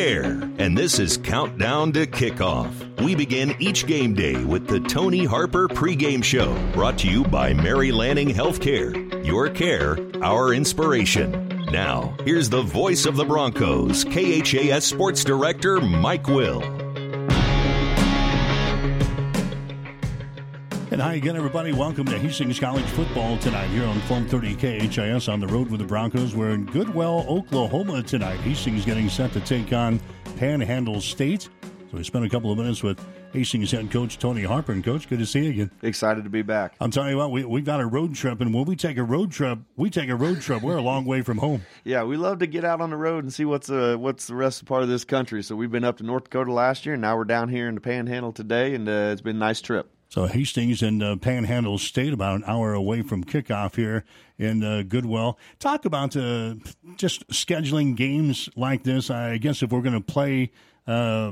And this is Countdown to Kickoff. We begin each game day with the Tony Harper pregame show, brought to you by Mary Lanning Healthcare. Your care, our inspiration. Now, here's the voice of the Broncos, KHAS Sports Director Mike Will. And hi again, everybody. Welcome to Hastings College football tonight here on 1230 KHAS on the road with the Broncos. We're in Goodwell, Oklahoma tonight. Hastings getting set to take on Panhandle State. So we spent a couple of minutes with Hastings head coach Tony Harper. And, Coach, good to see you again. Excited to be back. I'm telling you what, we, we've got a road trip, and when we take a road trip, we take a road trip. We're a long way from home. Yeah, we love to get out on the road and see what's uh, what's the rest of part of this country. So we've been up to North Dakota last year, and now we're down here in the Panhandle today, and uh, it's been a nice trip. So Hastings and uh, Panhandle State, about an hour away from kickoff here in uh, Goodwell. Talk about uh, just scheduling games like this. I guess if we're going to play uh,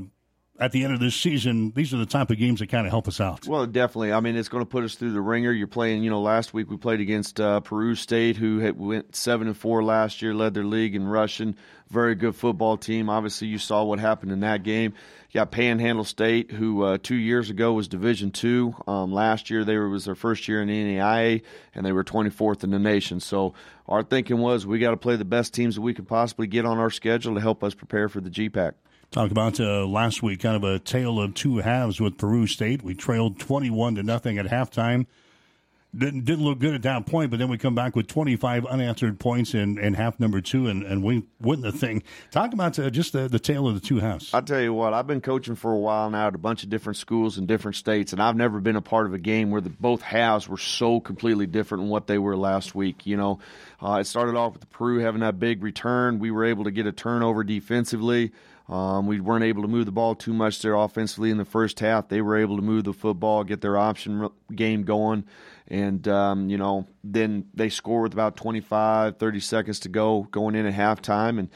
at the end of this season, these are the type of games that kind of help us out. Well, definitely. I mean, it's going to put us through the ringer. You're playing. You know, last week we played against uh, Peru State, who had went seven and four last year, led their league in rushing. Very good football team. Obviously, you saw what happened in that game. You got Panhandle State, who uh, two years ago was Division Two. Um, last year they were, was their first year in the NAIA, and they were 24th in the nation. So our thinking was we got to play the best teams that we could possibly get on our schedule to help us prepare for the GPAC. Talk about uh, last week, kind of a tale of two halves with Peru State. We trailed 21 to nothing at halftime. Didn't, didn't look good at that point, but then we come back with 25 unanswered points in, in half number two, and, and we win the thing. Talk about uh, just the, the tale of the two halves. I'll tell you what, I've been coaching for a while now at a bunch of different schools in different states, and I've never been a part of a game where the, both halves were so completely different than what they were last week. You know, uh, it started off with Peru having that big return. We were able to get a turnover defensively. Um, we weren't able to move the ball too much there offensively in the first half. They were able to move the football, get their option game going, and um, you know then they score with about 25, 30 seconds to go going in at halftime. And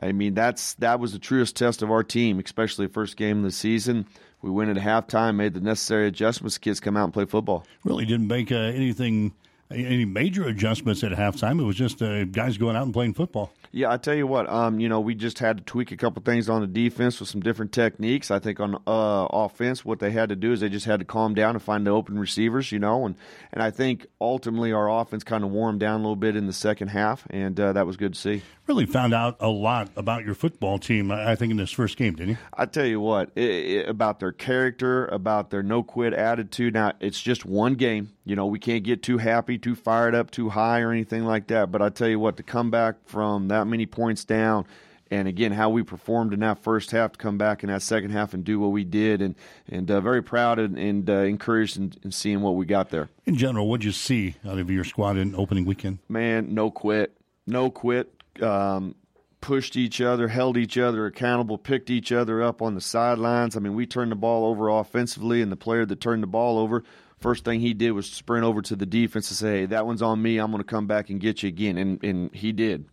I mean that's that was the truest test of our team, especially the first game of the season. We went at halftime, made the necessary adjustments. Kids come out and play football. Really didn't make uh, anything any major adjustments at halftime. It was just uh, guys going out and playing football. Yeah, I tell you what, um, you know, we just had to tweak a couple things on the defense with some different techniques. I think on uh, offense, what they had to do is they just had to calm down and find the open receivers, you know, and and I think ultimately our offense kind of warmed down a little bit in the second half, and uh, that was good to see. Really found out a lot about your football team, I think, in this first game, didn't you? I tell you what, it, it, about their character, about their no quit attitude. Now it's just one game, you know, we can't get too happy, too fired up, too high, or anything like that. But I tell you what, to come back from that many points down, and again how we performed in that first half to come back in that second half and do what we did, and and uh, very proud and, and uh, encouraged in, in, seeing what we got there. In general, what'd you see out of your squad in opening weekend? Man, no quit, no quit. Um, pushed each other, held each other accountable, picked each other up on the sidelines. I mean, we turned the ball over offensively, and the player that turned the ball over first thing he did was sprint over to the defense and say, hey, that one's on me. I'm going to come back and get you again. And, and he did.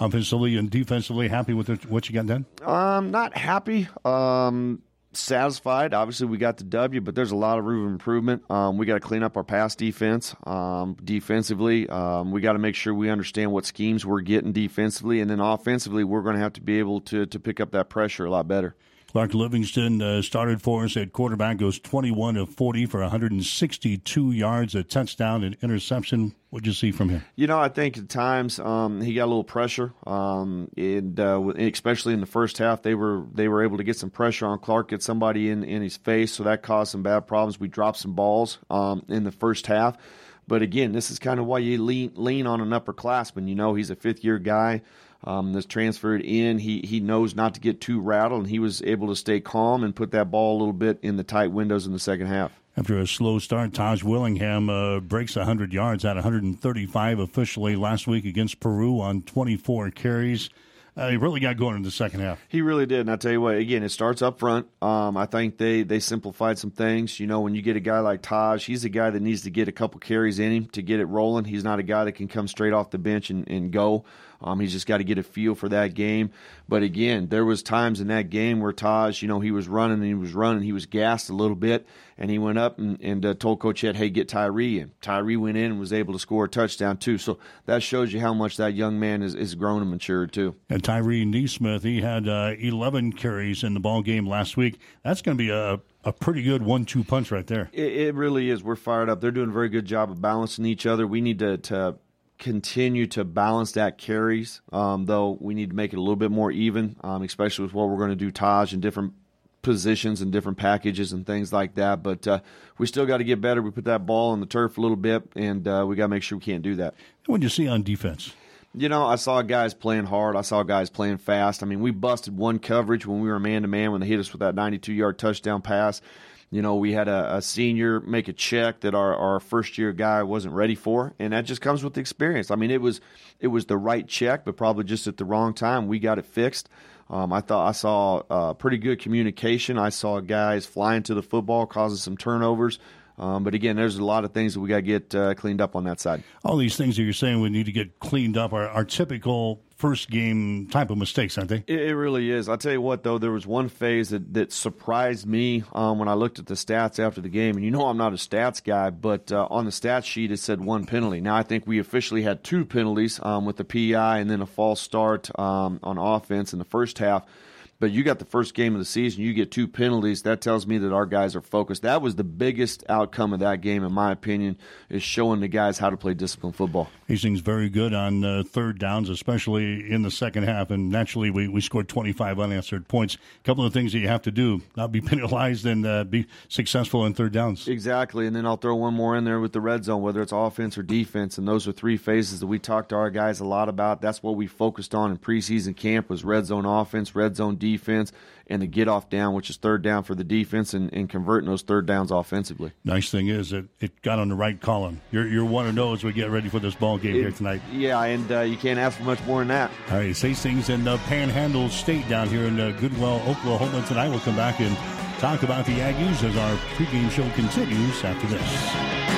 Offensively and defensively, happy with what you got done? Um, not happy. Um, satisfied. Obviously, we got the W, but there's a lot of room for improvement. Um, we got to clean up our pass defense. Um, defensively, um, we got to make sure we understand what schemes we're getting defensively, and then offensively, we're going to have to be able to to pick up that pressure a lot better. Clark Livingston uh, started for us at quarterback, goes 21 of 40 for 162 yards, a touchdown, and interception. What'd you see from him? You know, I think at times um, he got a little pressure, um, and uh, especially in the first half, they were they were able to get some pressure on Clark, get somebody in in his face, so that caused some bad problems. We dropped some balls um, in the first half. But again, this is kind of why you lean lean on an upperclassman. You know, he's a fifth year guy um, that's transferred in. He he knows not to get too rattled, and he was able to stay calm and put that ball a little bit in the tight windows in the second half. After a slow start, Taj Willingham uh, breaks 100 yards at 135 officially last week against Peru on 24 carries. Uh, he really got going in the second half. He really did, and I tell you what, again, it starts up front. Um, I think they they simplified some things. You know, when you get a guy like Taj, he's a guy that needs to get a couple carries in him to get it rolling. He's not a guy that can come straight off the bench and, and go. Um, he's just got to get a feel for that game. But again, there was times in that game where Taj, you know, he was running and he was running, he was gassed a little bit, and he went up and, and uh, told Coach Ed, "Hey, get Tyree in." Tyree went in and was able to score a touchdown too. So that shows you how much that young man is, is grown and matured too. And Tyree Neesmith, he had uh, 11 carries in the ball game last week. That's going to be a a pretty good one-two punch right there. It, it, really is. We're fired up. They're doing a very good job of balancing each other. We need to, to continue to balance that carries, um, though we need to make it a little bit more even, um, especially with what we're going to do Taj in different positions and different packages and things like that. But uh, we still got to get better. We put that ball on the turf a little bit, and uh, we got to make sure we can't do that. What did you see on defense? You know, I saw guys playing hard. I saw guys playing fast. I mean, we busted one coverage when we were man to man when they hit us with that 92 yard touchdown pass. You know, we had a, a, senior make a check that our, our first year guy wasn't ready for, and that just comes with the experience. I mean, it was it was the right check, but probably just at the wrong time. We got it fixed. Um, I thought I saw uh, pretty good communication. I saw guys flying to the football, causing some turnovers. Um, but again, there's a lot of things that we got to get uh, cleaned up on that side. All these things that you're saying we need to get cleaned up are, are typical first game type of mistakes, aren't they? It, it, really is. I'll tell you what, though, there was one phase that, that surprised me um, when I looked at the stats after the game. And you know, I'm not a stats guy, but uh, on the stats sheet, it said one penalty. Now, I think we officially had two penalties um, with the PI and then a false start um, on offense in the first half but you got the first game of the season, you get two penalties. That tells me that our guys are focused. That was the biggest outcome of that game, in my opinion, is showing the guys how to play disciplined football. Hastings very good on uh, third downs, especially in the second half. And naturally, we, we scored 25 unanswered points. A couple of things that you have to do: not be penalized and uh, be successful in third downs. Exactly. And then I'll throw one more in there with the red zone, whether it's offense or defense. And those are three phases that we talked to our guys a lot about. That's what we focused on in preseason camp was red zone offense, red zone defense defense and the get off down, which is third down for the defense, and, and converting those third downs offensively. Nice thing is that it got on the right column. You're, you're one to know as we get ready for this ball game it, here tonight. Yeah, and uh, you can't ask for much more than that. All right, Hastings and uh, Panhandle State down here in uh, Goodwell, Oklahoma tonight. We'll come back and talk about the Aggies as our pregame show continues after this.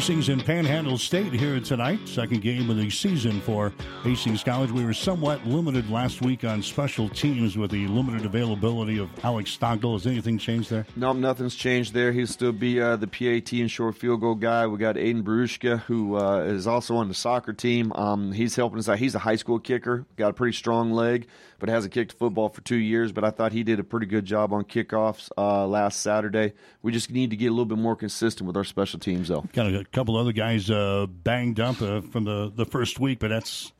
Hastings and Panhandle State here tonight. Second game of the season for Hastings College. We were somewhat limited last week on special teams with the limited availability of Alex Stockdale. Has anything changed there? No, nothing's changed there. He'll still be uh, the PAT and short field goal guy. We got Aiden Barushka, who uh, is also on the soccer team. Um, he's helping us out. He's a high school kicker, got a pretty strong leg but hasn't kicked football for two years. But I thought he did a pretty good job on kickoffs uh, last Saturday. We just need to get a little bit more consistent with our special teams, though. Got a couple other guys uh, banged up uh, from the, the first week, but that's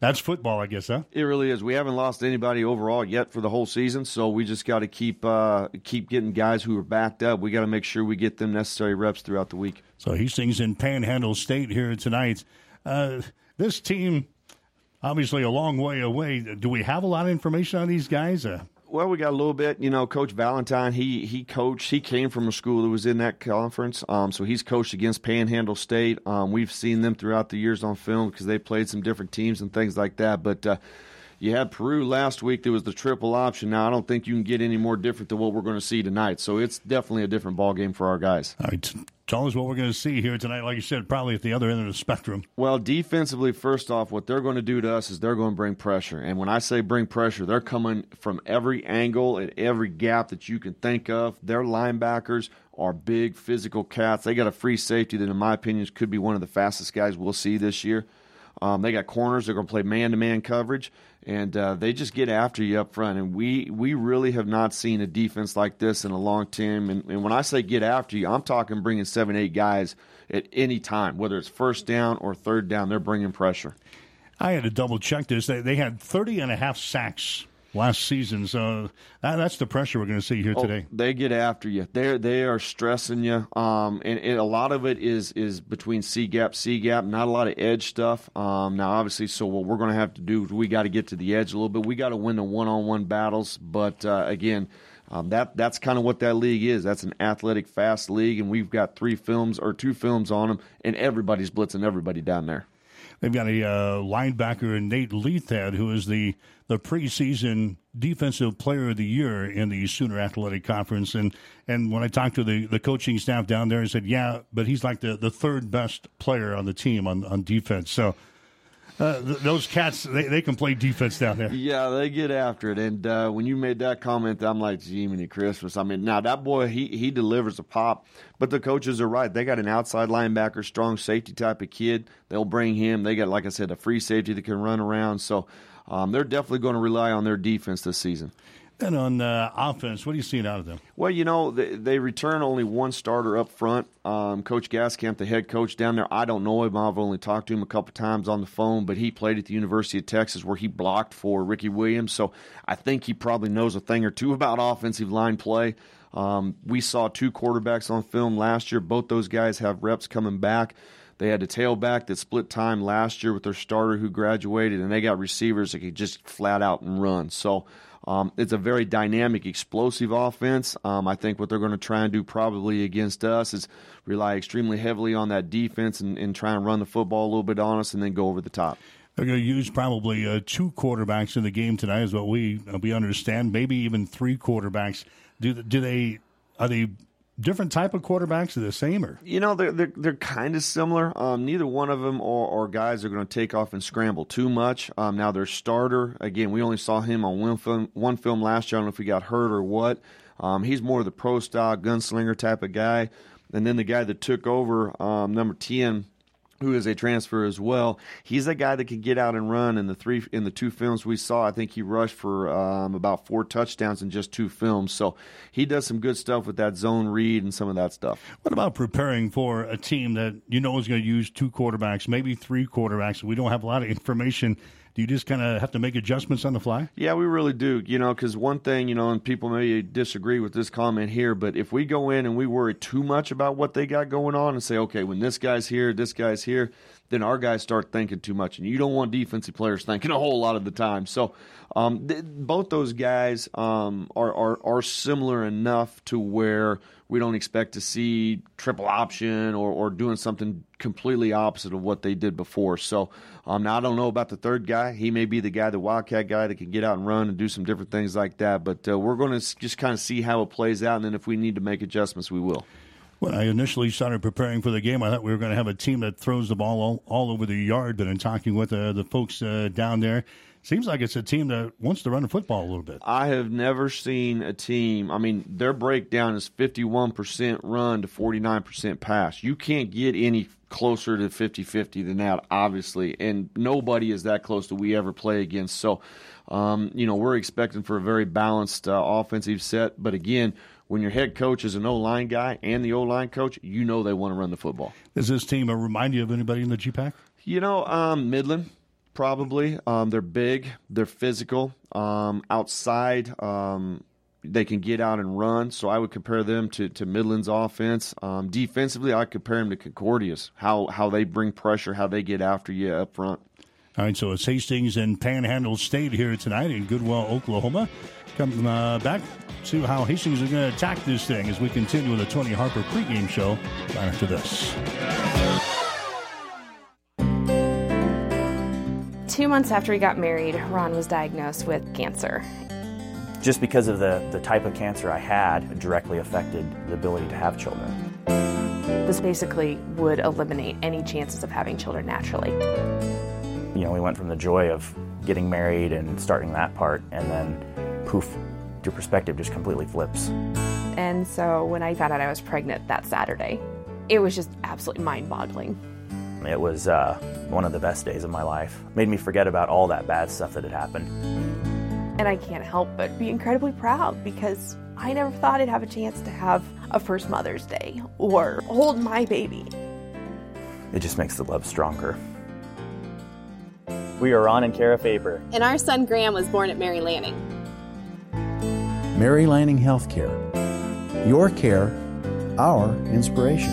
that's football, I guess, huh? It really is. We haven't lost anybody overall yet for the whole season, so we just got to keep uh, keep getting guys who are backed up. We got to make sure we get them necessary reps throughout the week. So Hastings in Panhandle State here tonight. Uh, this team obviously a long way away. Do we have a lot of information on these guys? Uh, well, we got a little bit. You know, Coach Valentine, he he coached. He came from a school that was in that conference, um, so he's coached against Panhandle State. Um, we've seen them throughout the years on film because they played some different teams and things like that. But uh, You had Peru last week. There was the triple option. Now I don't think you can get any more different than what we're going to see tonight. So it's definitely a different ball game for our guys. All right. Tell us what we're going to see here tonight. Like you said, probably at the other end of the spectrum. Well, defensively, first off, what they're going to do to us is they're going to bring pressure. And when I say bring pressure, they're coming from every angle and every gap that you can think of. Their linebackers are big physical cats. They got a free safety that, in my opinion, could be one of the fastest guys we'll see this year. Um, they got corners. They're going to play man-to-man coverage, and uh, they just get after you up front. And we we really have not seen a defense like this in a long time. And, and when I say get after you, I'm talking bringing seven, eight guys at any time, whether it's first down or third down. They're bringing pressure. I had to double check this. They, they had 30 and a half sacks last season. So that, that's the pressure we're going to see here oh, today. They get after you. They they are stressing you, um, and, and, a lot of it is is between C gap, C gap. Not a lot of edge stuff. Um, now, obviously, so what we're going to have to do is we got to get to the edge a little bit. We got to win the one on one battles. But uh, again. Um, that that's kind of what that league is. That's an athletic, fast league, and we've got three films or two films on them, and everybody's blitzing everybody down there. They've got a uh, linebacker, Nate Leathhead, who is the, the preseason defensive player of the year in the Sooner Athletic Conference. And, and when I talked to the, the coaching staff down there, I said, yeah, but he's like the, the third best player on the team on, on defense. So uh, th- those cats, they, they can play defense down there. Yeah, they get after it. And uh, when you made that comment, I'm like, Jiminy Christmas. I mean, now that boy, he, he delivers a pop. But the coaches are right. They got an outside linebacker, strong safety type of kid. They'll bring him. They got, like I said, a free safety that can run around. So um, they're definitely going to rely on their defense this season. On offense, what are you seeing out of them? Well, you know, they, they return only one starter up front. Um, coach Gaskamp, the head coach down there, I don't know him. I've only talked to him a couple times on the phone, but he played at the University of Texas where he blocked for Ricky Williams. So I think he probably knows a thing or two about offensive line play. Um, we saw two quarterbacks on film last year. Both those guys have reps coming back. They had a tailback that split time last year with their starter who graduated, and they got receivers that could just flat out and run. So um, it's a very dynamic, explosive offense. Um, I think what they're going to try and do probably against us is rely extremely heavily on that defense and, and try and run the football a little bit on us and then go over the top. They're going to use probably uh, two quarterbacks in the game tonight, is what we uh, we understand. Maybe even three quarterbacks. Do do they are they different type of quarterbacks are the same or? You know they're they're, they're kind of similar. Um, neither one of them or, or guys are going to take off and scramble too much. Um, now their starter again we only saw him on one film one film last year. I don't know if he got hurt or what. Um, he's more of the pro style gunslinger type of guy. And then the guy that took over um, number 10 who is a transfer as well. He's a guy that can get out and run. In the three in the two films we saw, I think he rushed for um, about four touchdowns in just two films. So he does some good stuff with that zone read and some of that stuff. What about preparing for a team that you know is going to use two quarterbacks, maybe three quarterbacks? We don't have a lot of information do you just kind of have to make adjustments on the fly? Yeah, we really do. You know, because one thing, you know, and people may disagree with this comment here, but if we go in and we worry too much about what they got going on and say, okay, when this guy's here, this guy's here, then our guys start thinking too much, and you don't want defensive players thinking a whole lot of the time. So, um, th- both those guys um, are, are are similar enough to where we don't expect to see triple option or, or doing something completely opposite of what they did before. So um, now I don't know about the third guy. He may be the guy, the Wildcat guy that can get out and run and do some different things like that. But uh, we're going to just kind of see how it plays out, and then if we need to make adjustments, we will. When I initially started preparing for the game, I thought we were going to have a team that throws the ball all, all over the yard. But in talking with uh, the folks uh, down there, seems like it's a team that wants to run the football a little bit. I have never seen a team. I mean, their breakdown is 51% run to 49% pass. You can't get any closer to 50 50 than that, obviously. And nobody is that close that we ever play against. So, um, you know, we're expecting for a very balanced uh, offensive set. But again, when your head coach is an O line guy and the O line coach, you know they want to run the football. Does this team remind you of anybody in the GPAC? You know, um, Midland probably. Um, they're big, they're physical. Um, outside, um, they can get out and run. So I would compare them to, to Midland's offense. Um, defensively, I compare them to Concordia's, how, how they bring pressure, how they get after you up front. All right, so it's Hastings and Panhandle State here tonight in Goodwell, Oklahoma. Come uh, back to how Hastings is going to attack this thing as we continue with the Tony Harper pregame show right after this. Two months after we got married, Ron was diagnosed with cancer. Just because of the, the type of cancer I had, directly affected the ability to have children. This basically would eliminate any chances of having children naturally. You know, we went from the joy of getting married and starting that part, and then poof, your perspective just completely flips. And so when I found out I was pregnant that Saturday, it was just absolutely mind boggling. It was uh, one of the best days of my life. Made me forget about all that bad stuff that had happened. And I can't help but be incredibly proud because I never thought I'd have a chance to have a first Mother's Day or hold my baby. It just makes the love stronger. We are Ron and Kara Faber. And our son Graham was born at Mary Lanning. Mary Lanning Healthcare. Your care, our inspiration.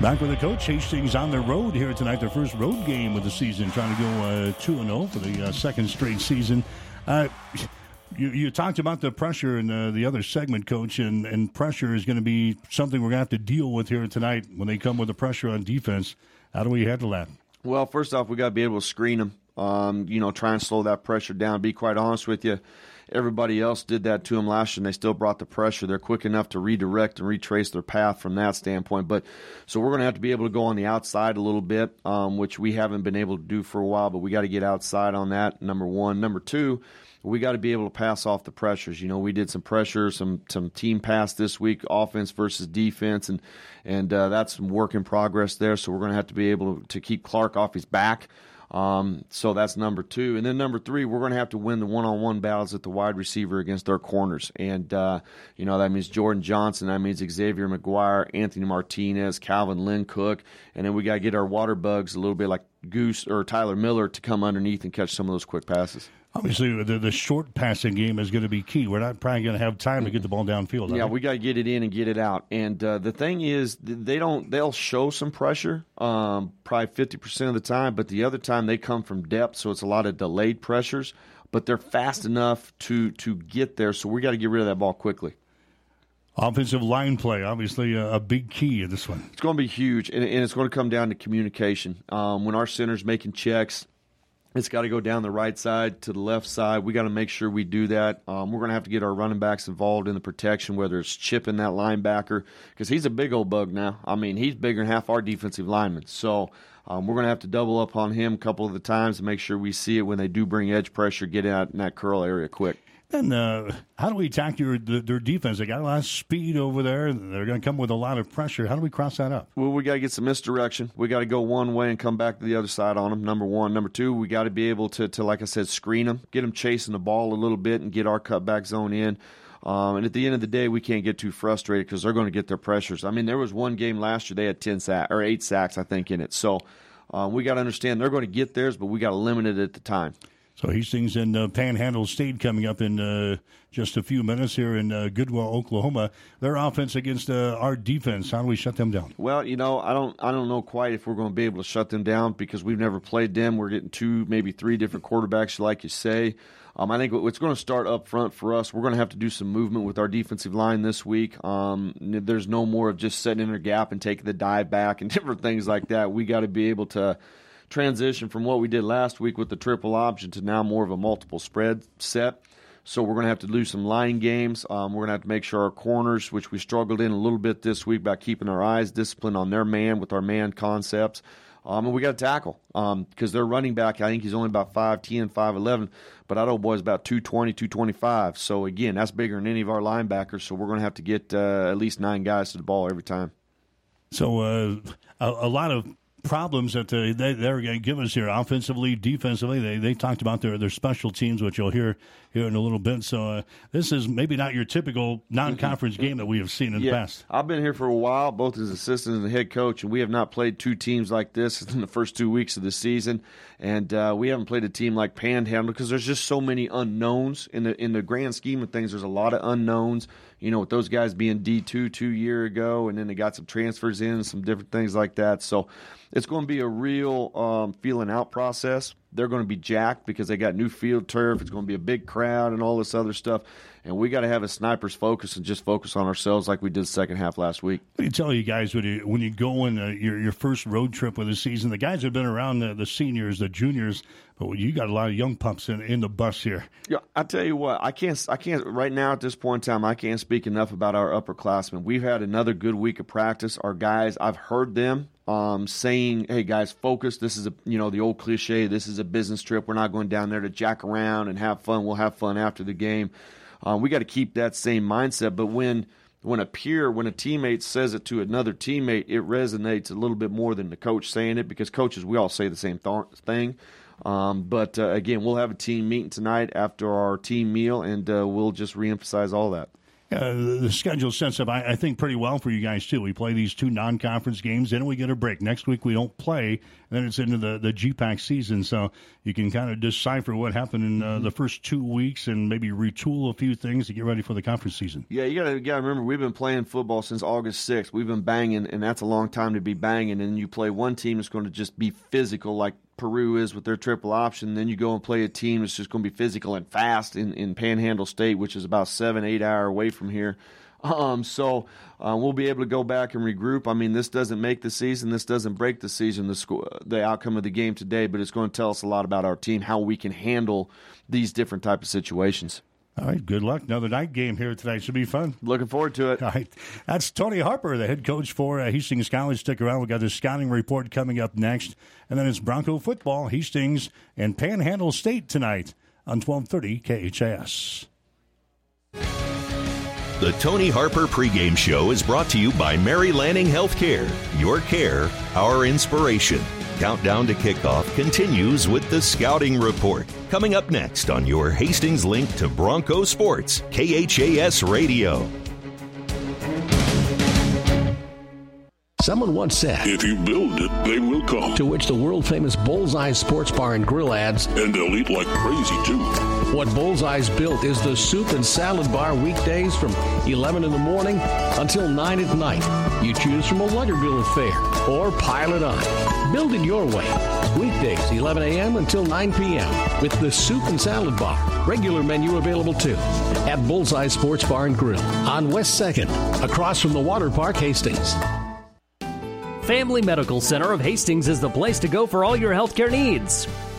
Back with the coach, Hastings on the road here tonight. Their first road game of the season, trying to go two and zero for the uh, second straight season. Uh, you, you, talked about the pressure in uh, the other segment, coach, and, and pressure is going to be something we're going to have to deal with here tonight when they come with the pressure on defense. How do we handle that? Well, first off, we got to be able to screen them. Um, you know, try and slow that pressure down. Be quite honest with you everybody else did that to them last year, and they still brought the pressure. They're quick enough to redirect and retrace their path from that standpoint. But so we're going to have to be able to go on the outside a little bit, um, which we haven't been able to do for a while. But we got to get outside on that. Number one, number two. We got to be able to pass off the pressures. You know, we did some pressure, some some team pass this week, offense versus defense, and and uh, that's some work in progress there. So we're going to have to be able to, to keep Clark off his back. Um, so that's number two. And then number three, we're going to have to win the one on one battles at the wide receiver against our corners. And, uh, you know, that means Jordan Johnson, that means Xavier McGuire, Anthony Martinez, Calvin Lynn Cook. And then we got to get our water bugs a little bit like Goose or Tyler Miller to come underneath and catch some of those quick passes. Obviously, the, the short passing game is going to be key. We're not probably going to have time to get the ball downfield. Yeah, we got to get it in and get it out. And uh, the thing is, they don't. They'll show some pressure, um, probably fifty percent of the time, but the other time they come from depth, so it's a lot of delayed pressures. But they're fast enough to to get there, so we got to get rid of that ball quickly. Offensive line play, obviously a, a, big key in this one. It's going to be huge, and, and it's going to come down to communication. Um, when our center's making checks, it's got to go down the right side to the left side. We got to make sure we do that. Um, we're going to have to get our running backs involved in the protection, whether it's chipping that linebacker, because he's a big old bug now. I mean, he's bigger than half our defensive linemen. So um, we're going to have to double up on him a couple of the times to make sure we see it when they do bring edge pressure, get out in that curl area quick. And uh, how do we attack your their defense? They got a lot of speed over there. They're going to come with a lot of pressure. How do we cross that up? Well, we got to get some misdirection. We got to go one way and come back to the other side on them. Number one. Number two, we got to be able to, to, like I said, screen them, get them chasing the ball a little bit, and get our cutback zone in. Um, and at the end of the day, we can't get too frustrated because they're going to get their pressures. I mean, there was one game last year they had ten sacks or eight sacks, I think, in it. So um, we got to understand they're going to get theirs, but we got to limit it at the time. So Hastings and uh, Panhandle State coming up in uh, just a few minutes here in uh, Goodwell, Oklahoma. Their offense against uh, our defense. How do we shut them down? Well, you know, I don't, I don't know quite if we're going to be able to shut them down because we've never played them. We're getting two, maybe three different quarterbacks, like you say. Um, I think what's going to start up front for us, we're going to have to do some movement with our defensive line this week. Um, there's no more of just setting in a gap and taking the dive back and different things like that. We got to be able to transition from what we did last week with the triple option to now more of a multiple spread set. So we're going to have to do some line games. Um, we're going to have to make sure our corners, which we struggled in a little bit this week by keeping our eyes disciplined on their man with our man concepts. Um, and we got to tackle because um, their running back, I think he's only about 5'10, 5'11, but that old boy's about 220, 225. So, again, that's bigger than any of our linebackers. So, we're going to have to get uh, at least nine guys to the ball every time. So, uh, a, a, lot of problems that they, they, they're going to give us here offensively, defensively. They, they talked about their, their special teams, which you'll hear here in a little bit. So uh, this is maybe not your typical non conference game that we have seen in yeah, the past. I've been here for a while, both as assistant and head coach, and we have not played two teams like this in the first two weeks of the season. And uh, we haven't played a team like Panhandle because there's just so many unknowns in the in the grand scheme of things. There's a lot of unknowns you know, with those guys being D2 two year ago, and then they got some transfers in, some different things like that. So it's going to be a real um, feeling out process. they're going to be jacked because they got new field turf. It's going to be a big crowd and all this other stuff. And we got to have a sniper's focus and just focus on ourselves like we did the second half last week. Let me tell you guys when you when you go on uh, your your first road trip of the season, the guys have been around the, the seniors, the juniors, but you got a lot of young pups in in the bus here. Yeah, I tell you what, I can't I can't right now at this point in time I can't speak enough about our upperclassmen. We've had another good week of practice. Our guys, I've heard them um, saying, "Hey guys, focus. This is a you know the old cliche. This is a business trip. We're not going down there to jack around and have fun. We'll have fun after the game." Um, we got to keep that same mindset. But when when a peer, when a teammate says it to another teammate, it resonates a little bit more than the coach saying it because coaches, we all say the same th- thing. Um, but uh, again, we'll have a team meeting tonight after our team meal, and uh, we'll just reemphasize all that. Uh, the schedule sets up, I, I, think, pretty well for you guys, too. We play these two non conference games, then we get a break. Next week, we don't play, and then it's into the, the GPAC season. So you can kind of decipher what happened in uh, the first two weeks and maybe retool a few things to get ready for the conference season. Yeah, you got to remember, we've been playing football since August 6th. We've been banging, and that's a long time to be banging. And you play one team that's going to just be physical, like Peru is with their triple option. Then you go and play a team that's just going to be physical and fast in, in Panhandle State, which is about seven, eight hour away from here. Um, so uh, we'll be able to go back and regroup. I mean, this doesn't make the season. This doesn't break the season. The score, the outcome of the game today, but it's going to tell us a lot about our team, how we can handle these different type of situations. All right, good luck. Another night game here tonight. Should be fun. Looking forward to it. All right. That's Tony Harper, the head coach for uh, Hastings College. Stick around. We've got the scouting report coming up next. And then it's Bronco football, Hastings and Panhandle State tonight on 1230 KHAS. The Tony Harper pregame show is brought to you by Mary Lanning Healthcare. Your care, our inspiration. Countdown to kickoff continues with the Scouting Report. Coming up next on your Hastings link to Bronco Sports, KHAS Radio. Someone once said, If you build it, they will come. To which the world famous Bullseye Sports Bar and Grill adds, And they'll eat like crazy, too. What Bullseye's built is the soup and salad bar weekdays from 11 in the morning until 9 at night. You choose from a lighter bill of fare or pile it on. Build it your way. Weekdays, 11 a.m. until 9 p.m. with the soup and salad bar. Regular menu available too. At Bullseye Sports Bar and Grill on West 2nd, across from the Water Park Hastings. Family Medical Center of Hastings is the place to go for all your healthcare needs.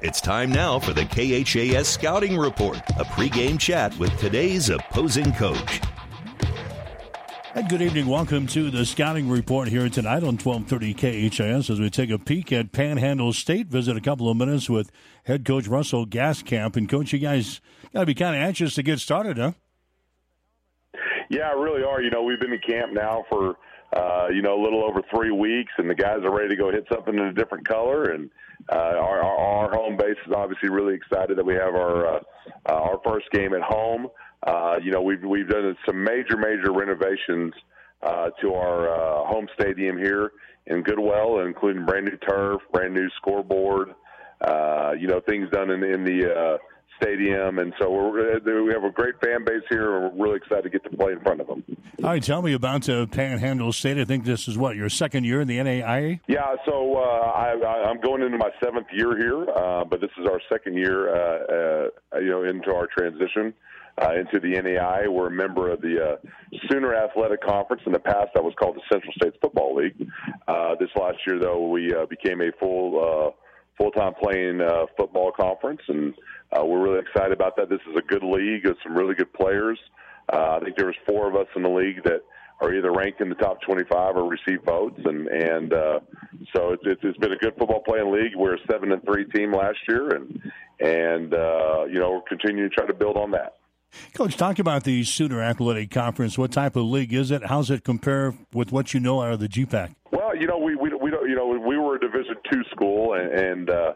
It's time now for the KHAS Scouting Report, a pregame chat with today's opposing coach. And good evening. Welcome to the Scouting Report here tonight on 1230 KHAS as we take a peek at Panhandle State, visit a couple of minutes with head coach Russell Gaskamp. And, coach, you guys got to be kind of anxious to get started, huh? Yeah, I really are. You know, we've been in camp now for, uh, you know, a little over three weeks, and the guys are ready to go hit something in a different color. And uh, our, our, home base is obviously really excited that we have our uh, uh, our first game at home. Uh, you know, we've we've done some major major renovations uh, to our uh, home stadium here in Goodwell, including brand new turf, brand new scoreboard. Uh, you know, things done in in the uh, stadium, and so we're, uh, we have a great fan base here, and we're really excited to get to play in front of them. All right, tell me about uh, Panhandle State. I think this is what your second year in the NAIA. Yeah, so uh, I, am going into my seventh year here, uh, but this is our second year, uh, uh, you know, into our transition. Uh, into the NAI. We're a member of the uh, Sooner Athletic Conference. In the past, that was called the Central States Football League. Uh, this last year, though, we uh, became a full uh, full time playing uh, football conference, and uh, we're really excited about that. This is a good league with some really good players. Uh, I think there was four of us in the league that are either ranked in the top 25 or receive votes, and and uh, so it's, it's it's been a good football playing league. We're a seven and three team last year, and and uh, you know we're continuing to try to build on that. Coach, talk about the Sooner Athletic Conference. What type of league is it? How's it compare with what you know out of the GPAC? Well, you know, we we we don't, you know, we were a Division two school, and, and uh,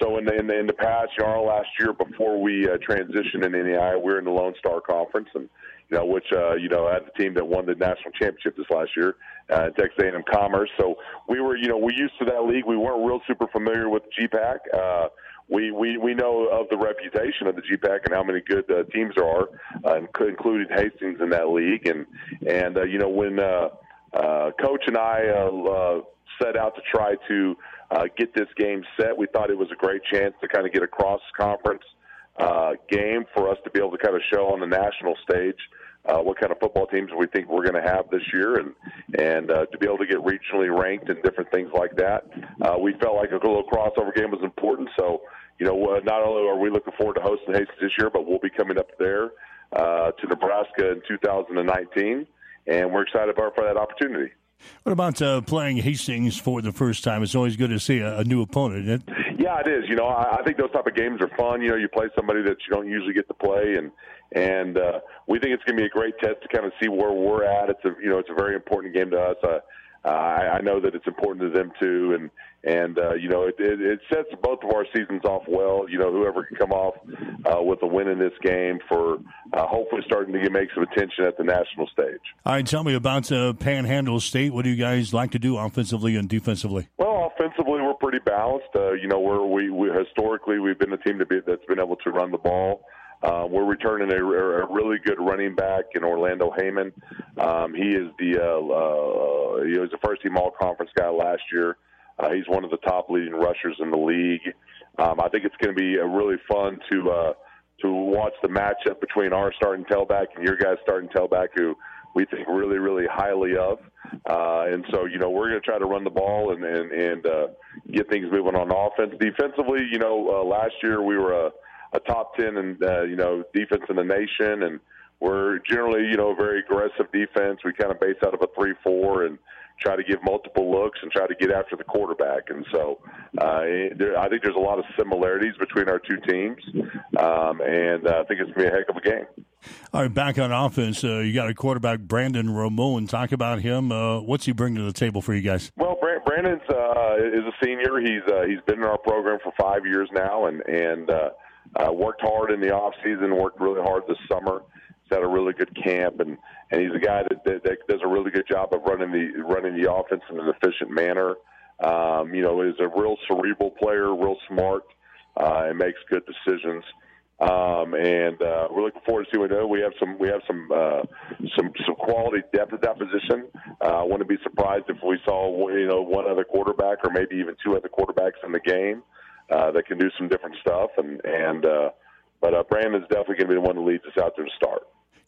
so in the, in the in the past, you know, our last year before we uh, transitioned in NAI, we were in the Lone Star Conference, and you know, which uh, you know had the team that won the national championship this last year, uh, Texas A&M Commerce. So we were, you know, we used to that league. We weren't real super familiar with GPAC. Uh, we, we we know of the reputation of the GPAC and how many good uh, teams there are, uh, including Hastings in that league. And and uh, you know when uh, uh, Coach and I uh, uh, set out to try to uh, get this game set, we thought it was a great chance to kind of get a cross conference uh, game for us to be able to kind of show on the national stage uh, what kind of football teams we think we're going to have this year, and and uh, to be able to get regionally ranked and different things like that. Uh, we felt like a little crossover game was important. So, you know, uh, not only are we looking forward to hosting Hastings this year, but we'll be coming up there uh, to Nebraska in 2019, and we're excited about for that opportunity. What about uh, playing Hastings for the first time? It's always good to see a, a new opponent. Isn't it? Yeah, it is. You know, I, I think those type of games are fun. You know, you play somebody that you don't usually get to play, and and uh, we think it's going to be a great test to kind of see where we're at. It's a you know, it's a very important game to us. Uh, uh, I, I know that it's important to them too, and and uh, you know it, it, it sets both of our seasons off well. You know, whoever can come off uh, with a win in this game for uh, hopefully starting to get, make some attention at the national stage. All right, tell me about uh, Panhandle State. What do you guys like to do offensively and defensively? Well, offensively, we're pretty balanced. Uh, you know, we're, we we historically we've been a team to be, that's been able to run the ball. Uh, we're returning a, a really good running back in Orlando Heyman. Um, he is the uh, uh, he was the first team All Conference guy last year. Uh, he's one of the top leading rushers in the league. Um, I think it's going to be a really fun to uh, to watch the matchup between our starting tailback and your guys' starting tailback, who we think really, really highly of. Uh, and so, you know, we're going to try to run the ball and and, and uh, get things moving on offense. Defensively, you know, uh, last year we were a a top 10 and uh, you know defense in the nation and we're generally you know a very aggressive defense. We kind of base out of a 3-4 and try to give multiple looks and try to get after the quarterback. And so uh, there, I think there's a lot of similarities between our two teams um, and uh, I think it's going to be a heck of a game. All right back on offense uh, you got a quarterback Brandon Ramon talk about him. Uh, what's he bring to the table for you guys? Well Brandon's uh, is a senior. He's uh, he's been in our program for five years now and and uh, worked hard in the off season, worked really hard this summer. He's had a really good camp, and and he's a guy that, that, that does a really good job of running the running the offense in an efficient manner. Um, you know, is a real cerebral player, real smart, uh, and makes good decisions. Um, and uh, we're looking forward to see what we. We have some we have some uh, some some quality depth at that position. Uh, I wouldn't be surprised if we saw you know one other quarterback or maybe even two other quarterbacks in the game uh, that can do some different stuff. And and uh, but uh, Brandon's definitely going to be the one that leads us out there to start.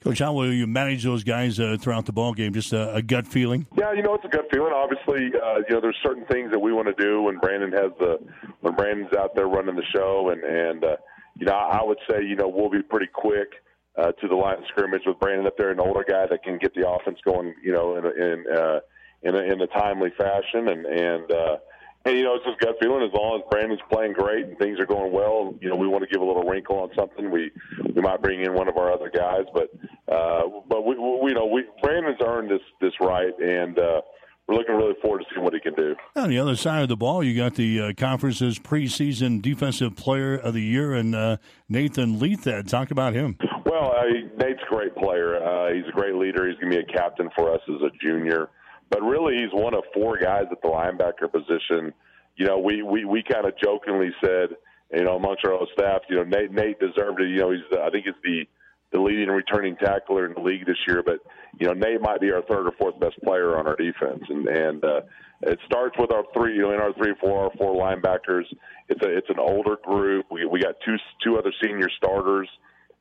Coach, how will you manage those guys uh, throughout the ball game? Just a, a, gut feeling? Yeah, you know it's a gut feeling. Obviously, uh, you know there's certain things that we want to do when Brandon has the when Brandon's out there running the show, and and uh, you know I would say you know we'll be pretty quick uh, to the line of scrimmage with Brandon up there, an older guy that can get the offense going, you know, in a, in uh, in a, in a timely fashion, and and uh, and you know, it's just gut feeling. As long as Brandon's playing great and things are going well, you know, we want to give a little wrinkle on something. We we might bring in one of our other guys, but uh, but we, we you know we Brandon's earned this this right, and uh, we're looking really forward to seeing what he can do. On the other side of the ball, you got the uh, conference's preseason defensive player of the year, and uh, Nathan Leithad. Talk about him. Well, uh, Nate's a great player. Uh, he's a great leader. He's going to be a captain for us as a junior. But really, he's one of four guys at the linebacker position. You know, we we we kind of jokingly said, you know, amongst our own staff, you know, Nate Nate deserved it. You know, he's the, I think he's the the leading returning tackler in the league this year. But you know, Nate might be our third or fourth best player on our defense, and and uh, it starts with our three, you know, in our three, four, our four linebackers. It's a it's an older group. We we got two two other senior starters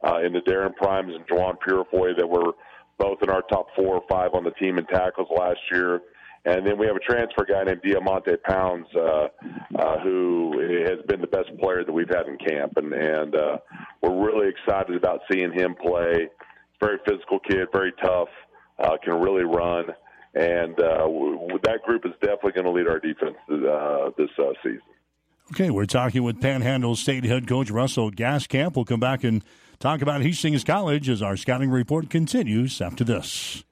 uh, in the Darren Primes and Juwan Purifoy that were both in our top four or five on the team in tackles last year. And then we have a transfer guy named Diamante Pounds, uh, uh, who has been the best player that we've had in camp, and and uh, we're really excited about seeing him play. Very physical kid, very tough, uh, can really run, and uh, w- that group is definitely going to lead our defense uh, this uh, season. Okay, we're talking with Panhandle State head coach Russell Gaskamp. We'll come back and talk about Hastings College as our scouting report continues after this.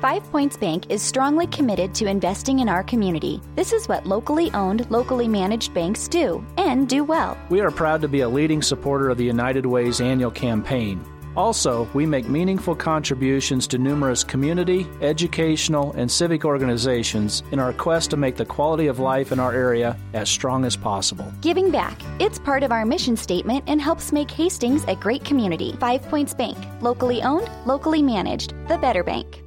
Five Points Bank is strongly committed to investing in our community. This is what locally owned, locally managed banks do, and do well. We are proud to be a leading supporter of the United Way's annual campaign. Also, we make meaningful contributions to numerous community, educational, and civic organizations in our quest to make the quality of life in our area as strong as possible. Giving back. It's part of our mission statement and helps make Hastings a great community. Five Points Bank. Locally owned, locally managed. The better bank.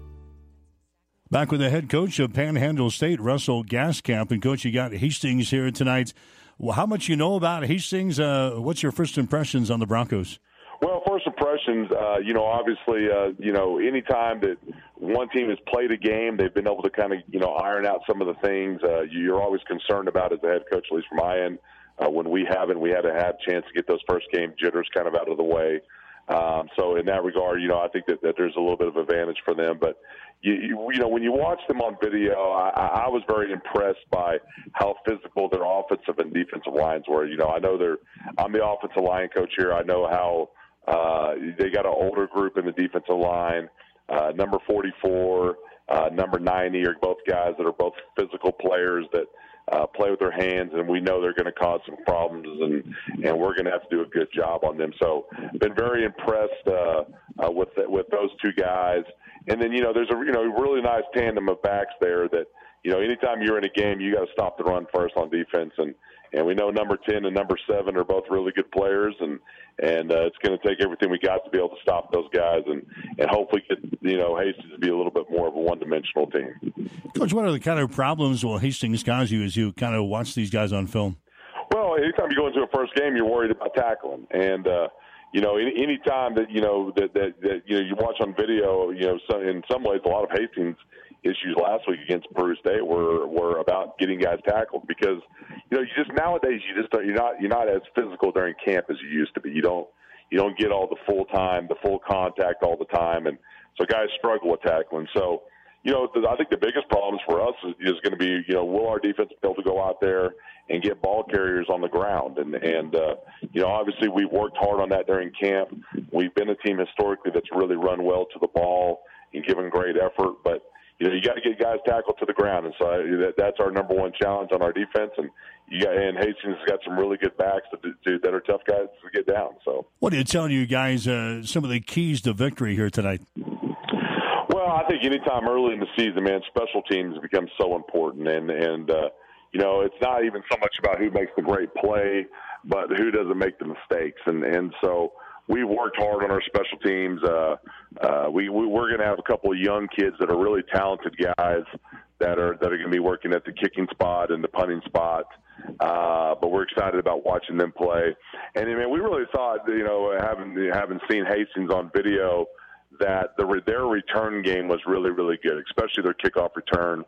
Back with the head coach of Panhandle State, Russell Gaskamp. And, coach, you got Hastings here tonight. Well, how much you know about Hastings? Uh, what's your first impressions on the Broncos? Well, first impressions, uh, you know, obviously, uh, you know, anytime that one team has played a game, they've been able to kind of, you know, iron out some of the things uh, you're always concerned about as a head coach, at least from my end. Uh, when we haven't, we had a chance to get those first game jitters kind of out of the way. Um, so in that regard, you know, I think that, that there's a little bit of advantage for them. But you, you, you know, when you watch them on video, I, I was very impressed by how physical their offensive and defensive lines were. You know, I know they're. I'm the offensive line coach here. I know how uh, they got an older group in the defensive line. Uh, number 44, uh, number 90 are both guys that are both physical players that uh, play with their hands, and we know they're going to cause some problems, and and we're going to have to do a good job on them. So, been very impressed uh, uh, with the, with those two guys. And then you know, there's a you know really nice tandem of backs there that you know anytime you're in a game, you got to stop the run first on defense, and and we know number ten and number seven are both really good players, and and uh, it's going to take everything we got to be able to stop those guys, and and hopefully get you know Hastings to be a little bit more of a one dimensional team. Coach, what are the kind of problems will Hastings cause you as you kind of watch these guys on film? Well, anytime you go into a first game, you're worried about tackling, and uh, you know, any, any time that you know that, that that you know you watch on video, you know, so in some ways, a lot of Hastings issues last week against Peru State were were about getting guys tackled because you know you just nowadays you just don't, you're not you're not as physical during camp as you used to be. You don't you don't get all the full time, the full contact all the time, and so guys struggle with tackling. So you know, I think the biggest problems for us is, is going to be, you know, will our defense be able to go out there and get ball carriers on the ground? And, and uh, you know, obviously we've worked hard on that during camp. We've been a team historically that's really run well to the ball and given great effort, but you know, you got to get guys tackled to the ground, and so that, that's our number one challenge on our defense. And you got, and Hastings has got some really good backs to, to, that are tough guys to get down. So, what are you telling you guys? Uh, some of the keys to victory here tonight. Well, I think anytime early in the season, man, special teams become so important, and and uh, you know, it's not even so much about who makes the great play, but who doesn't make the mistakes, and and so we worked hard on our special teams. Uh, uh, we, we we're going to have a couple of young kids that are really talented guys that are that are going to be working at the kicking spot and the punting spot. Uh, but we're excited about watching them play. And I mean, we really thought, you know, having having seen Hastings on video, that the their return game was really really good, especially their kickoff return. Uh,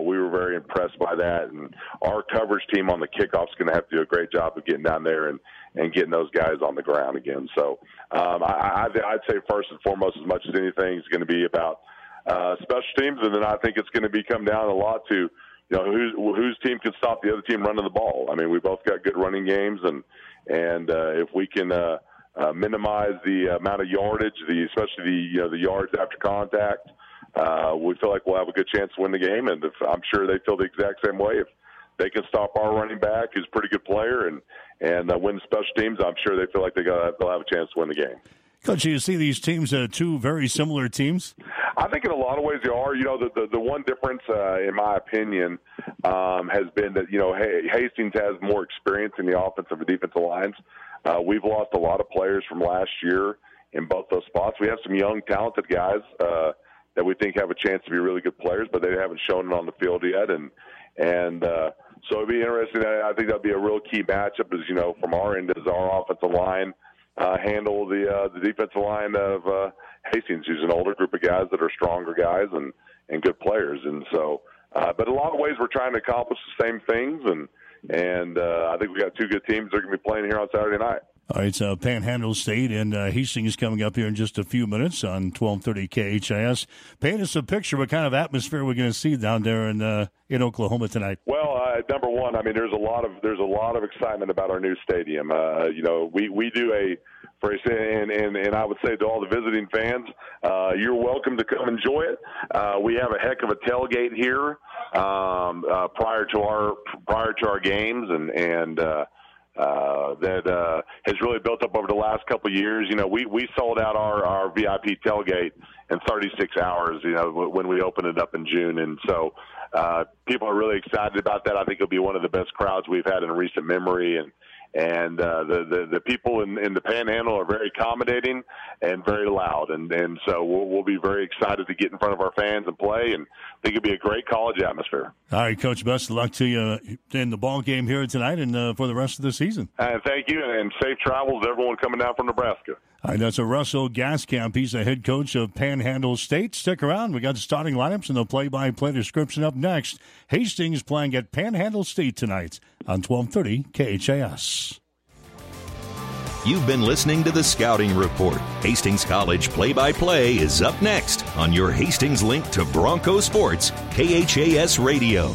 we were very impressed by that, and our coverage team on the kickoff is going to have to do a great job of getting down there and and getting those guys on the ground again. So um, I, I'd say first and foremost, as much as anything, is going to be about uh, special teams, and then I think it's going to be come down a lot to you know whose whose team can stop the other team running the ball. I mean, we both got good running games, and and uh, if we can. Uh, uh, minimize the amount of yardage, the especially the you know the yards after contact. Uh, we feel like we'll have a good chance to win the game, and if, I'm sure they feel the exact same way. If they can stop our running back, who's a pretty good player, and and uh, win special teams, I'm sure they feel like they got they'll have a chance to win the game. Coach, you see these teams, uh, two very similar teams. I think in a lot of ways they are. You know, the the, the one difference, uh, in my opinion, um, has been that you know Hastings has more experience in the offensive and defensive lines. Uh, we've lost a lot of players from last year in both those spots. We have some young, talented guys uh, that we think have a chance to be really good players, but they haven't shown it on the field yet. And and uh, so it'd be interesting. I think that'd be a real key matchup. Is you know from our end, does our offensive line uh, handle the uh, the defensive line of uh, Hastings, who's an older group of guys that are stronger guys and and good players. And so, uh, but a lot of ways, we're trying to accomplish the same things and and uh, I think we got two good teams that are going to be playing here on Saturday night. All right, it's uh, Panhandle State and uh, Hastings coming up here in just a few minutes on 1230 KHAS. Paint us a picture what kind of atmosphere we're going to see down there in uh, in Oklahoma tonight. Well, uh, number one, I mean, there's a lot of there's a lot of excitement about our new stadium. Uh, you know, we we do a for and, and and I would say to all the visiting fans, uh, you're welcome to come enjoy it. Uh, we have a heck of a tailgate here um, uh, prior to our prior to our games, and and uh, uh, that uh, has really built up over the last couple of years. You know, we we sold out our our VIP tailgate in 36 hours. You know, when we opened it up in June, and so uh, people are really excited about that. I think it'll be one of the best crowds we've had in recent memory, and and uh, the, the the people in, in the Panhandle are very accommodating and very loud, and and so we'll, we'll be very excited to get in front of our fans and play, and I think it'll be a great college atmosphere. All right, Coach. Best of luck to you in the ball game here tonight and uh, for the rest of the season. And uh, thank you, and safe travels to everyone coming down from Nebraska. That's a Russell Gaskamp. He's the head coach of Panhandle State. Stick around. We got the starting lineups and the play-by-play description up next. Hastings playing at Panhandle State tonight on 1230 KHAS. You've been listening to the Scouting Report. Hastings College play by play is up next on your Hastings link to Bronco Sports, KHAS Radio.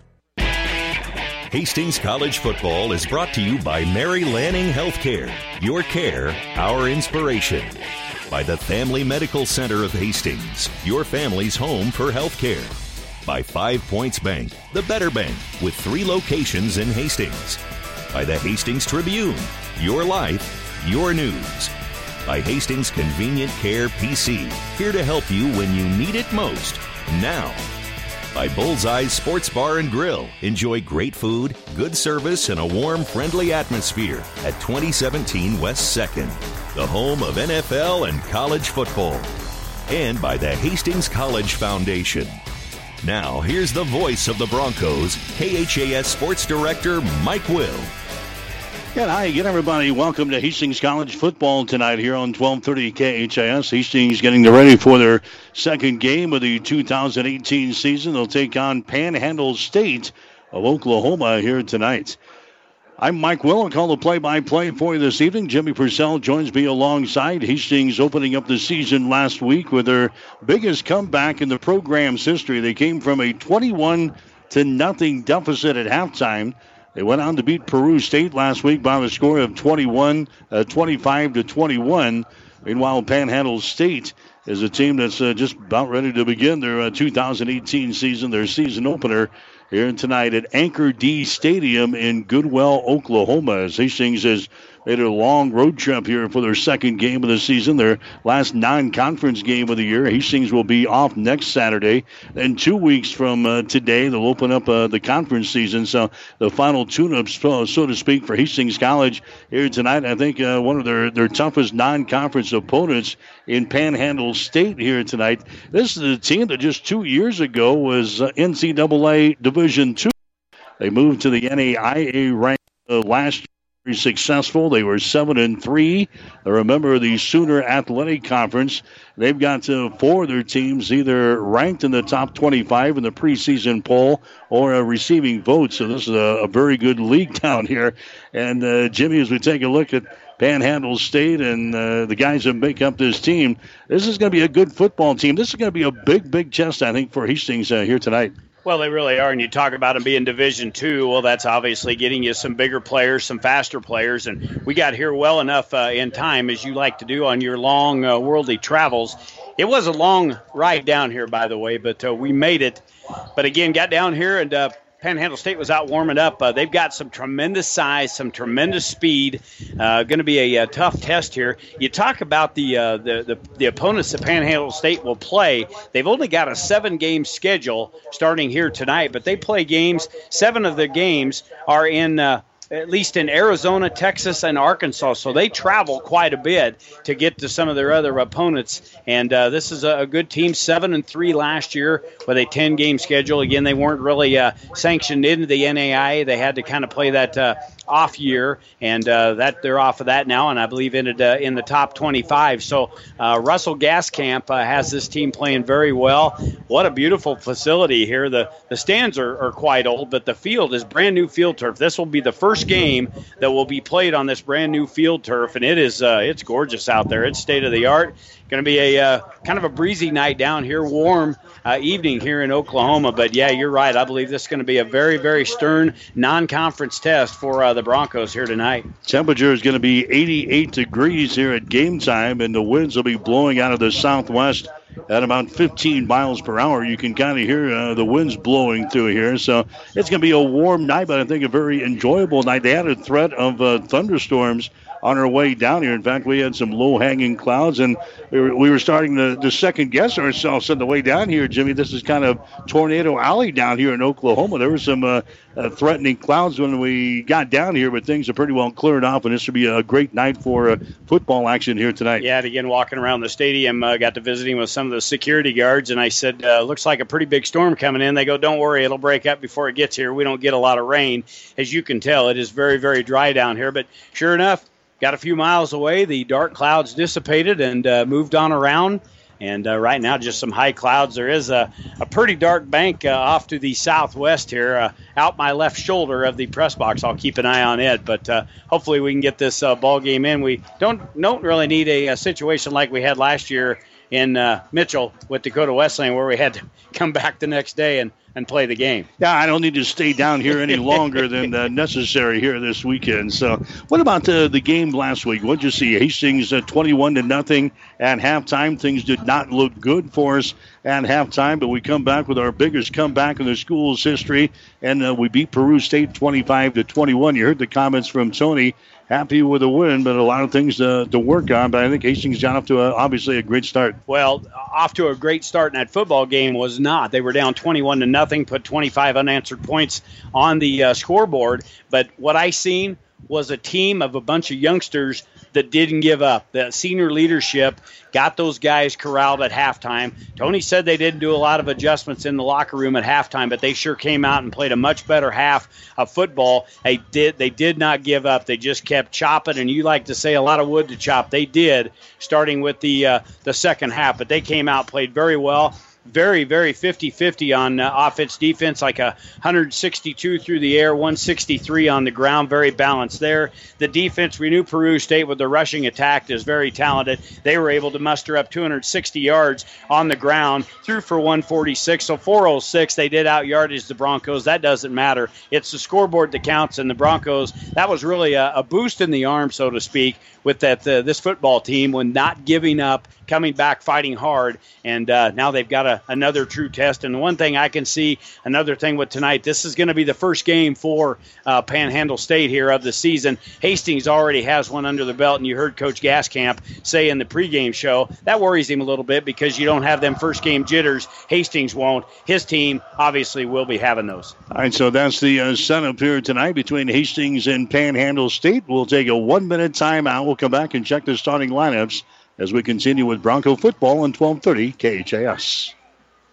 Hastings College Football is brought to you by Mary Lanning Healthcare. Your care, our inspiration. By the Family Medical Center of Hastings, your family's home for healthcare. By Five Points Bank, the better bank, with three locations in Hastings. By the Hastings Tribune, your life, your news. By Hastings Convenient Care PC, here to help you when you need it most. Now, by Bullseye Sports Bar and Grill. Enjoy great food, good service, and a warm, friendly atmosphere at 2017 West 2nd, the home of NFL and college football. And by the Hastings College Foundation. Now, here's the voice of the Broncos, KHAS Sports Director Mike Will. Yeah, hi again, everybody. Welcome to Hastings College football tonight here on 1230 KHAS. Hastings getting ready for their second game of the 2018 season. They'll take on Panhandle State of Oklahoma here tonight. I'm Mike Will. I'll call the play-by-play for you this evening. Jimmy Purcell joins me alongside. Hastings opening up the season last week with their biggest comeback in the program's history. They came from a 21 to nothing deficit at halftime they went on to beat Peru State last week by the score of 21, uh, 25 to 21. Meanwhile, Panhandle State is a team that's uh, just about ready to begin their uh, 2018 season, their season opener here tonight at Anchor D Stadium in Goodwell, Oklahoma. As Hastings is they had a long road trip here for their second game of the season, their last non-conference game of the year. Hastings will be off next Saturday. Then two weeks from uh, today, they'll open up uh, the conference season. So the final tune ups, so, so to speak, for Hastings College here tonight. I think uh, one of their, their toughest non-conference opponents in Panhandle State here tonight. This is a team that just two years ago was uh, NCAA Division Two. They moved to the NAIA rank uh, last very successful. They were seven and three. They're a member of the Sooner Athletic Conference. They've got uh, four of their teams either ranked in the top 25 in the preseason poll or uh, receiving votes. So this is a, a, very good league down here. And uh, Jimmy, as we take a look at Panhandle State and uh, the guys that make up this team, this is going to be a good football team. This is going to be a big, big test, I think, for Hastings uh, here tonight. Well, they really are. And you talk about them being Division Two. Well, that's obviously getting you some bigger players, some faster players, and we got here well enough uh, in time, as you like to do on your long uh, worldly travels. It was a long ride down here, by the way, but uh, we made it. But again, got down here and uh, Panhandle State was out warming up. Uh, they've got some tremendous size, some tremendous speed. Uh, going to be a, a, tough test here. You talk about the, uh, the, the the opponents that Panhandle State will play. They've only got a seven game schedule starting here tonight, but they play games. Seven of their games are in uh, at least in Arizona, Texas, and Arkansas. So they travel quite a bit to get to some of their other opponents. And uh, this is a, good team, seven and three last year with a 10 game schedule. Again, they weren't really uh, sanctioned into the NAIA. They had to kind of play that uh, off year, and uh, that they're off of that now, and I believe ended uh, in the top 25. So uh, Russell Gaskamp uh, has this team playing very well. What a beautiful facility here. The the stands are, are quite old, but the field is brand new field turf. This will be the first game that will be played on this brand new field turf, and it is uh, it's gorgeous out there. It's state of the art. Going to be a uh, kind of a breezy night down here, warm uh, evening here in Oklahoma. But yeah, you're right. I believe this is going to be a very, very stern non-conference test for uh, the Broncos here tonight. Temperature is going to be 88 degrees here at game time, and the winds will be blowing out of the southwest at about 15 miles per hour. You can kind of hear uh, the winds blowing through here. So it's going to be a warm night, but I think a very enjoyable night. They had a threat of uh, thunderstorms on our way down here. In fact, we had some low hanging clouds, and we were, we were starting to, to, second guess ourselves on the way down here, Jimmy. This is kind of Tornado Alley down here in Oklahoma. There were some uh, uh, threatening clouds when we got down here, but things are pretty well cleared off, and this will be a great night for uh, football action here tonight. Yeah, again, walking around the stadium, uh, got to visiting with some of the security guards, and I said, uh, looks like a pretty big storm coming in. They go, don't worry, it'll break up before it gets here. We don't get a lot of rain. As you can tell, it is very, very dry down here, but sure enough, got a few miles away. The dark clouds dissipated and uh, moved on around. And uh, right now, just some high clouds. There is a, a pretty dark bank uh, off to the southwest here, uh, out my left shoulder of the press box. I'll keep an eye on it, but uh, hopefully we can get this uh, ball game in. We don't don't really need a, a situation like we had last year in Mitchell with Dakota Wesleyan, where we had to come back the next day and and play the game. Yeah, I don't need to stay down here any longer than uh, necessary here this weekend. So, what about the the game last week? What'd you see? Hastings uh, 21 to nothing at halftime. Things did not look good for us at halftime, but we come back with our biggest comeback in the school's history, and uh, we beat Peru State 25 to 21. You heard the comments from Tony happy with the win, but a lot of things to, to work on. But I think Hastings got off to a, obviously a great start. Well, off to a great start in that football game was not. They were down 21 to nothing, put 25 unanswered points on the uh, scoreboard. But what I seen was a team of a bunch of youngsters that didn't give up. The senior leadership got those guys corralled at halftime. Tony said they didn't do a lot of adjustments in the locker room at halftime, but they sure came out and played a much better half of football. They did they did not give up. They just kept chopping, and you like to say a lot of wood to chop. They did, starting with the uh, the second half, but they came out played very well very, very 50 50 on uh, offense defense, like a 162 through the air, 163 on the ground. Very balanced there. The defense, we knew Peru State with the rushing attack is very talented. They were able to muster up 260 yards on the ground, threw for 146. So 406, they did out yardage the Broncos. That doesn't matter. It's the scoreboard that counts, and the Broncos, that was really a, a boost in the arm, so to speak, with that uh, this football team when not giving up, coming back, fighting hard, and uh, now they've got a, another true test. And one thing I can see, another thing with tonight, this is going to be the first game for uh, Panhandle State here of the season. Hastings already has one under the belt, and you heard Coach Gaskamp say in the pregame show that worries him a little bit because you don't have them first game jitters. Hastings won't. His team obviously will be having those. All right, so that's the uh, setup here tonight between Hastings and Panhandle State. We'll take a one minute timeout. We'll come back and check the starting lineups as we continue with Bronco football on 1230 KHAS.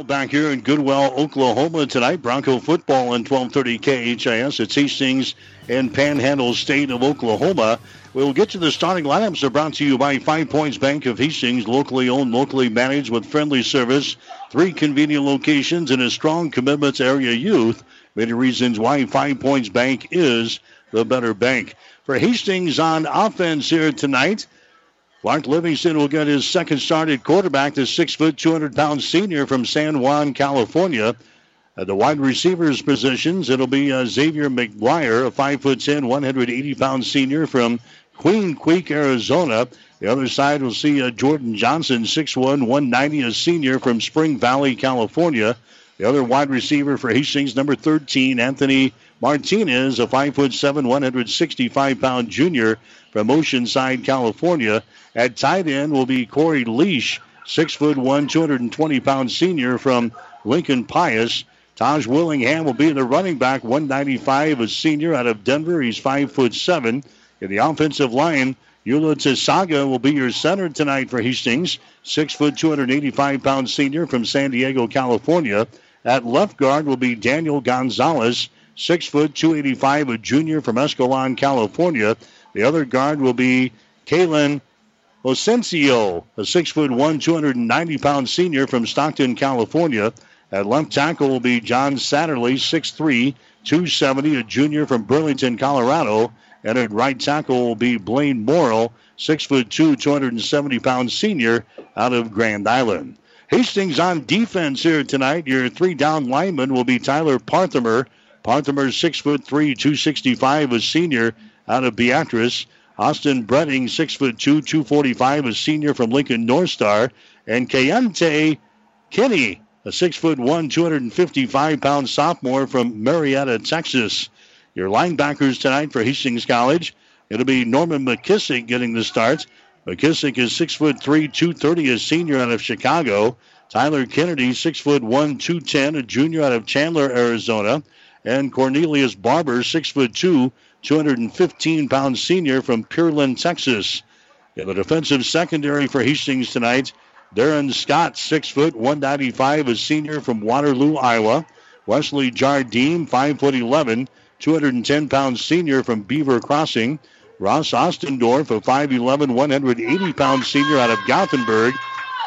Back here in Goodwell, Oklahoma tonight, Bronco football on 1230 KHAS. It's Hastings and Panhandle State of Oklahoma. We'll get to the starting lineups. They're brought to you by Five Points Bank of Hastings, locally owned, locally managed with friendly service, three convenient locations, and a strong commitment to area youth. Many reasons why Five Points Bank is the better bank. For Hastings on offense here tonight, Mark Livingston will get his second start at quarterback, the six foot, 200 pound senior from San Juan, California. At the wide receivers positions, it'll be uh, Xavier McGuire, a five foot 10, 180 pound senior from Queen Creek, Arizona. The other side will see uh, Jordan Johnson, 6'1, 190, a senior from Spring Valley, California. The other wide receiver for Hastings, number 13, Anthony Martinez, a 5'7, 165 pound junior from Oceanside, California. At tight end will be Corey Leash, six foot one, 220 pound senior from Lincoln Pius. Taj Willingham will be the running back, 195, a senior out of Denver. He's five foot seven. In the offensive line, Eula Tisaga will be your center tonight for Hastings, six foot, 285 pound senior from San Diego, California. At left guard will be Daniel Gonzalez, six foot, 285, a junior from Escalon, California. The other guard will be Kalen Osencio, a six foot one, 290 pound senior from Stockton, California. At left tackle will be John Satterley, 6'3, 270, a junior from Burlington, Colorado. And at right tackle will be Blaine Morrill, six foot two, 270 pound senior out of Grand Island. Hastings on defense here tonight. Your three down lineman will be Tyler Parthamer. Parthamer, six foot three, 265, a senior out of Beatrice. Austin foot two, 245, a senior from Lincoln North Star. And Kayante Kinney, a six foot one, 255 pound sophomore from Marietta, Texas. Your linebackers tonight for Hastings College. It'll be Norman McKissick getting the start. McKissick is six foot three, 230, a senior out of Chicago. Tyler Kennedy, six foot one, 210, a junior out of Chandler, Arizona. And Cornelius Barber, six foot two, 215 pound senior from Pearland, Texas. In the defensive secondary for Hastings tonight, Darren Scott, six foot 195, a senior from Waterloo, Iowa. Wesley Jardine, five foot 11, 210 pound senior from Beaver Crossing. Ross Ostendorf, a 5'11, 180 pound senior out of Gothenburg.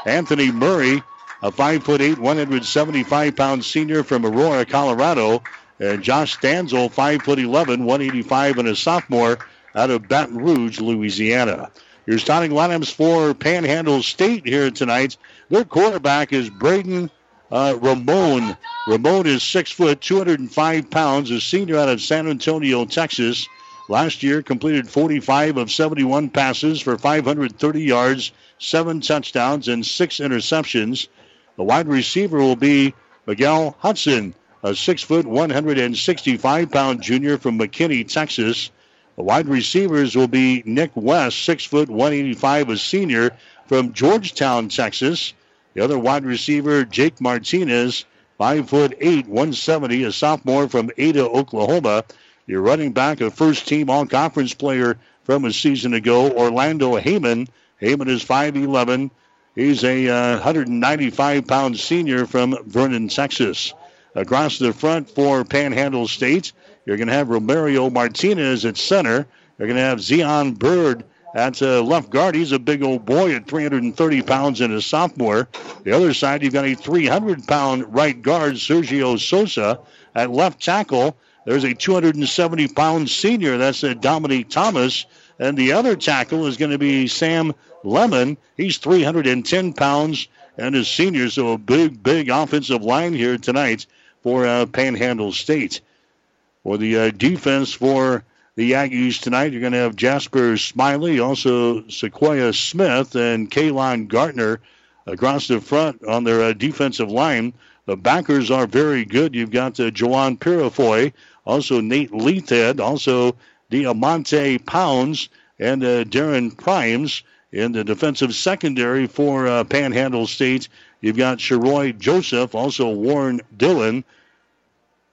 Anthony Murray, a 5'8, 175 pound senior from Aurora, Colorado. And Josh Stanzel, 5'11, 185, and a sophomore out of Baton Rouge, Louisiana. Your starting lineups for Panhandle State here tonight. Their quarterback is Braden uh, Ramon. Ramon is six foot, 205 pounds, a senior out of San Antonio, Texas. Last year completed 45 of 71 passes for 530 yards, seven touchdowns, and six interceptions. The wide receiver will be Miguel Hudson, a six foot, 165 pound junior from McKinney, Texas. The wide receivers will be Nick West, six foot, 185, a senior from Georgetown, Texas. The other wide receiver, Jake Martinez, five foot eight, 170, a sophomore from Ada, Oklahoma. Your running back, a first team all conference player from a season ago, Orlando Heyman. Heyman is 5'11. He's a uh, 195 pound senior from Vernon, Texas. Across the front for Panhandle State, you're going to have Romario Martinez at center. You're going to have Zion Bird at uh, left guard. He's a big old boy at 330 pounds and a sophomore. The other side, you've got a 300 pound right guard, Sergio Sosa. At left tackle, there's a 270 pound senior. That's uh, Dominique Thomas. And the other tackle is going to be Sam Lemon. He's 310 pounds and is senior, so a big, big offensive line here tonight for uh, Panhandle State. For the uh, defense for the Aggies tonight. You're going to have Jasper Smiley, also Sequoia Smith, and Kalon Gartner across the front on their uh, defensive line. The backers are very good. You've got uh, Joan Purifoy, also Nate Leathed, also Diamante Pounds, and uh, Darren Primes in the defensive secondary for uh, Panhandle State. You've got Sheroy Joseph, also Warren Dillon,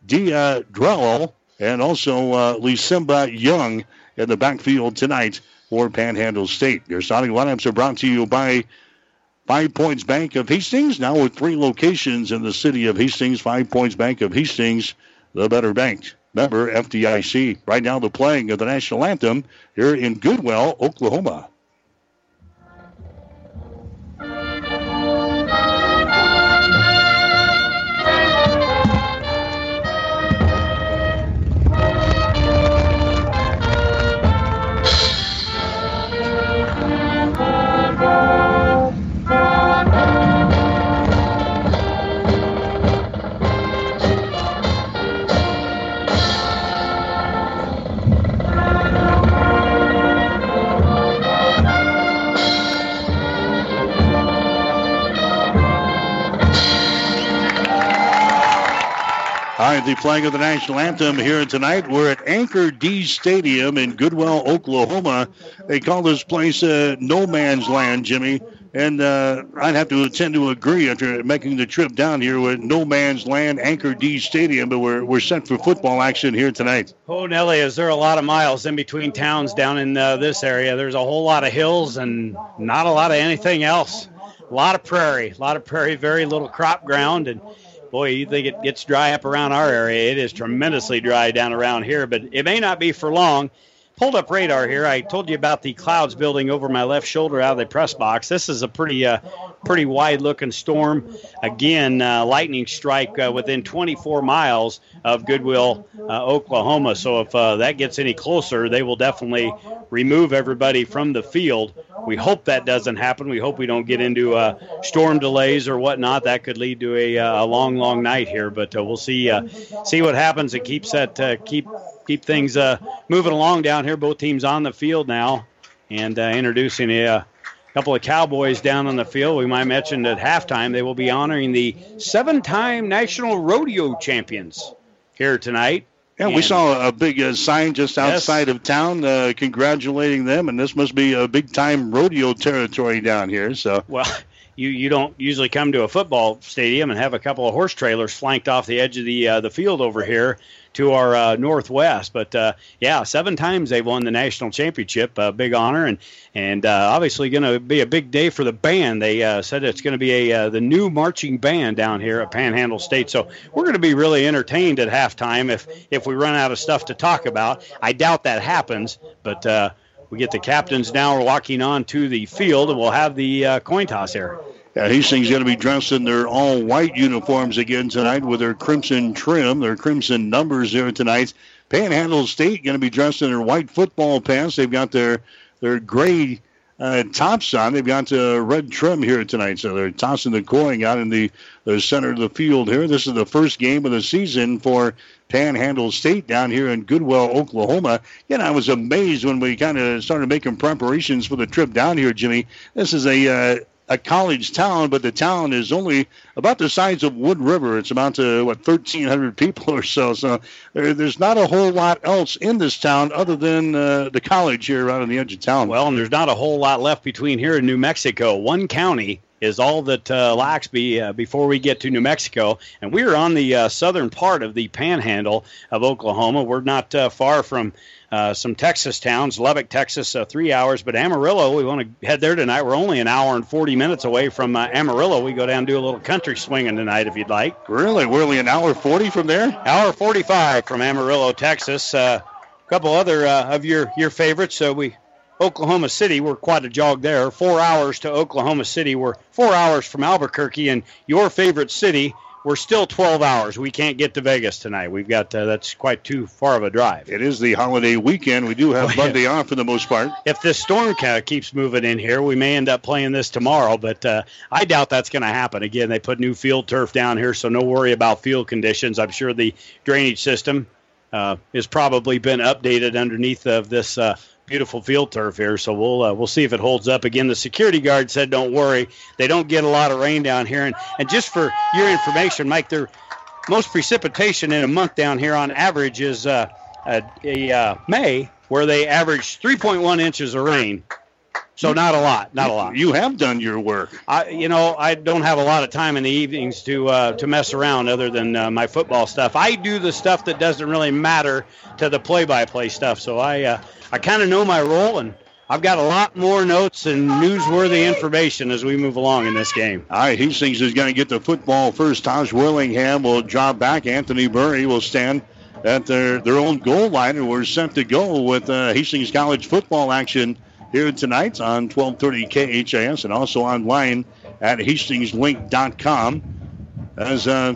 Dia Drell, and also uh, Lisimba Young in the backfield tonight for Panhandle State. Your starting lineups are brought to you by Five Points Bank of Hastings, now with three locations in the city of Hastings. Five Points Bank of Hastings, the better bank. Member FDIC. Right now, the playing of the national anthem here in Goodwell, Oklahoma. Right, the flag of the national anthem here tonight. We're at Anchor D Stadium in Goodwell, Oklahoma. They call this place uh, No Man's Land, Jimmy. And uh, I'd have to tend to agree after making the trip down here with No Man's Land, Anchor D Stadium, but we're, we're set for football action here tonight. Oh, Nelly, is there a lot of miles in between towns down in uh, this area? There's a whole lot of hills and not a lot of anything else. A lot of prairie, a lot of prairie, very little crop ground, and boy, you think it gets dry up around our area. It is tremendously dry down around here, but it may not be for long. Pulled up radar here. I told you about the clouds building over my left shoulder out of the press box. This is a pretty, uh, pretty wide-looking storm. Again, uh, lightning strike uh, within 24 miles of Goodwell, uh, Oklahoma. So if uh, that gets any closer, they will definitely remove everybody from the field. We hope that doesn't happen. We hope we don't get into uh, storm delays or whatnot. That could lead to a, a long, long night here. But we'll see see what happens. It keeps that keep keep things uh, moving along down here. Both teams on the field now, and uh, introducing a, a, couple of Cowboys down on the field. We might mention at halftime they will be honoring the seven-time national rodeo champions here tonight. Yeah, and we saw a big uh, sign just outside yes. of town uh, congratulating them, and this must be a big-time rodeo territory down here. So well. You, you don't usually come to a football stadium and have a couple of horse trailers flanked off the edge of the uh, the field over here to our uh, northwest. But uh, yeah, seven times they've won the national championship. Uh, big honor, and and uh, obviously going to be a big day for the band. They uh, said it's going to be a the new marching band down here at Panhandle State. So we're going to be really entertained at halftime if if we run out of stuff to talk about. I doubt that happens, but. we get the captains now walking on to the field, and we'll have the coin toss here. Yeah, Hastings going to be dressed in their all white uniforms again tonight with their crimson trim, their crimson numbers there tonight. Panhandle State going to be dressed in their white football pants. They've got their their gray uh, tops on. They've got uh, red trim here tonight, so they're tossing the coin out in the, the center of the field here. This is the first game of the season for Panhandle State down here in Goodwell, Oklahoma. Yeah, I was amazed when we kind of started making preparations for the trip down here, Jimmy. This is a uh, a college town, but the town is only about the size of Wood River. It's about to, what, 1,300 people or so. So there, there's not a whole lot else in this town other than uh, the college here right on the edge of town. Well, and there's not a whole lot left between here and New Mexico. One county is all that uh, lacks be, uh, before we get to New Mexico. And we're on the uh, southern part of the panhandle of Oklahoma. We're not uh, far from uh, some Texas towns, Lubbock, Texas, uh, three hours. But Amarillo, we want to head there tonight. We're only an hour and 40 minutes away from uh, Amarillo. We go down and do a little country swinging tonight if you'd like. Really? We're only an hour 40 from there? Hour 45 from Amarillo, Texas. A couple other of your, your favorites. So we Oklahoma City, we're quite a jog there. Four hours to Oklahoma City. We're four hours from Albuquerque, and your favorite city we're still 12 hours. We can't get to Vegas tonight. We've got uh, that's quite too far of a drive. It is the holiday weekend. We do have oh, Monday off for the most part. If this storm kind of keeps moving in here, we may end up playing this tomorrow, but uh, I doubt that's going to happen. Again, they put new field turf down here, so no worry about field conditions. I'm sure the drainage system uh, has probably been updated underneath of this uh, beautiful field turf here. So we'll uh, we'll see if it holds up. Again, the security guard said, "Don't worry, they don't get a lot of rain down here." And and just for your information, Mike, their most precipitation in a month down here on average is uh, a, a uh, May, where they average 3.1 inches of rain. So not a lot, not a lot. You have done your work. I, you know, I don't have a lot of time in the evenings to uh, to mess around other than uh, my football stuff. I do the stuff that doesn't really matter to the play-by-play stuff. So I uh, I kind of know my role, and I've got a lot more notes and newsworthy information as we move along in this game. All right, Hastings is going to get the football first. Taj Willingham will drop back. Anthony Murray will stand at their, their own goal line, and we're set to go with uh, Hastings College football action here tonight on 1230 KHAS and also online at hastingslink.com. As uh,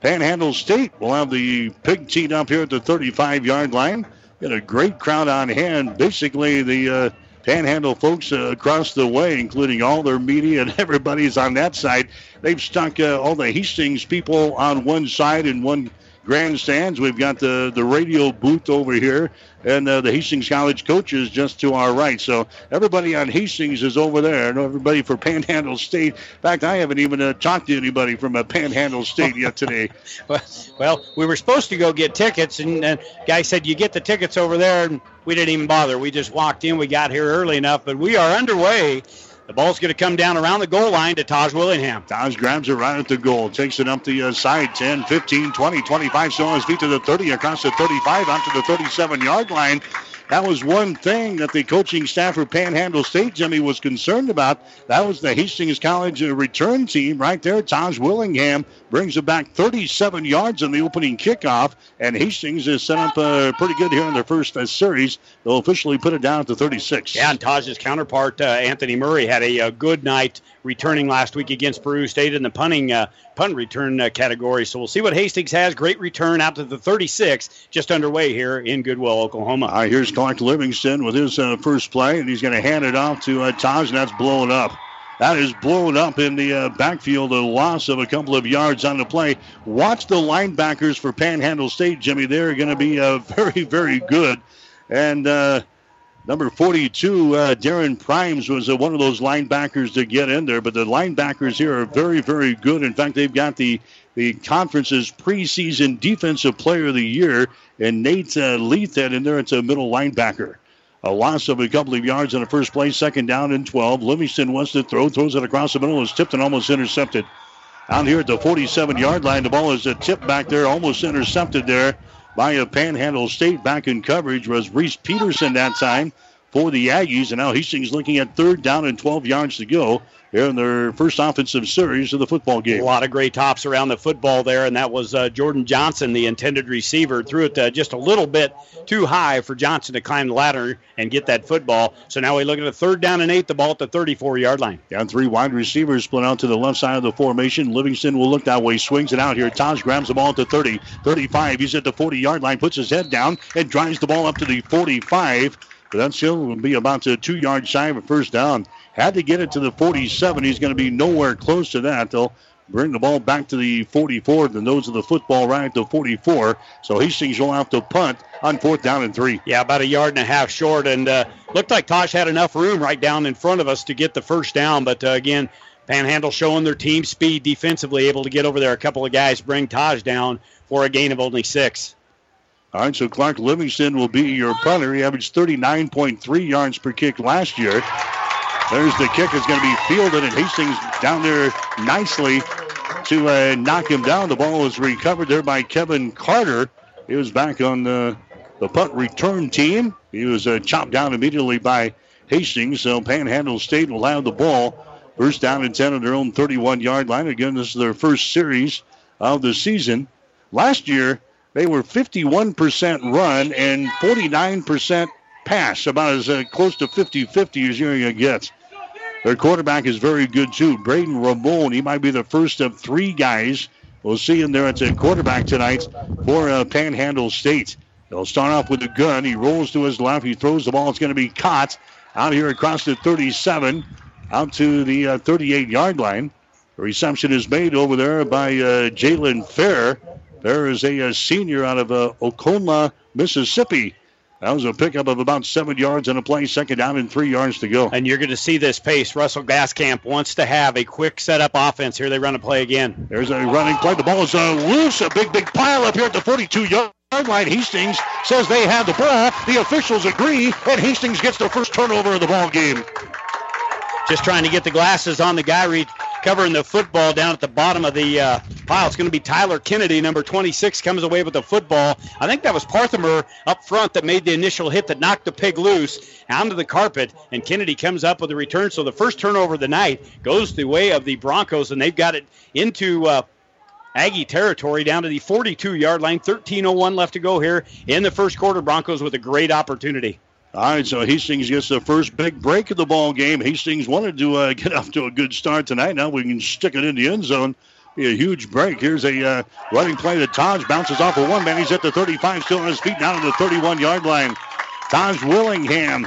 Panhandle State will have the pig teed up here at the 35 yard line. Got a great crowd on hand. Basically, the uh, Panhandle folks uh, across the way, including all their media and everybody's on that side. They've stuck uh, all the Hastings people on one side and one grandstands. We've got the, the radio booth over here and uh, the Hastings College coaches just to our right. So everybody on Hastings is over there. everybody for Panhandle State. In fact, I haven't even uh, talked to anybody from a Panhandle State yet today. well, we were supposed to go get tickets, and the guy said, You get the tickets over there. And we didn't even bother. We just walked in. We got here early enough, but we are underway the ball's going to come down around the goal line to Taj Willingham. Taj grabs it right at the goal, takes it up the uh, side 10, 15, 20, 25, so on his feet to the 30, across the 35, onto the 37 yard line. That was one thing that the coaching staff for Panhandle State, Jimmy, was concerned about. That was the Hastings College return team right there. Taj Willingham brings it back 37 yards in the opening kickoff, and Hastings is set up uh, pretty good here in their first uh, series. They'll officially put it down to 36. Yeah, and Taj's counterpart, uh, Anthony Murray, had a, a, good night returning last week against Peru State in the punting uh, punt return uh, category. So we'll see what Hastings has. Great return out to the 36, just underway here in Goodwell, Oklahoma. All right, here's Clark Livingston with his uh, first play, and he's going to hand it off to uh, Taj, and that's blown up. That is blown up in the uh, backfield, a loss of a couple of yards on the play. Watch the linebackers for Panhandle State, Jimmy. They're going to be uh, very, very good. And uh, number 42, uh, Darren Primes, was uh, one of those linebackers to get in there. But the linebackers here are very, very good. In fact, they've got the the conference's preseason defensive player of the year, and Nate uh, Leathed in there. It's a middle linebacker. A loss of a couple of yards in the first play, second down and 12. Livingston wants to throw, throws it across the middle, is tipped and almost intercepted. Out here at the 47 yard line, the ball is a tip back there, almost intercepted there by a Panhandle State. Back in coverage was Reese Peterson that time for the Aggies. And now Hastings looking at third down and 12 yards to go in their first offensive series of the football game. A lot of great tops around the football there, and that was uh, Jordan Johnson, the intended receiver, threw it uh, just a little bit too high for Johnson to climb the ladder and get that football. So now we look at a third down and eight, the ball at the 34 yard line. Down three wide receivers split out to the left side of the formation. Livingston will look that way, swings it out here. Taj grabs the ball at the 30, 35. He's at the 40 yard line, puts his head down, and drives the ball up to the 45. But that still will be about a two yard shy of a first down. Had to get it to the 47. He's going to be nowhere close to that. They'll bring the ball back to the 44, the nose of the football right at the 44. So Hastings will have to punt on fourth down and three. Yeah, about a yard and a half short. And uh, looked like Taj had enough room right down in front of us to get the first down. But uh, again, Panhandle showing their team speed defensively, able to get over there. A couple of guys bring Taj down for a gain of only six. All right, so Clark Livingston will be your punter. He averaged 39.3 yards per kick last year. There's the kick. It's going to be fielded, and Hastings down there nicely to uh, knock him down. The ball was recovered there by Kevin Carter. He was back on the, the punt return team. He was uh, chopped down immediately by Hastings. So Panhandle State will have the ball. First down and 10 on their own 31 yard line. Again, this is their first series of the season. Last year, they were 51% run and 49% pass, about as uh, close to 50 50 as you're going to get. Their quarterback is very good too. Braden Ramon, he might be the first of three guys. We'll see him there at the quarterback tonight for uh, Panhandle State. They'll start off with a gun. He rolls to his left. He throws the ball. It's going to be caught out here across the 37, out to the uh, 38 yard line. The reception is made over there by uh, Jalen Fair. There is a, a senior out of uh, Oklahoma, Mississippi. That was a pickup of about seven yards on a play, second down and three yards to go. And you're going to see this pace. Russell Gaskamp wants to have a quick setup offense. Here they run a play again. There's a running play. The ball is uh, loose. A big, big pile up here at the 42 yard line. Hastings says they have the ball. The officials agree, and Hastings gets the first turnover of the ball game. Just trying to get the glasses on the guy covering the football down at the bottom of the uh, pile. It's going to be Tyler Kennedy, number 26, comes away with the football. I think that was Parthamer up front that made the initial hit that knocked the pig loose onto the carpet, and Kennedy comes up with a return. So the first turnover of the night goes the way of the Broncos, and they've got it into. Uh, Aggie territory down to the 42 yard line. 13.01 left to go here in the first quarter. Broncos with a great opportunity. All right, so Hastings gets the first big break of the ball game. Hastings wanted to uh, get off to a good start tonight. Now we can stick it in the end zone. Be a huge break. Here's a uh, running play that Taj bounces off of one man. He's at the 35, still on his feet, down to the 31 yard line. Taj Willingham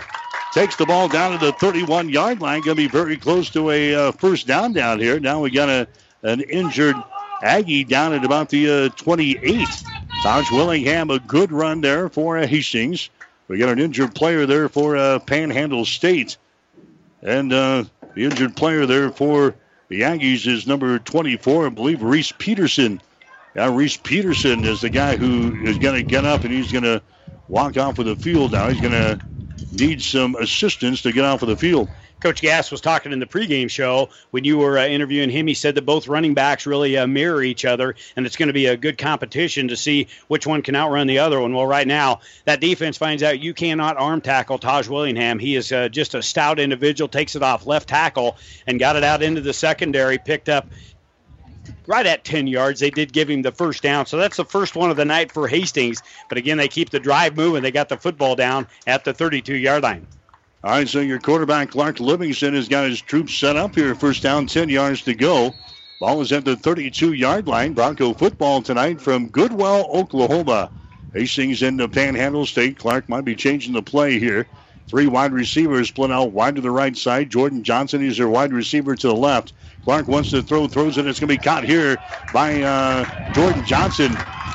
takes the ball down to the 31 yard line. Going to be very close to a uh, first down down here. Now we got a an injured Aggie down at about the uh, 28. Taj Willingham, a good run there for Hastings. We got an injured player there for uh, Panhandle State. And uh, the injured player there for the Aggies is number 24, I believe, Reese Peterson. Yeah, Reese Peterson is the guy who is going to get up and he's going to walk off of the field now. He's going to need some assistance to get off of the field. Coach Gass was talking in the pregame show when you were uh, interviewing him. He said that both running backs really uh, mirror each other, and it's going to be a good competition to see which one can outrun the other one. Well, right now, that defense finds out you cannot arm tackle Taj Willingham. He is uh, just a stout individual, takes it off left tackle and got it out into the secondary, picked up right at 10 yards. They did give him the first down. So that's the first one of the night for Hastings. But again, they keep the drive moving. They got the football down at the 32 yard line. All right, so your quarterback, Clark Livingston, has got his troops set up here. First down, 10 yards to go. Ball is at the 32 yard line. Bronco football tonight from Goodwell, Oklahoma. Hastings in the Panhandle State. Clark might be changing the play here. Three wide receivers split out wide to the right side. Jordan Johnson is their wide receiver to the left. Clark wants to throw, throws it. It's going to be caught here by uh, Jordan Johnson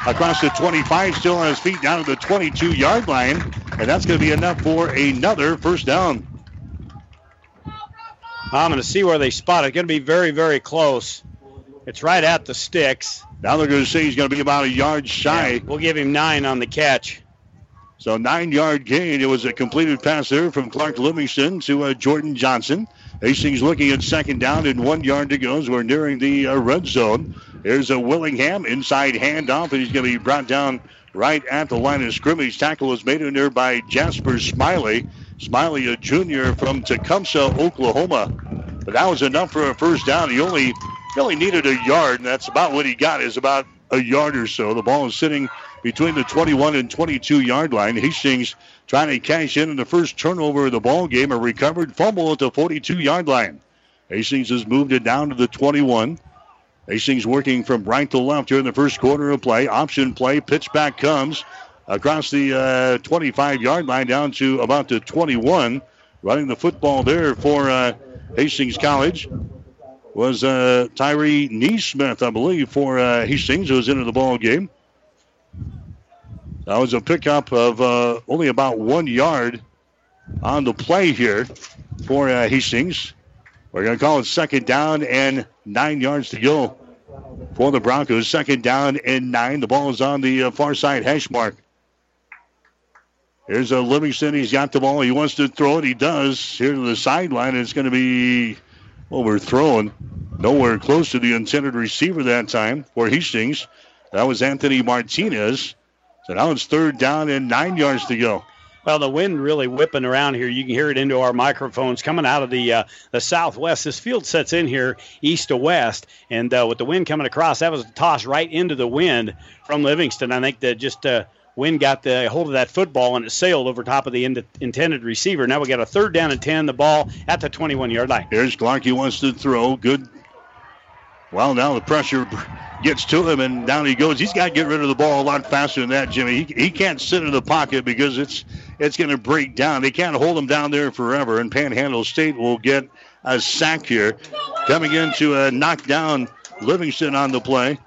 across the 25, still on his feet down to the 22 yard line. And that's going to be enough for another first down. I'm going to see where they spot it. It's going to be very, very close. It's right at the sticks. Now they're going to say he's going to be about a yard shy. Yeah, we'll give him nine on the catch. So nine yard gain. It was a completed pass there from Clark Livingston to uh, Jordan Johnson. Hastings looking at second down and one yard to go as we're nearing the uh, red zone. There's a Willingham inside handoff, and he's going to be brought down right at the line of scrimmage. Tackle was made in there by Jasper Smiley. Smiley, a junior from Tecumseh, Oklahoma. But that was enough for a first down. He only, only needed a yard, and that's about what he got, is about a yard or so. The ball is sitting between the 21 and 22 yard line. Hastings trying to cash in in the first turnover of the ball game. A recovered fumble at the 42 yard line. Hastings has moved it down to the 21. Hastings working from right to left here in the first quarter of play. Option play. Pitch back comes across the 25 uh, yard line down to about the 21. Running the football there for uh, Hastings College was uh, Tyree Neesmith, I believe, for uh, Hastings, who was into the ball game. That was a pickup of uh, only about one yard on the play here for uh, Hastings. We're going to call it second down and nine yards to go for the Broncos. Second down and nine. The ball is on the uh, far side hash mark. Here's a Livingston. He's got the ball. He wants to throw it. He does. Here to the sideline. It's going to be overthrown. Nowhere close to the intended receiver that time for Hastings. That was Anthony Martinez. So now it's third down and nine yards to go. Well, the wind really whipping around here. You can hear it into our microphones coming out of the uh, the southwest. This field sets in here east to west, and uh, with the wind coming across, that was a toss right into the wind from Livingston. I think that just uh, wind got the hold of that football and it sailed over top of the in- intended receiver. Now we got a third down and ten. The ball at the 21 yard line. Here's Clark. He wants to throw. Good. Well, now the pressure gets to him, and down he goes. He's got to get rid of the ball a lot faster than that, Jimmy. He, he can't sit in the pocket because it's it's going to break down. They can't hold him down there forever, and Panhandle State will get a sack here. Coming in to uh, knock down Livingston on the play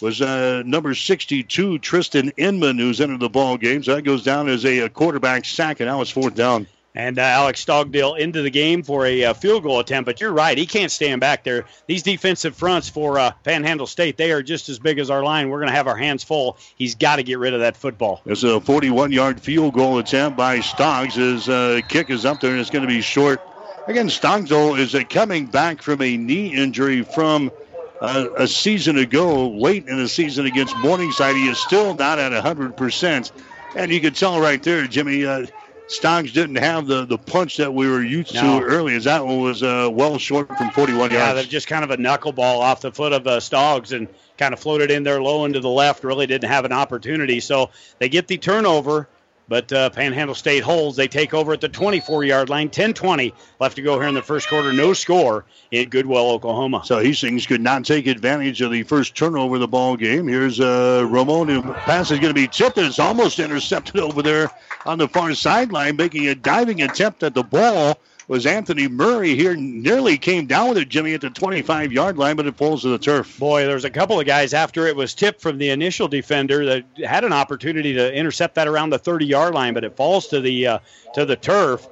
was uh, number 62, Tristan Inman, who's entered the ball game. So that goes down as a, a quarterback sack, and now it's fourth down. And uh, Alex Stogdale into the game for a uh, field goal attempt. But you're right, he can't stand back there. These defensive fronts for uh, Panhandle State, they are just as big as our line. We're going to have our hands full. He's got to get rid of that football. It's a 41 yard field goal attempt by Stoggs. His uh, kick is up there, and it's going to be short. Again, Stogdale is uh, coming back from a knee injury from uh, a season ago, late in the season against Morningside. He is still not at 100%. And you can tell right there, Jimmy, uh, Stoggs didn't have the, the punch that we were used No. to early, as that one was uh, well short from 41 Yeah, yards. they're just kind of a knuckleball off the foot of uh, Stoggs and kind of floated in there low and to the left. Really didn't have an opportunity. So they get the turnover, but uh, Panhandle State holds. They take over at the 24 yard line. 10 20 left to go here in the first quarter. No score in Goodwell, Oklahoma. So Hastings could not take advantage of the first turnover of the ball game. Here's uh, Ramon. who pass is going to be tipped, and it's almost intercepted over there on the far sideline, making a diving attempt at the ball. Was Anthony Murray here? Nearly came down with it, Jimmy, at the 25 yard line, but it falls to the turf. Boy, there's a couple of guys after it was tipped from the initial defender that had an opportunity to intercept that around the 30 yard line, but it falls to the uh, to the turf.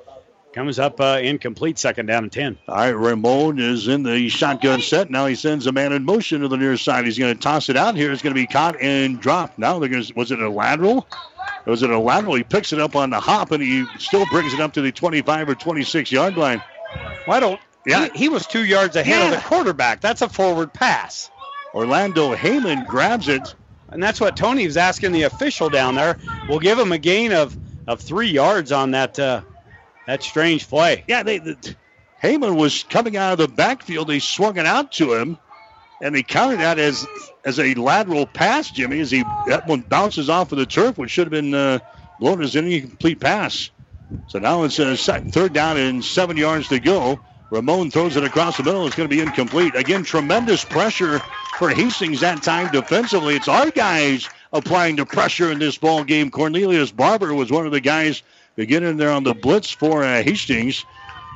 Comes up uh, incomplete, second down and 10. All right, Ramon is in the shotgun set. Now he sends a man in motion to the near side. He's going to toss it out here. It's going to be caught and dropped. Now they're going to, was it a lateral? Was it a lateral? He picks it up on the hop and he still brings it up to the 25 or 26 yard line. Why don't? Yeah. He, he was two yards ahead of the quarterback. That's a forward pass. Orlando Heyman grabs it. And that's what Tony was asking the official down there. We'll give him a gain of, of three yards on that uh, that strange play. Yeah, they, the, Heyman was coming out of the backfield. They swung it out to him, and they counted that as as a lateral pass, Jimmy, as he that one bounces off of the turf, which should have been uh, blown as an incomplete pass. So now it's a second, third down and seven yards to go. Ramon throws it across the middle. It's going to be incomplete. Again, tremendous pressure for Hastings that time defensively. It's our guys applying the pressure in this ball game. Cornelius Barber was one of the guys to get in there on the blitz for uh, Hastings.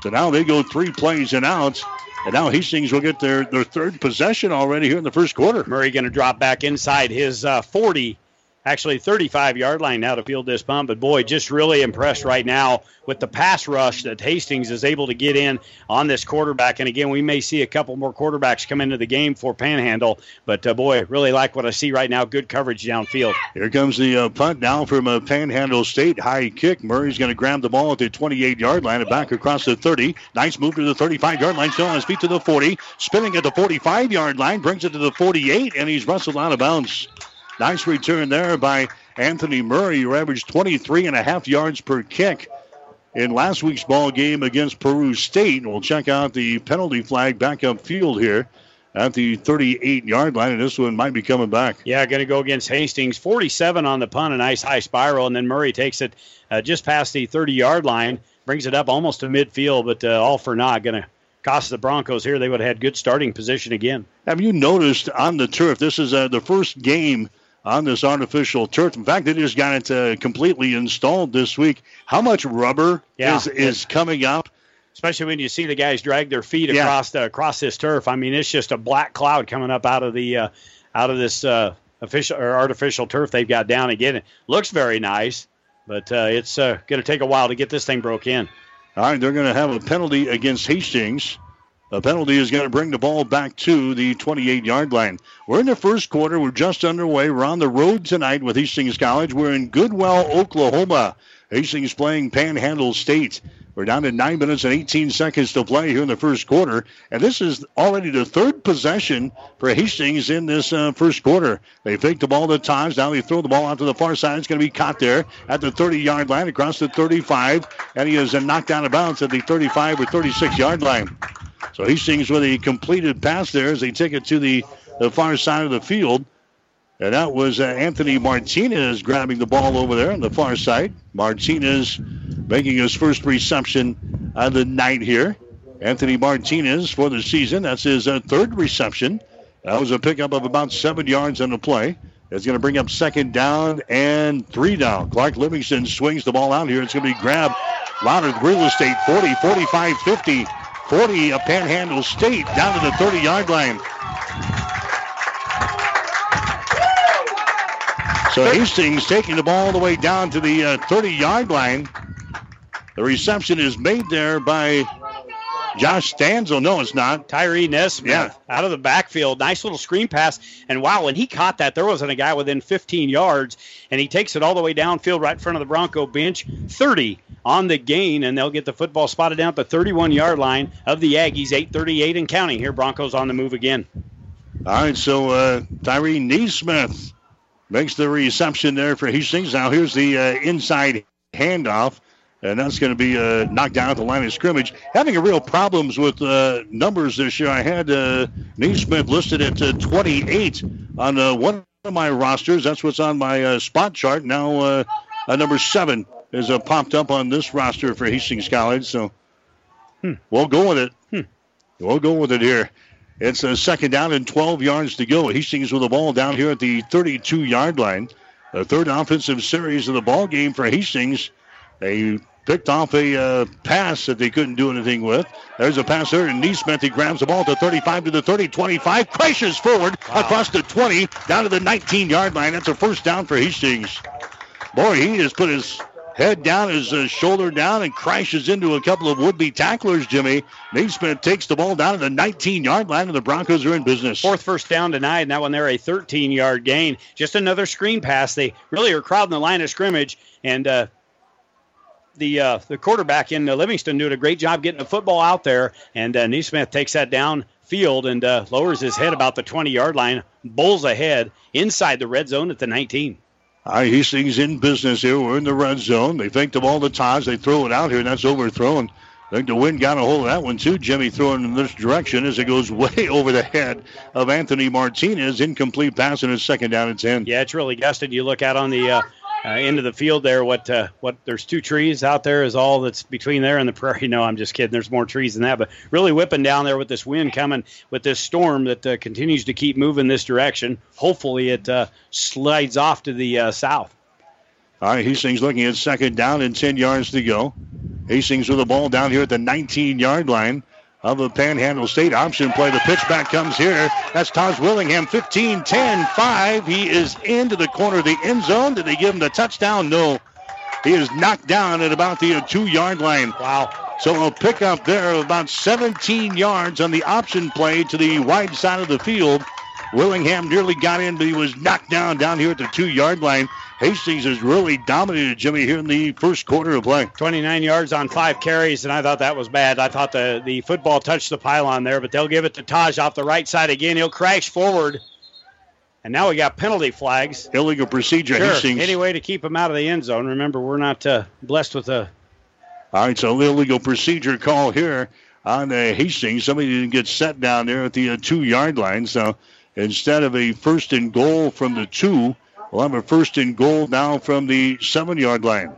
So now they go three plays and outs. And now Hastings will get their, their third possession already here in the first quarter. Murray going to drop back inside his uh, 40, actually 35 yard line now to field this punt. But boy, just really impressed right now with the pass rush that Hastings is able to get in on this quarterback. And again, we may see a couple more quarterbacks come into the game for Panhandle. But uh, boy, really like what I see right now. Good coverage downfield. Here comes the uh, punt now from uh, Panhandle State. High kick. Murray's going to grab the ball at the 28 yard line and back across the 30. Nice move to the 35 yard line. Still on his feet to the 40. Spinning at the 45 yard line. Brings it to the 48, and he's wrestled out of bounds. Nice return there by Anthony Murray, who averaged 23 and a half yards per kick in last week's ball game against Peru State. We'll check out the penalty flag back up field here at the 38 yard line, and this one might be coming back. Yeah, going to go against Hastings. 47 on the punt, a nice high spiral, and then Murray takes it uh, just past the 30 yard line, brings it up almost to midfield, but uh, all for naught. Going to cost the Broncos here. They would have had good starting position again. Have you noticed on the turf? This is uh, the first game on this artificial turf. In fact, they just got it uh, completely installed this week. How much rubber Yeah. is is coming up? Especially when you see the guys drag their feet Yeah. across the, across this turf. I mean, it's just a black cloud coming up out of the uh, out of this uh, official or artificial turf they've got down again. It looks very nice, but uh, it's uh, going to take a while to get this thing broke in. All right, they're going to have a penalty against Hastings. The penalty is going to bring the ball back to the 28 yard line. We're in the first quarter. We're just underway. We're on the road tonight with Hastings College. We're in Goodwell, Oklahoma. Hastings playing Panhandle State. We're down to 9 minutes and 18 seconds to play here in the first quarter. And this is already the third possession for Hastings in this uh, first quarter. They fake the ball to Taj. Now they throw the ball out to the far side. It's going to be caught there at the 30 yard line across the 35. And he is knocked out of bounds at the 35 or 36 yard line. So Hastings with a completed pass there as they take it to the, the far side of the field. And that was uh, Anthony Martinez grabbing the ball over there on the far side. Martinez making his first reception of the night here. Anthony Martinez for the season. That's his uh, third reception. That was a pickup of about seven yards on the play. It's going to bring up second down and three down. Clark Livingston swings the ball out here. It's going to be grabbed. Louder real estate 40, 45, 50, 40 of Panhandle State down to the 30 yard line. So Hastings taking the ball all the way down to the 30 uh, yard line. The reception is made there by Josh Stanzel. No, it's not. Tyree Nesmith Yeah. out of the backfield. Nice little screen pass. And wow, when he caught that, there wasn't a guy within 15 yards. And he takes it all the way downfield right in front of the Bronco bench. 30 on the gain, and they'll get the football spotted down at the 31 yard line of the Aggies. 838 and counting here. Broncos on the move again. All right, so uh, Tyree Neesmith makes the reception there for Hastings. Now here's the uh, inside handoff, and that's going to be uh, knocked down at the line of scrimmage. Having a real problems with uh, numbers this year. I had uh, Neesmith listed at uh, 28 on uh, one of my rosters. That's what's on my uh, spot chart. Now uh, uh, number seven is uh, popped up on this roster for Hastings College. So we'll go with it. We'll go with it here. It's a second down and 12 yards to go. Hastings with the ball down here at the 32 yard line. The third offensive series of the ball game for Hastings. They picked off a uh, pass that they couldn't do anything with. There's a pass there, and Neesmith, he grabs the ball to 35 to the 30, 25, crashes forward across the 20, down to the 19 yard line. That's a first down for Hastings. Boy, he just put his head down, his uh, shoulder down, and crashes into a couple of would-be tacklers, Jimmy. Neesmith takes the ball down to the 19-yard line, and the Broncos are in business. Fourth first down tonight, and that one there a 13 yard gain. Just another screen pass. They really are crowding the line of scrimmage, and uh, the uh, the quarterback in uh, Livingston doing a great job getting the football out there. And uh, Neesmith takes that down field and uh, lowers his head about the 20 yard line, bowls ahead inside the red zone at the 19. All right, Hastings in business here. We're in the red zone. They fake the ball the Taj. They throw it out here, and that's overthrown. I think the wind got a hold of that one, too. Jimmy throwing in this direction as it goes way over the head of Anthony Martinez. Incomplete pass, and it's second down and 10. Yeah, it's really gusted. You look out on the uh, uh, end of the field there. What uh, what? There's two trees out there. Is all that's between there and the prairie. No, I'm just kidding. There's more trees than that. But really whipping down there with this wind coming with this storm that uh, continues to keep moving this direction. Hopefully it uh, slides off to the uh, south. All right, Hastings looking at second down and 10 yards to go. Hastings with the ball down here at the 19-yard line of the Panhandle State option play. The pitch back comes here. That's Taj Willingham, 15, 10, 5. He is into the corner of the end zone. Did they give him the touchdown? No. He is knocked down at about the uh, two-yard line. Wow. So a pickup there of about 17 yards on the option play to the wide side of the field. Willingham nearly got in, but he was knocked down down here at the two-yard line. Hastings has really dominated Jimmy here in the first quarter of play. 29 yards on five carries, and I thought that was bad. I thought the, the football touched the pylon there, but they'll give it to Taj off the right side again. He'll crash forward. And now we got penalty flags. Illegal procedure, Sure. Hastings. Any way to keep him out of the end zone. Remember, we're not uh, blessed with a. All right, so illegal procedure call here on uh, Hastings. Somebody didn't get set down there at the uh, two-yard line. So instead of a first and goal from the two, we'll have a first and goal now from the seven-yard line.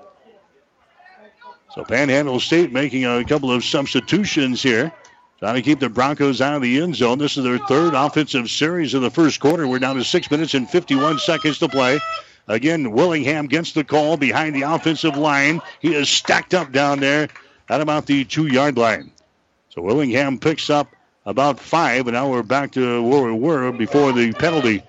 So Panhandle State making a couple of substitutions here. Trying to keep the Broncos out of the end zone. This is their third offensive series of the first quarter. We're down to six minutes and 51 seconds to play. Again, Willingham gets the call behind the offensive line. He is stacked up down there at about the two yard line. So Willingham picks up about five, and now we're back to where we were before the penalty.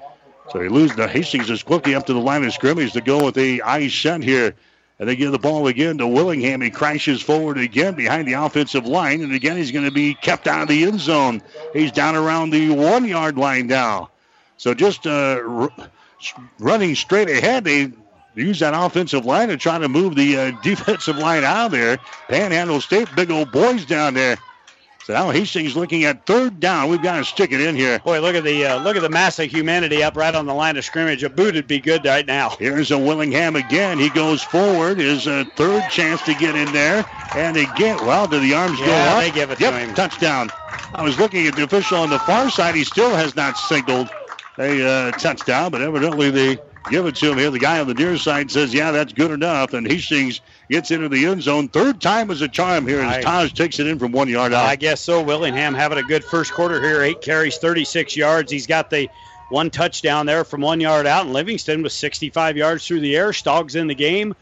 So they lose the Hastings is quickly up to the line of scrimmage to go with a ice set here. And they give the ball again to Willingham. He crashes forward again behind the offensive line. And again, he's going to be kept out of the end zone. He's down around the one yard line now. So just uh, r- running straight ahead, they use that offensive line to try to move the uh, defensive line out of there. Panhandle State, big old boys down there. So now Hastings looking at third down. We've got to stick it in here. Boy, look at the uh, look at the mass of humanity up right on the line of scrimmage. A boot would be good right now. Here's a Willingham again. He goes forward. Is a third chance to get in there. And again, well, do the arms go Yeah, up? they give it to him. touchdown. I was looking at the official on the far side. He still has not signaled a uh, touchdown, but evidently they give it to him here. The guy on the near side says, yeah, that's good enough. And Hastings gets into the end zone. Third time is a charm here as Taj takes it in from one yard out. I guess so. Willingham having a good first quarter here. Eight carries, 36 yards. He's got the one touchdown there from one yard out. And Livingston with 65 yards through the air. Stoggs in the game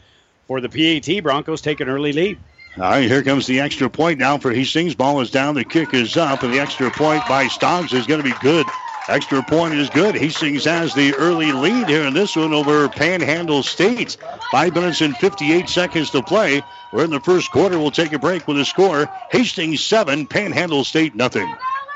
for the PAT. Broncos take an early lead. All right, here comes the extra point now for Hastings. Ball is down. The kick is up, and the extra point by Stoggs is going to be good. Extra point is good. Hastings has the early lead here in this one over Panhandle State. Five minutes and 58 seconds to play. We're in the first quarter. We'll take a break with the score. Hastings 7, Panhandle State nothing.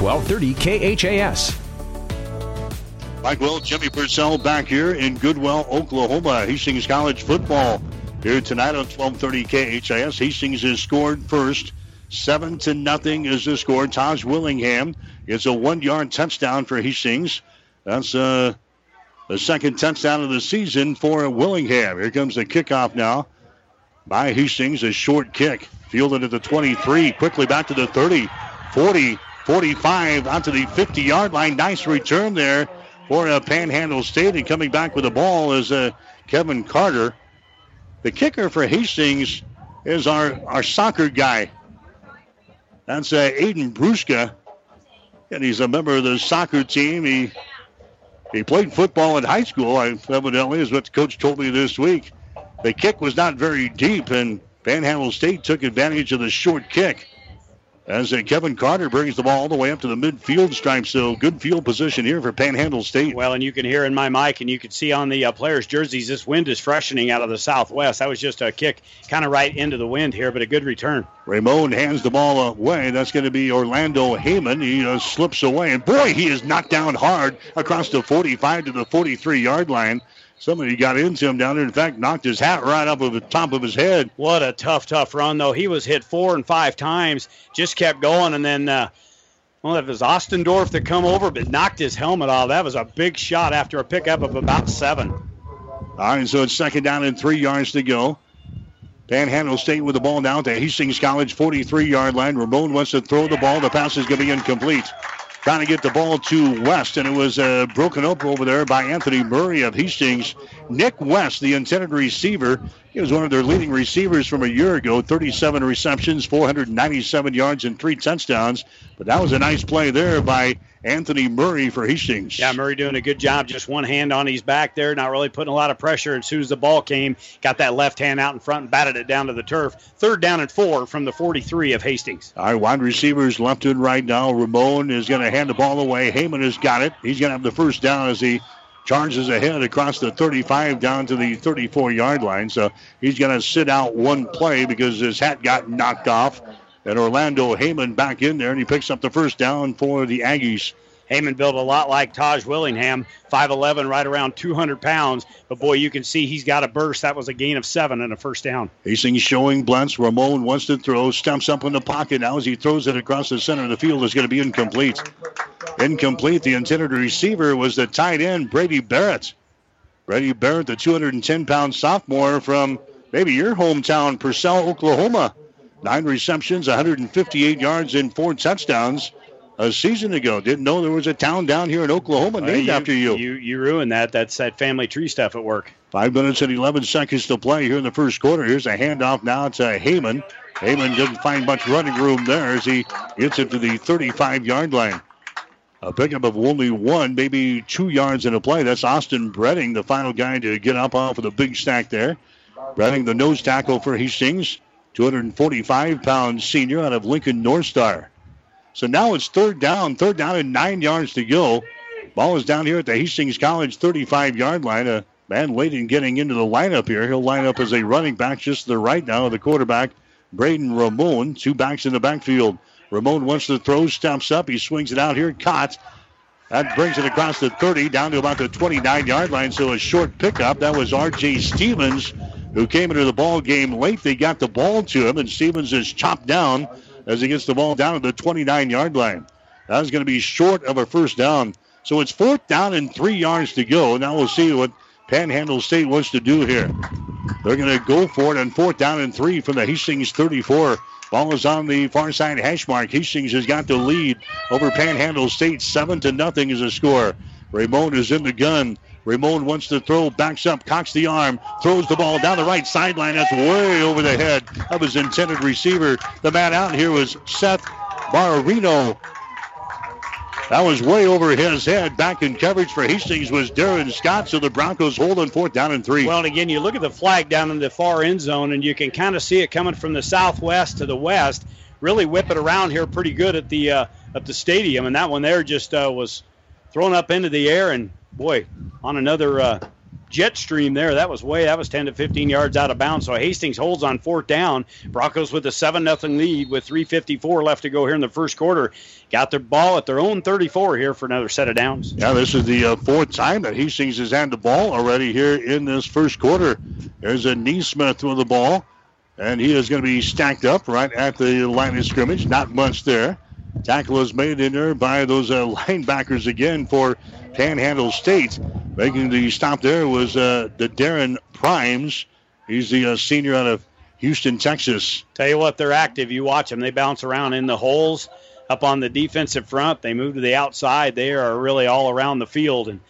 1230 KHAS. Mike Will, Jimmy Purcell back here in Goodwell, Oklahoma. Hastings College football here tonight on 1230 KHAS. Hastings has scored first. Seven to nothing is the score. Taj Willingham is a one-yard touchdown for Hastings. That's uh, the second touchdown of the season for Willingham. Here comes the kickoff now by Hastings. A short kick. Fielded at the 23. Quickly back to the 30. 40. 45 onto the 50 yard line. Nice return there for uh, Panhandle State. And coming back with the ball is uh, Kevin Carter. The kicker for Hastings is our, our soccer guy. That's uh, Aiden Bruska. And he's a member of the soccer team. He he played football in high school, I, evidently, is what the coach told me this week. The kick was not very deep, and Panhandle State took advantage of the short kick as uh, Kevin Carter brings the ball all the way up to the midfield stripe. So good field position here for Panhandle State. Well, and you can hear in my mic and you can see on the uh, players' jerseys this wind is freshening out of the southwest. That was just a kick kind of right into the wind here, but a good return. Ramon hands the ball away. That's going to be Orlando Heyman. He uh, slips away, and boy, he is knocked down hard across the 45 to the 43 yard line. Somebody got into him down there. In fact, knocked his hat right up over the top of his head. What a tough, tough run, though. He was hit four and five times, just kept going, and then, uh, well, it was Ostendorf that come over, but knocked his helmet off. That was a big shot after a pickup of about seven. All right, so it's second down and three yards to go. Panhandle State with the ball down to Hastings College 43 yard line. Ramon wants to throw the ball. The pass is going to be incomplete trying to get the ball to West, and it was uh, broken up over there by Anthony Murray of Hastings. Nick West, the intended receiver, he was one of their leading receivers from a year ago 37 receptions, 497 yards, and three touchdowns. But that was a nice play there by Anthony Murray for Hastings. Yeah, Murray doing a good job. Just one hand on his back there, not really putting a lot of pressure. As soon as the ball came, got that left hand out in front and batted it down to the turf. Third down and four from the 43 of Hastings. All right, wide receivers left and right now. Ramon is going to hand the ball away. Heyman has got it. He's going to have the first down as he charges ahead across the 35 down to the 34 yard line. So he's going to sit out one play because his hat got knocked off. And Orlando Heyman back in there, and he picks up the first down for the Aggies. Heyman built a lot like Taj Willingham, 5'11, right around 200 pounds. But boy, you can see he's got a burst. That was a gain of seven and a first down. Hastings showing blunts. Ramon wants to throw, stumps up in the pocket now as he throws it across the center of the field. Is going to be incomplete. Incomplete. The intended receiver was the tight end, Brady Barrett. Brady Barrett, the 210 pound sophomore from maybe your hometown, Purcell, Oklahoma. Nine receptions, 158 yards, and four touchdowns a season ago. Didn't know there was a town down here in Oklahoma named you, after you. You you ruined that. That's that family tree stuff at work. Five minutes and 11 seconds to play here in the first quarter. Here's a handoff now to Heyman. Heyman didn't find much running room there as he gets it to the 35 yard line. A pickup of only one, maybe two yards in a play. That's Austin Bredding, the final guy to get up off of the big stack there. Bredding, the nose tackle for Hastings, 245 pound senior out of Lincoln North Star. So now it's third down, third down and nine yards to go. Ball is down here at the Hastings College 35 yard line. Uh, Van Layden getting into the lineup here. He'll line up as a running back just to the right now of the quarterback, Braden Ramon. Two backs in the backfield. Ramon wants to throw, steps up. He swings it out here, caught. That brings it across the 30 down to about the 29 yard line. So a short pickup. That was R.J. Stevens who came into the ball game late. They got the ball to him, and Stevens is chopped down as he gets the ball down to the 29 yard line. That is going to be short of a first down. So it's fourth down and three yards to go. Now we'll see what Panhandle State wants to do here. They're going to go for it on fourth down and three from the Hastings 34. Ball is on the far side hash mark. Hastings has got the lead over Panhandle State. Seven to nothing is a score. Ramon is in the gun. Ramon wants to throw, backs up, cocks the arm, throws the ball down the right sideline. That's way over the head of his intended receiver. The man out here was Seth Barrino. That was way over his head. Back in coverage for Hastings was Darren Scott. So the Broncos hold on fourth down and three. Well, and again, you look at the flag down in the far end zone, and you can kind of see it coming from the southwest to the west. Really whip it around here pretty good at the uh, at the stadium, and that one there just uh, was thrown up into the air, and boy, on another uh, jet stream there. That was way, that was 10 to 15 yards out of bounds. So Hastings holds on fourth down. Broncos with a 7 0 lead with 3.54 left to go here in the first quarter. Got their ball at their own 34 here for another set of downs. Yeah, this is the uh, fourth time that Hastings has had the ball already here in this first quarter. There's a Neesmith with the ball, and he is going to be stacked up right at the line of scrimmage. Not much there. Tackle is made in there by those uh, linebackers again for Panhandle State. Making the stop there was uh, the Darren Primes. He's the uh, senior out of Houston, Texas. Tell you what, they're active. You watch them. They bounce around in the holes up on the defensive front. They move to the outside. They are really all around the field. And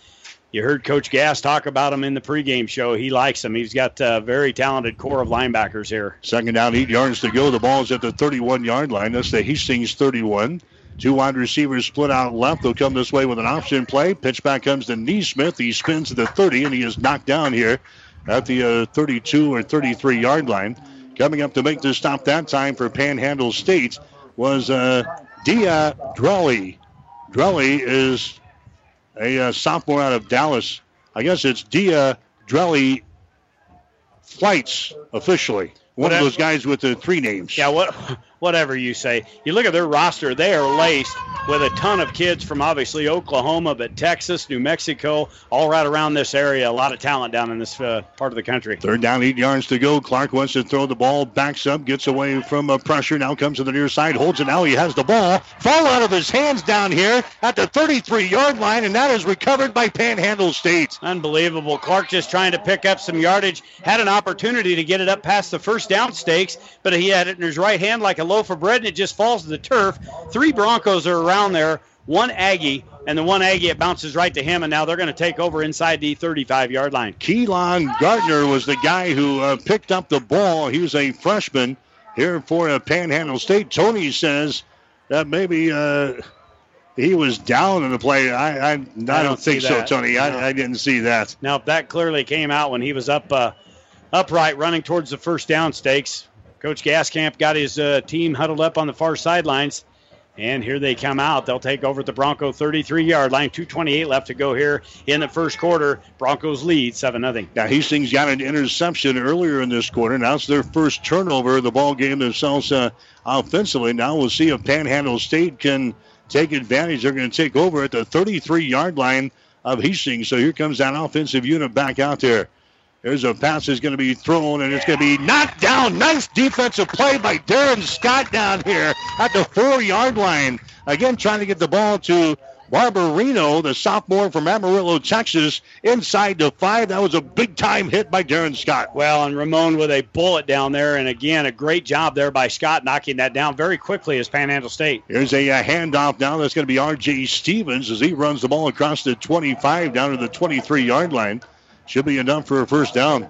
you heard Coach Gass talk about him in the pregame show. He likes them. He's got a very talented core of linebackers here. Second down, eight yards to go. The ball is at the 31 yard line. That's the Hastings 31. Two wide receivers split out left. They'll come this way with an option play. Pitch back comes to Neesmith. He spins to the 30, and he is knocked down here at the uh, 32 or 33 yard line. Coming up to make the stop that time for Panhandle State was uh, Dia Drelly. Drelly is a uh, sophomore out of Dallas. I guess it's Dia Drelly Flights officially. One of those guys with the three names. Yeah, what whatever you say. You look at their roster, they are laced with a ton of kids from obviously Oklahoma, but Texas, New Mexico, all right around this area. A lot of talent down in this uh, part of the country. Third down, eight yards to go. Clark wants to throw the ball, backs up, gets away from a pressure, now comes to the near side, holds it now. He has the ball. Fall out of his hands down here at the 33 yard line, and that is recovered by Panhandle State. Unbelievable. Clark just trying to pick up some yardage, had an opportunity to get it up past the first down stakes, but he had it in his right hand like a loaf of bread, and it just falls to the turf. Three Broncos are around there, one Aggie, and the one Aggie, it bounces right to him, and now they're going to take over inside the 35 yard line. Keelan Gardner was the guy who uh, picked up the ball. He was a freshman here for uh, Panhandle State. Tony says that maybe. Uh, he was down in the play. I I, I, don't, don't think so. Tony. No. I, I didn't see that. Now that clearly came out when he was up uh, upright, running towards the first down stakes. Coach Gaskamp got his uh, team huddled up on the far sidelines. And here they come out. They'll take over at the Bronco 33 yard line. 2.28 left to go here in the first quarter. Broncos lead 7 0. Now, Hastings got an interception earlier in this quarter. Now it's their first turnover of the ball game themselves uh, offensively. Now we'll see if Panhandle State can take advantage. They're going to take over at the 33 yard line of Hastings. So here comes that offensive unit back out there. There's a pass that's going to be thrown, and it's going to be knocked down. Nice defensive play by Darren Scott down here at the four yard line. Again, trying to get the ball to Barbarino, the sophomore from Amarillo, Texas, inside the five. That was a big time hit by Darren Scott. Well, and Ramon with a bullet down there, and again, a great job there by Scott knocking that down very quickly as Panhandle State. Here's a, uh handoff now. That's going to be R.J. Stevens as he runs the ball across the 25 down to the 23 yard line. Should be enough for a first down.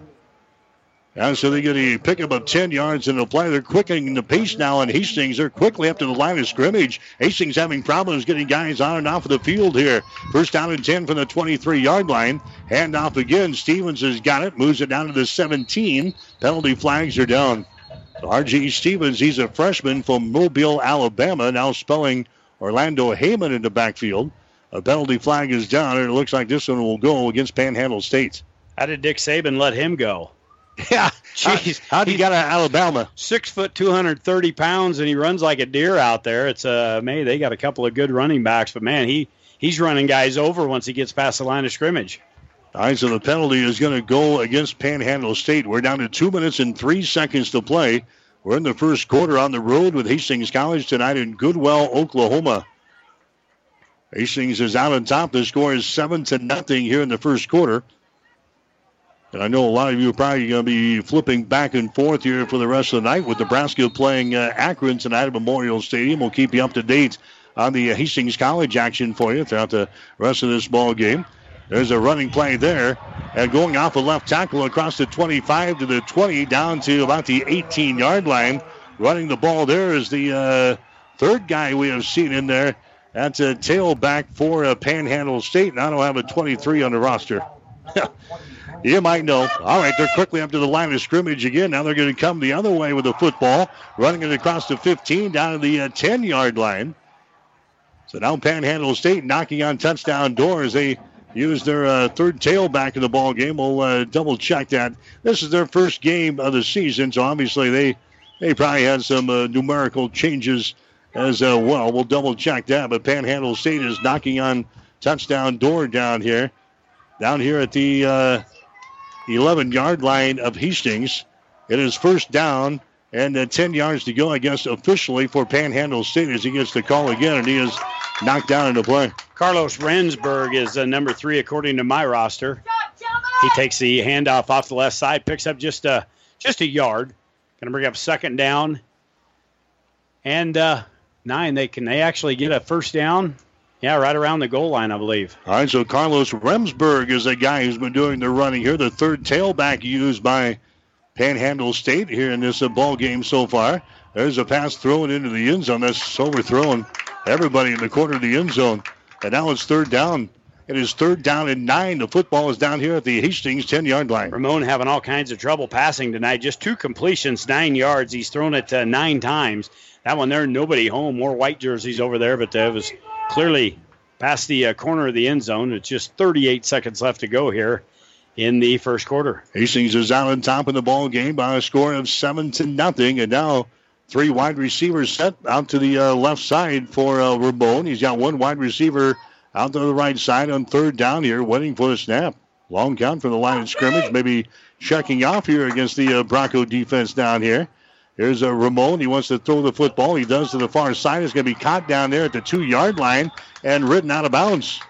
And so they get a pickup of 10 yards the play. They're quickening the pace now in Hastings. They're quickly up to the line of scrimmage. Hastings having problems getting guys on and off of the field here. First down and 10 from the 23 yard line. Handoff again. Stevens has got it. Moves it down to the 17. Penalty flags are down. R.G. Stevens, he's a freshman from Mobile, Alabama, now spelling Orlando Heyman in the backfield. A penalty flag is down, and it looks like this one will go against Panhandle State. How did Nick Saban let him go? Yeah, jeez. How, did he get out of Alabama? Six foot, two hundred thirty pounds, and he runs like a deer out there. It's uh, May they got a couple of good running backs, but man, he he's running guys over once he gets past the line of scrimmage. All right, so the penalty is going to go against Panhandle State. We're down to two minutes and three seconds to play. We're in the first quarter on the road with Hastings College tonight in Goodwell, Oklahoma. Hastings is out on top. The score is seven to nothing here in the first quarter. And I know a lot of you are probably going to be flipping back and forth here for the rest of the night with Nebraska playing uh, Akron tonight at Memorial Stadium. We'll keep you up to date on the uh, Hastings College action for you throughout the rest of this ball game. There's a running play there. And going off a left tackle across the 25 to the 20 down to about the 18 yard line. Running the ball there is the uh, third guy we have seen in there. That's a tailback for uh, Panhandle State. And I don't have a 23 on the roster. you might know. All right, they're quickly up to the line of scrimmage again. Now they're going to come the other way with the football, running it across the 15 down to the uh, 10 yard line. So now Panhandle State knocking on touchdown doors. They use their uh, third tailback in the ball game. We'll uh, double check that. This is their first game of the season, so obviously they they probably had some uh, numerical changes as uh, well. We'll double check that. But Panhandle State is knocking on touchdown door down here, down here at the uh, 11 yard line of Hastings. It is first down and uh, 10 yards to go, I guess, officially for Panhandle State as he gets the call again, and he is knocked down into play. Carlos Rensburg is uh, number three according to my roster. He takes the handoff off the left side, picks up just a just a yard. Going to bring up second down and uh, nine. They can they actually get a first down? Yeah, right around the goal line, I believe. All right, so Carlos Remsburg is a guy who's been doing the running here, the third tailback used by Panhandle State here in this uh, ball game so far. There's a pass thrown into the end zone. That's overthrown everybody in the corner of the end zone. And now it's third down. It is third down and nine. The football is down here at the Hastings 10 yard line. Ramon having all kinds of trouble passing tonight. Just two completions, nine yards. He's thrown it uh, nine times. That one there, nobody home. More white jerseys over there, but that was clearly past the uh, corner of the end zone. It's just 38 seconds left to go here in the first quarter. Hastings is out on top of the ball game by a score of seven to nothing, and now three wide receivers set out to the uh, left side for uh, Ramon. He's got one wide receiver out to the right side on third down here, waiting for the snap. Long count from the line of scrimmage, maybe checking off here against the uh, Bronco defense down here. Here's a uh, Ramon. He wants to throw the football. He does to the far side. It's going to be caught down there at the two yard line and ridden out of bounds.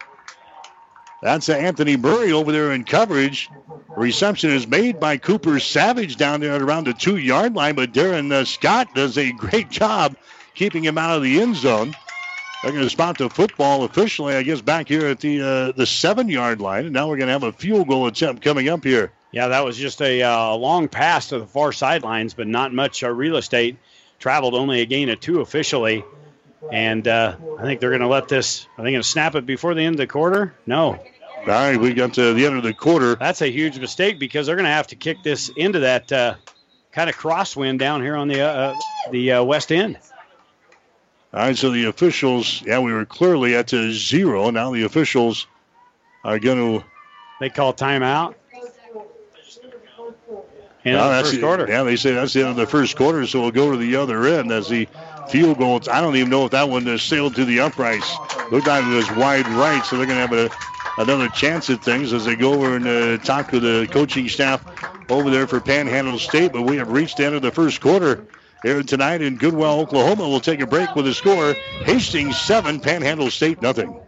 That's Anthony Murray over there in coverage. Reception is made by Cooper Savage down there at around the two yard line, but Darren uh, Scott does a great job keeping him out of the end zone. They're going to spot the football officially, I guess, back here at the uh, the seven yard line, and now we're going to have a field goal attempt coming up here. Yeah, that was just a uh, long pass to the far sidelines, but not much uh, real estate. Traveled only a gain of two officially. And uh, I think they're going to let this. Are they going to snap it before the end of the quarter? No. All right, we got to the end of the quarter. That's a huge mistake because they're going to have to kick this into that uh, kind of crosswind down here on the uh, the uh, west end. All right, so the officials, yeah, we were clearly at zero. Now the officials are going to. They call timeout. And no, that's the, quarter. Yeah, they say that's the end of the first quarter, so we'll go to the other end as the field goal. I don't even know if that one sailed to the uprights. Looked like it was wide right, so they're going to have a, another chance at things as they go over and uh, talk to the coaching staff over there for Panhandle State. But we have reached the end of the first quarter here tonight in Goodwell, Oklahoma. We'll take a break with the score: Hastings seven, Panhandle State nothing.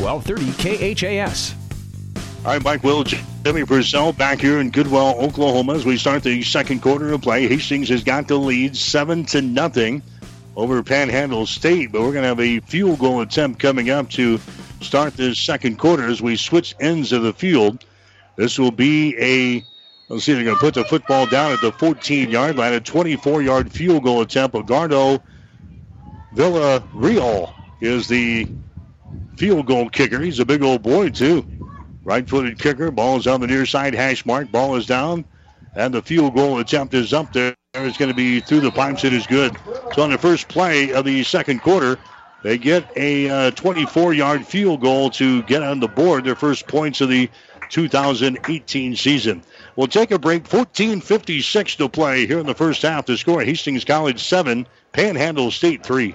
1230 KHAS. All right, Mike Will, Jimmy Purcell back here in Goodwell, Oklahoma as we start the second quarter of play. Hastings has got the lead seven to nothing over Panhandle State, but we're going to have a field goal attempt coming up to start this second quarter as we switch ends of the field. This will be a Let's see they're going to put the football down at the 14 yard line. A 24 yard field goal attempt. Gardo Villarreal is the field goal kicker. He's a big old boy, too. Right footed kicker. Ball is on the near side hash mark. Ball is down. And the field goal attempt is up there. It's going to be through the pipes. It is good. So on the first play of the second quarter, they get a 24 uh, yard field goal to get on the board their first points of the 2018 season. We'll take a break. 14.56 to play here in the first half. The score Hastings College 7, Panhandle State 3.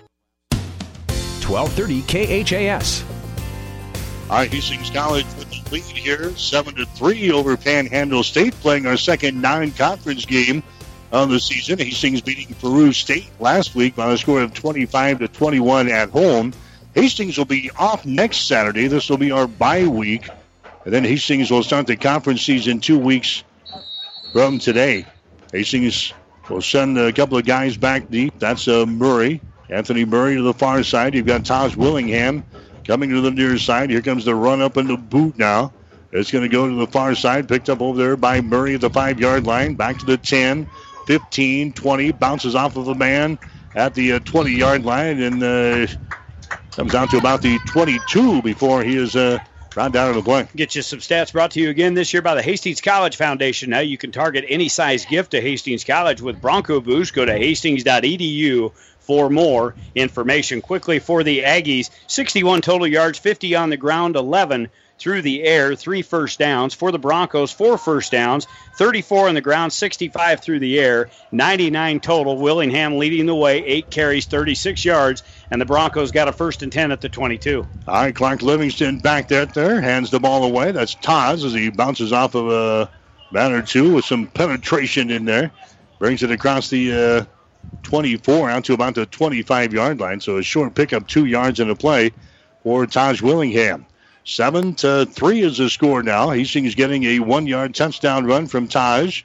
1230 KHAS. All right, Hastings College with the lead here, 7 to 3 over Panhandle State, playing our second non conference game of the season. Hastings beating Peru State last week by a score of 25 to 21 at home. Hastings will be off next Saturday. This will be our bye week. And then Hastings will start the conference season two weeks from today. Hastings will send a couple of guys back deep. That's uh, Murray, Anthony Murray to the far side. You've got Taj Willingham coming to the near side. Here comes the run up in the boot now. It's going to go to the far side, picked up over there by Murray at the five yard line. Back to the 10, 15, 20. Bounces off of a man at the 20 uh, yard line and uh, comes down to about the 22 before he is. Uh, Right down to the play. Get you some stats brought to you again this year by the Hastings College Foundation. Now you can target any size gift to Hastings College with Bronco Boost. Go to hastings.edu for more information. Quickly for the Aggies 61 total yards, 50 on the ground, 11 through the air, three first downs. For the Broncos, four first downs, 34 on the ground, 65 through the air, 99 total. Willingham leading the way, eight carries, 36 yards, and the Broncos got a first and 10 at the 22. All right, Clark Livingston back there, there hands the ball away. That's Taj as he bounces off of a man or two with some penetration in there. Brings it across the uh, 24 out to about the 25 yard line. So a short pickup, two yards in a play for Taj Willingham. Seven to three is the score now. Hastings getting a one-yard touchdown run from Taj.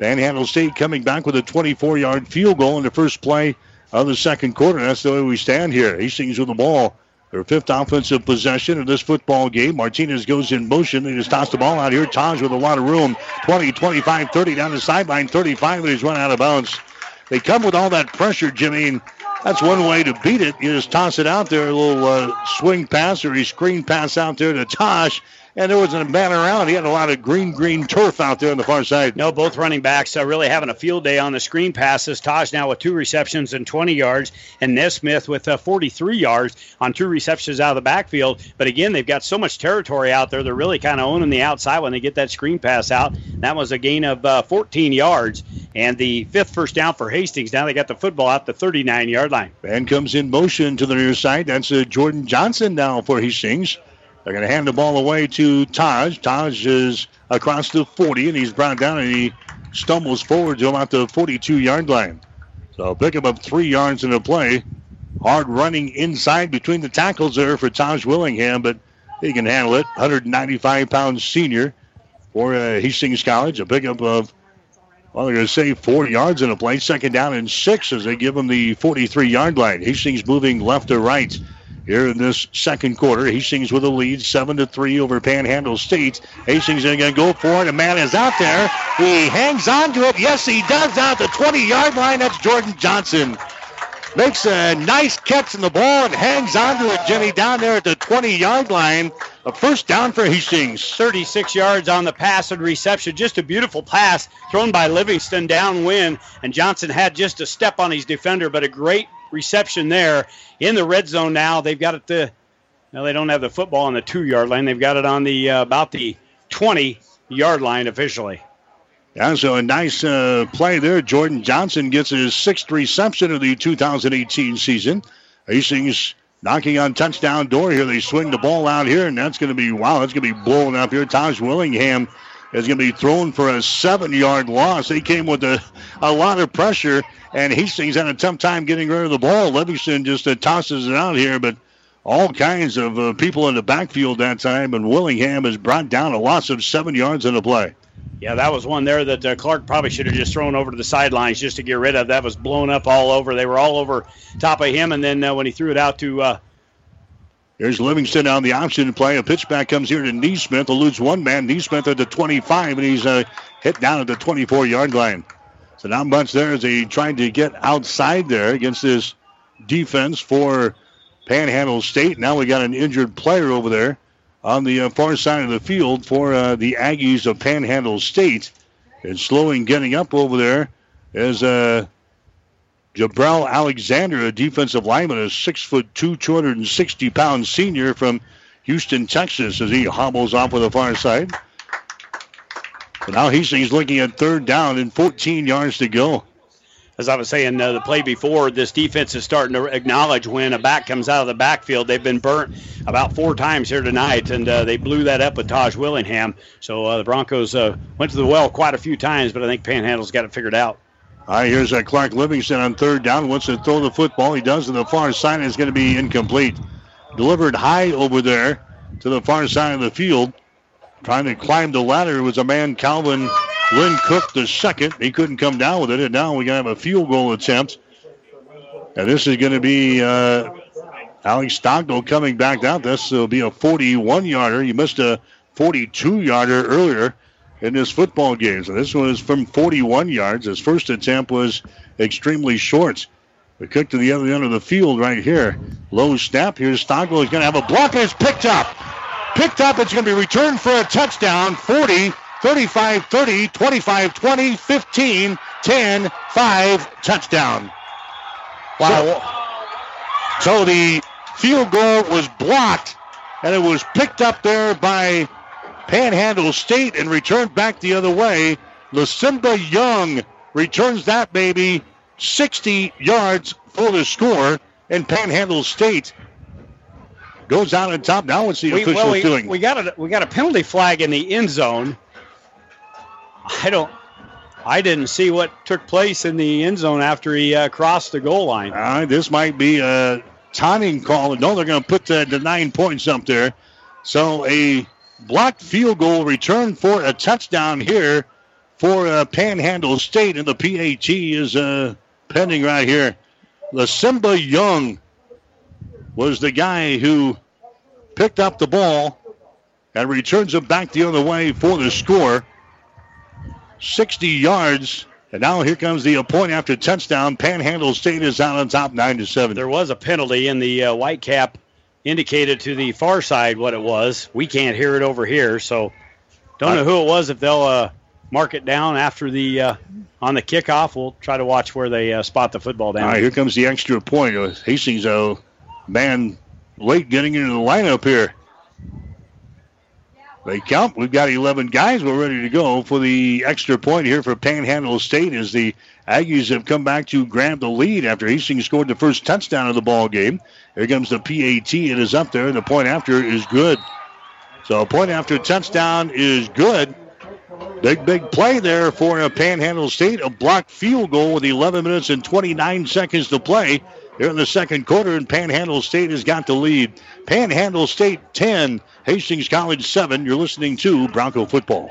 Panhandle State coming back with a 24-yard field goal in the first play of the second quarter. That's the way we stand here. Hastings with the ball. Their fifth offensive possession of this football game. Martinez goes in motion. They just toss the ball out here. Taj with a lot of room. 20, 25, 30 down the sideline. 35, and he's run out of bounds. They come with all that pressure, Jimmy. and That's one way to beat it. You just toss it out there, a little uh, swing pass or a screen pass out there to Taj, and there wasn't a man around. He had a lot of green, green turf out there on the far side. No, both running backs are really having a field day on the screen passes. Taj now with two receptions and 20 yards, and Nesmith with uh, 43 yards on two receptions out of the backfield. But again, they've got so much territory out there. They're really kind of owning the outside when they get that screen pass out. That was a gain of uh, 14 yards, and the fifth first down for Hastings. Now they got the football out the 39 yard line. And comes in motion to the near side. That's uh, Jordan Johnson now for Hastings. They're going to hand the ball away to Taj. Taj is across the 40, and he's brought down, and he stumbles forward to about the 42 yard line. So pick him up three yards in the play. Hard running inside between the tackles there for Taj Willingham, but he can handle it. 195 pound senior for uh, Hastings College. A pickup of, well, they're going to say four yards in the play. Second down and six as they give him the 43 yard line. Hastings moving left to right here in this second quarter. Hastings with a lead, seven to three over Panhandle State. Hastings is going to go for it. A man is out there. He hangs on to it. Yes, he does. Out the 20-yard line. That's Jordan Johnson. Makes a nice catch in the ball and hangs on to it, Jimmy, down there at the 20-yard line. A first down for Hastings. 36 yards on the pass and reception. Just a beautiful pass thrown by Livingston downwind. And Johnson had just a step on his defender, but a great reception there in the red zone now. They've got it the now they don't have the football on the two yard line. They've got it on the uh, about the 20 yard line officially. Yeah, so a nice uh, play there. Jordan Johnson gets his sixth reception of the 2018 season. Hastings knocking on touchdown door here. They swing the ball out here, and that's going to be wow. That's going to be blowing up here. Taj Willingham is going to be thrown for a seven yard loss. He came with a, a lot of pressure, and Hastings had a tough time getting rid of the ball. Livingston just uh, tosses it out here, but all kinds of uh, people in the backfield that time, and Willingham has brought down a loss of seven yards in the play. Yeah, that was one there that uh, Clark probably should have just thrown over to the sidelines just to get rid of. That was blown up all over. They were all over top of him, and then uh, when he threw it out to. Uh, Here's Livingston on the option play. A pitch back comes here to Neesmith. Eludes one man. Neesmith at the 25, and he's uh, hit down at the 24 yard line. So not much there as he tried to get outside there against this defense for Panhandle State. Now we got an injured player over there on the uh, far side of the field for uh, the Aggies of Panhandle State. And slowing getting up over there is uh, Jabrell Alexander, a defensive lineman, a six foot two, 260 pound senior from Houston, Texas, as he hobbles off with the far side. But now Hastings looking at third down and 14 yards to go as I was saying uh, the play before, this defense is starting to acknowledge when a back comes out of the backfield. They've been burnt about four times here tonight, and uh, they blew that up with Taj Willingham. So uh, the Broncos uh, went to the well quite a few times, but I think Panhandle's got it figured out. All right, here's uh, Clark Livingston on third down. Wants to throw the football. He does to the far side, it's going to be incomplete. Delivered high over there to the far side of the field. Trying to climb the ladder was a man, Calvin Lynn Cook the second. He couldn't come down with it, and now we're going to have a field goal attempt. And this is going to be uh, Alex Stockdale coming back down. This will be a 41 yarder. You missed a 42 yarder earlier in this football game. So this one is from 41 yards. His first attempt was extremely short. The Cook to the other end of the field right here. Low snap. Here's Stockdale. He's going to have a block, and it's picked up. Picked up. It's going to be returned for a touchdown. 40 35 30, 25 20, 15 10, 5, touchdown. Wow. So, so the field goal was blocked, and it was picked up there by Panhandle State and returned back the other way. Lasimba Young returns that baby 60 yards for the score, and Panhandle State goes out on top. Now what's the we, officials well, we, doing? We got a we got a penalty flag in the end zone. I don't. I didn't see what took place in the end zone after he uh, crossed the goal line. Uh, this might be a timing call. No, they're going to put the, the, nine points up there. So a blocked field goal return for a touchdown here for uh, Panhandle State, and the PAT is uh, pending right here. Lasimba Young was the guy who picked up the ball and returns it back the other way for the score. 60 yards. And now here comes the point after touchdown. Panhandle State is out on top, nine to seven. There was a penalty in the uh, white cap indicated to the far side what it was. We can't hear it over here, so don't know who it was. If they'll uh, mark it down after the uh, on the kickoff, we'll try to watch where they uh, spot the football down. All right, here comes the extra point. Hastings, a man late getting into the lineup here. They count. We've got 11 guys. We're ready to go for the extra point here for Panhandle State as the Aggies have come back to grab the lead after Hastings scored the first touchdown of the ball game. Here comes the PAT. It is up there, and the point after is good. So point after touchdown is good. Big, big play there for a Panhandle State. A blocked field goal with 11 minutes and 29 seconds to play here in the second quarter, and Panhandle State has got the lead. Panhandle State 10, Hastings College 7. You're listening to Bronco Football.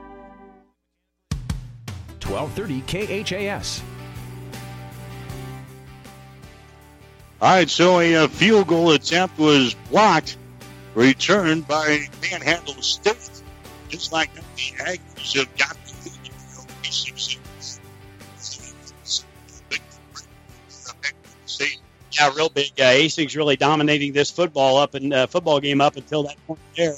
1230 KHAS. All right, so a, a field goal attempt was blocked, returned by Panhandle State. Just like the Aggies have got the lead yeah, real big. Uh, Hastings really dominating this football up and uh, football game up until that point there.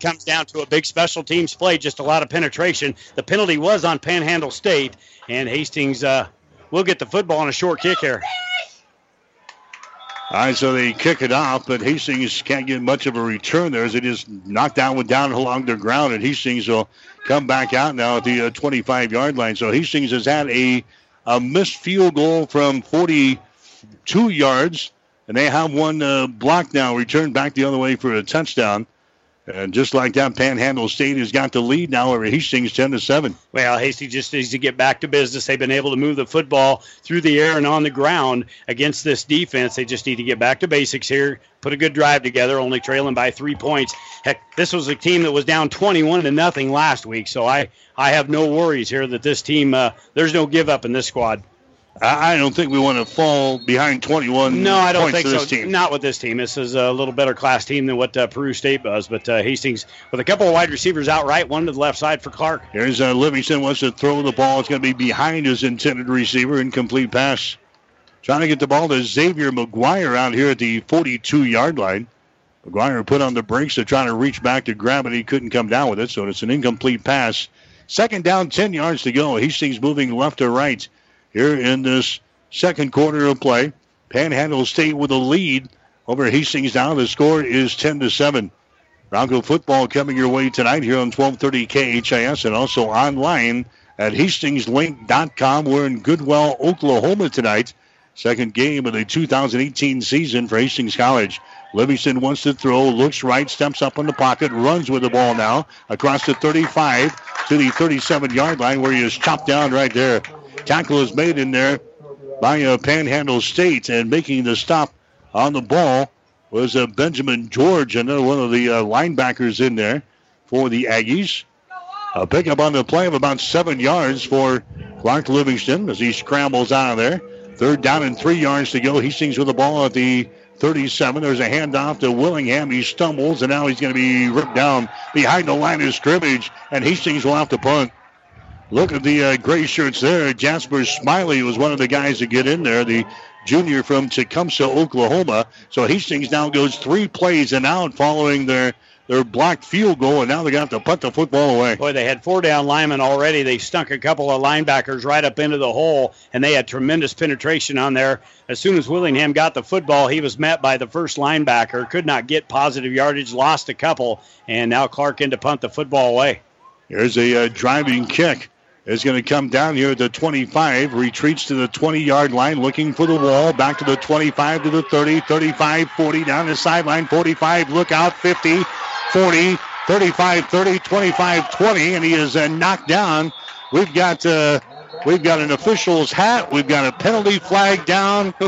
Comes down to a big special teams play, just a lot of penetration. The penalty was on Panhandle State, and Hastings uh, will get the football on a short kick here. All right, so they kick it off, but Hastings can't get much of a return there as it is knocked down with down along the ground, and Hastings will come back out now at the 25 uh, yard line. So Hastings has had a, a missed field goal from 42 yards, and they have one uh, block now, returned back the other way for a touchdown. And just like that, Panhandle State has got the lead now over Hastings, ten to seven. Well, Hastings just needs to get back to business. They've been able to move the football through the air and on the ground against this defense. They just need to get back to basics here. Put a good drive together, only trailing by three points. Heck, this was a team that was down 21 to nothing last week, so I I have no worries here that this team. Uh, there's no give up in this squad. I don't think we want to fall behind 21. No, I don't think so. Team. Not with this team. This is a little better class team than what uh, Peru State was. But uh, Hastings with a couple of wide receivers out right, one to the left side for Clark. Here's uh, Livingston wants to throw the ball. It's going to be behind his intended receiver. Incomplete pass. Trying to get the ball to Xavier McGuire out here at the 42 yard line. McGuire put on the brakes to try to reach back to grab it. He couldn't come down with it, so it's an incomplete pass. Second down, 10 yards to go. Hastings moving left to right here in this second quarter of play. Panhandle State with a lead over Hastings now. The score is 10 to 7. Bronco football coming your way tonight here on 1230 KHAS and also online at hastingslink.com. We're in Goodwell, Oklahoma tonight. Second game of the 2018 season for Hastings College. Livingston wants to throw, looks right, steps up in the pocket, runs with the ball now across the 35 to the 37 yard line where he is chopped down right there. Tackle is made in there by uh, Panhandle State, and making the stop on the ball was uh, Benjamin George, another one of the uh, linebackers in there for the Aggies. A pickup on the play of about seven yards for Clark Livingston as he scrambles out of there. Third down and three yards to go. Hastings with the ball at the 37. There's a handoff to Willingham. He stumbles, and now he's going to be ripped down behind the line of scrimmage, and Hastings will have to punt. Look at the uh, gray shirts there. Jasper Smiley was one of the guys to get in there, the junior from Tecumseh, Oklahoma. So Hastings now goes three plays and out following their their blocked field goal, and now they got to put the football away. Boy, they had four down linemen already. They stunk a couple of linebackers right up into the hole, and they had tremendous penetration on there. As soon as Willingham got the football, he was met by the first linebacker, could not get positive yardage, lost a couple, and now Clark in to punt the football away. Here's a uh, driving kick is going to come down here at the 25, retreats to the 20 yard line, looking for the wall, back to the 25 to the 30, 35, 40, down the sideline, 45, look out, 50, 40, 35, 30, 25, 20, and he is uh, knocked down. We've got. Uh, We've got an official's hat. We've got a penalty flag down.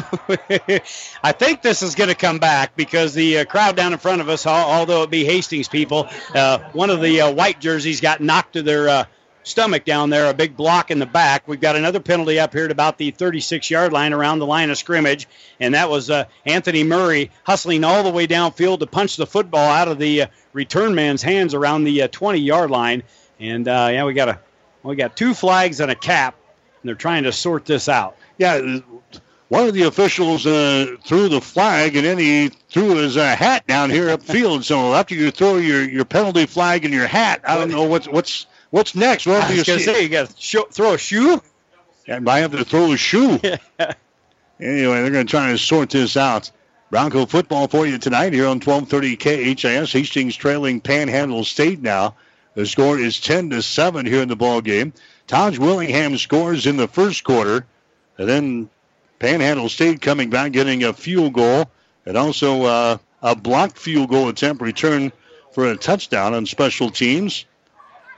I think this is going to come back because the uh, crowd down in front of us, although it be Hastings people, uh, one of the uh, white jerseys got knocked to their uh, stomach down there, a big block in the back. We've got another penalty up here at about the 36 yard line around the line of scrimmage, and that was uh, Anthony Murray hustling all the way downfield to punch the football out of the uh, return man's hands around the 20 uh, yard line. And uh, yeah, we got a we got two flags and a cap, and they're trying to sort this out. Yeah. One of the officials uh, threw the flag, and then he threw his uh, hat down here upfield. So after you throw your, your penalty flag and your hat, I don't know what's what's What's next? What was going to say, you got to throw a shoe. And I have to throw a shoe. anyway, they're going to try to sort this out. Bronco football for you tonight here on 1230 KHAS. Hastings trailing Panhandle State now. The score is 10 to 7 here in the ball game. Taj Willingham scores in the first quarter, and then Panhandle State coming back, getting a field goal, and also uh, a blocked field goal attempt return for a touchdown on special teams.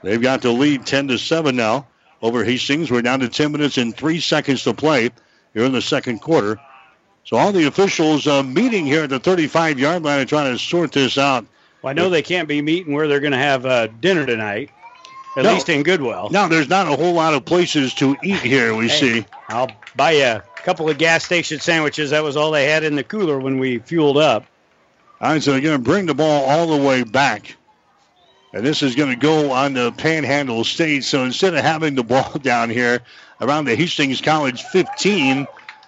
They've got the lead 10 to 7 now over Hastings. We're down to 10 minutes and 3 seconds to play here in the second quarter. So all the officials uh, meeting here at the 35 yard line and trying to sort this out. Well, I know they can't be meeting where they're going to have uh, dinner tonight, at no, least in Goodwell. No, there's not a whole lot of places to eat here, we hey, see. I'll buy you a couple of gas station sandwiches. That was all they had in the cooler when we fueled up. All right, so they're going to bring the ball all the way back. And this is going to go on the Panhandle State. So instead of having the ball down here around the Hastings College 15,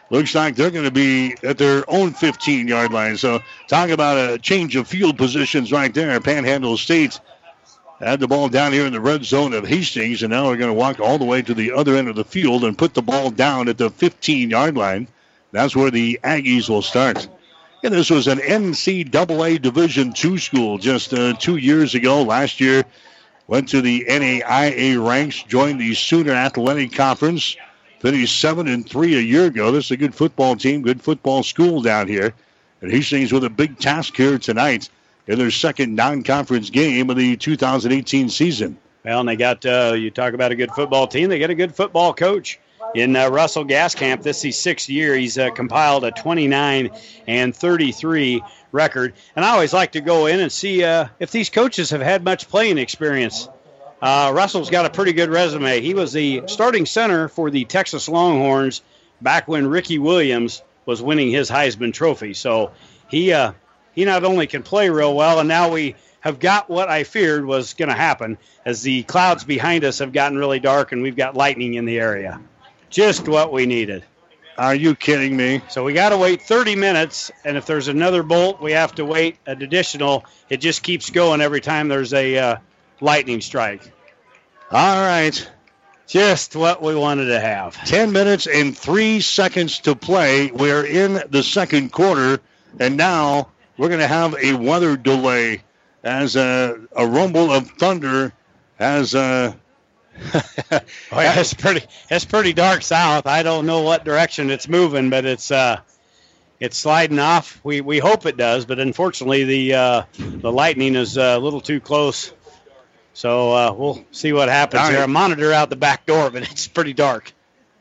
looks like they're going to be at their own 15 yard line. So talk about a change of field positions right there. Panhandle State had the ball down here in the red zone of Hastings, and now they're going to walk all the way to the other end of the field and put the ball down at the 15 yard line. That's where the Aggies will start. And this was an NCAA Division II school just uh, two years ago. Last year, went to the NAIA ranks, joined the Sooner Athletic Conference, finished seven and three a year ago. This is a good football team, good football school down here. And Hastings with a big task here tonight in their second non-conference game of the 2018 season. Well, and they got uh, you talk about a good football team. They got a good football coach in uh, Russell Gaskamp. This is his sixth year. He's uh, compiled a 29 and 33 record. And I always like to go in and see uh, if these coaches have had much playing experience. Uh, Russell's got a pretty good resume. He was the starting center for the Texas Longhorns back when Ricky Williams was winning his Heisman Trophy. So he uh, he not only can play real well, and now we have got what I feared was going to happen as the clouds behind us have gotten really dark and we've got lightning in the area. Just what we needed. Are you kidding me? So we got to wait 30 minutes, and if there's another bolt, we have to wait an additional. It just keeps going every time there's a uh, lightning strike. All right. Just what we wanted to have. 10 minutes and three seconds to play. We're in the second quarter, and now we're going to have a weather delay as a, a rumble of thunder has. Uh, oh, yeah, it's pretty. It's pretty dark south. I don't know what direction it's moving, but it's uh, it's sliding off. We we hope it does, but unfortunately the uh, the lightning is uh, a little too close. So uh, we'll see what happens All here. right. I monitor out the back door, but it's pretty dark.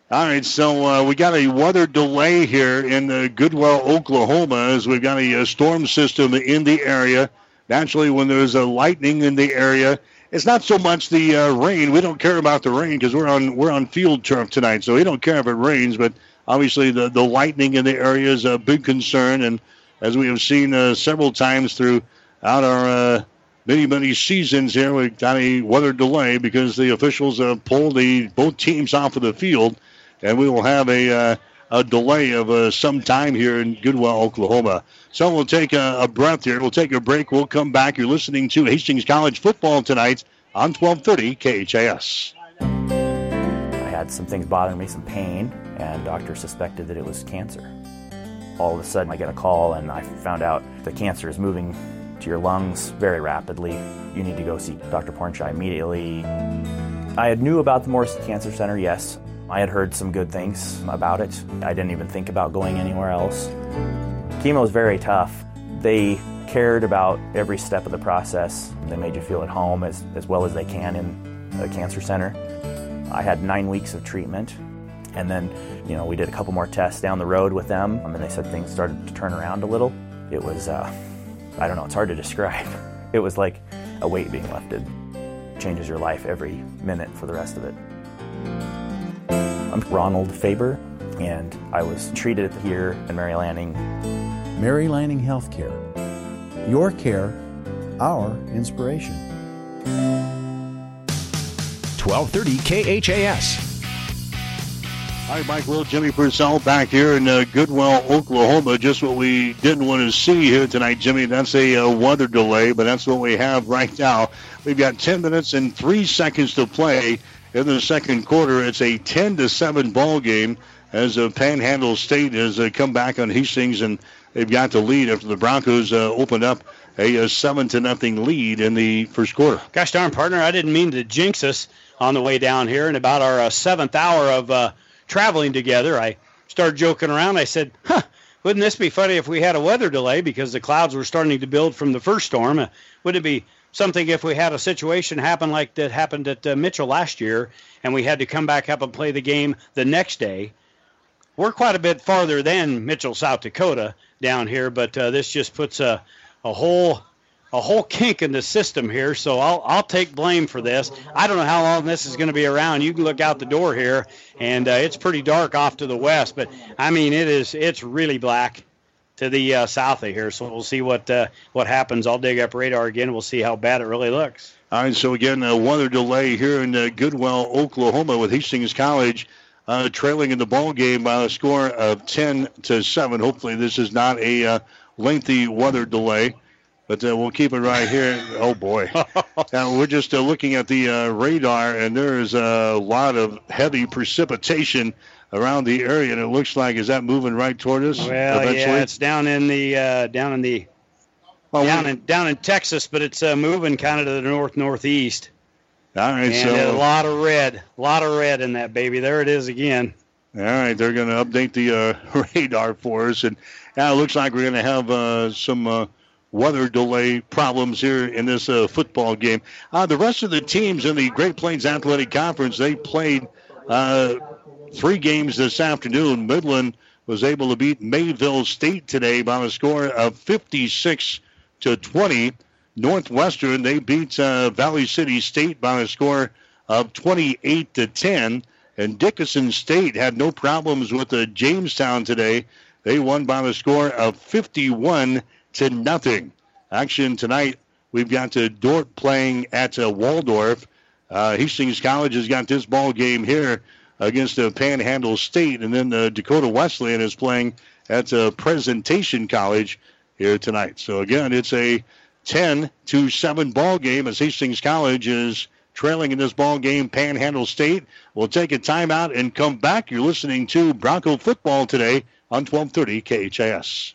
All right, so uh, we got a weather delay here in uh, Goodwell, Oklahoma, as we've got a, uh storm system in the area. Naturally, when there's a lightning in the area, it's not so much the uh, rain. We don't care about the rain because we're on we're on field turf tonight, so we don't care if it rains. But obviously, the the lightning in the area is a big concern, and as we have seen uh, several times throughout our uh, many many seasons here, we've got a weather delay because the officials uh, pulled the both teams off of the field, and we will have a uh, a delay of uh, some time here in Goodwell, Oklahoma. So we'll take a, a breath here. We'll take a break. We'll come back. You're listening to Hastings College football tonight on 1230 KHAS. I had some things bothering me, some pain, and doctor suspected that it was cancer. All of a sudden, I get a call, and I found out the cancer is moving to your lungs very rapidly. You need to go see Dr. Pornchai immediately. I had knew about the Morrison Cancer Center, yes. I had heard some good things about it. I didn't even think about going anywhere else. Chemo is very tough. They cared about every step of the process. They made you feel at home as, as well as they can in a cancer center. I had nine weeks of treatment, and then, you know, we did a couple more tests down the road with them, and they said things started to turn around a little. It was, uh, I don't know, it's hard to describe. It was like a weight being lifted. Changes your life every minute for the rest of it. I'm Ronald Faber, and I was treated here in Mary Lanning. Mary Lanning Healthcare. Your care, our inspiration. 1230 KHAS. Hi, Mike Will, Jimmy Purcell back here in uh, Goodwell, Oklahoma. Just what we didn't want to see here tonight, Jimmy. That's a uh, weather delay, but that's what we have right now. We've got 10 minutes and three seconds to play in the second quarter. It's a 10 to 7 ball game as uh, Panhandle State has uh, come back on Hastings and they've got the lead after the Broncos uh, opened up a, uh seven to nothing lead in the first quarter. Gosh darn, partner, I didn't mean to jinx us on the way down here. In about our uh, seventh hour of uh, traveling together, I started joking around. I said, huh, wouldn't this be funny if we had a weather delay because the clouds were starting to build from the first storm? Uh, would it be something if we had a situation happen like that happened at uh, Mitchell last year and we had to come back up and play the game the next day? We're quite a bit farther than Mitchell, South Dakota down here, but uh, this just puts a, a whole a whole kink in the system here. So I'll I'll take blame for this. I don't know how long this is going to be around. You can look out the door here, and uh, it's pretty dark off to the west. But I mean, it is it's really black to the uh, south of here. So we'll see what uh, what happens. I'll dig up radar again. We'll see how bad it really looks. All right, so again, a weather delay here in uh, Goodwell, Oklahoma, with Hastings College uh, trailing in the ball game by a score of 10 to 7. Hopefully, this is not a uh, lengthy weather delay. But uh, we'll keep it right here. Oh boy, now we're just uh, looking at the uh, radar, and there is a lot of heavy precipitation around the area, and it looks like is that moving right toward us? Well, eventually? yeah, it's down in the uh, down in the Oh, down we- in down in Texas, but it's uh, moving kind of to the north northeast. All right, and so a lot of red, a lot of red in that baby. There it is again. All right, they're going to update the uh, radar for us, and yeah, it looks like we're going to have uh, some uh, weather delay problems here in this uh, football game. Uh, the rest of the teams in the Great Plains Athletic Conference they played uh, three games this afternoon. Midland was able to beat Mayville State today by a score of 56 to 20. Northwestern they beat uh, Valley City State by a score of 28 to 10. And Dickinson State had no problems with Jamestown today. They won by the score of 51 to nothing. Action tonight. We've got uh, Dordt playing at uh, Waldorf. Uh, Hastings College has got this ball game here against uh, Panhandle State, and then uh, Dakota Wesleyan is playing at uh, Presentation College here tonight. So again, it's a 10 to 7 ball game as Hastings College is trailing in this ball game. Panhandle State will take a timeout and come back. You're listening to Bronco football today on 1230 KHAS.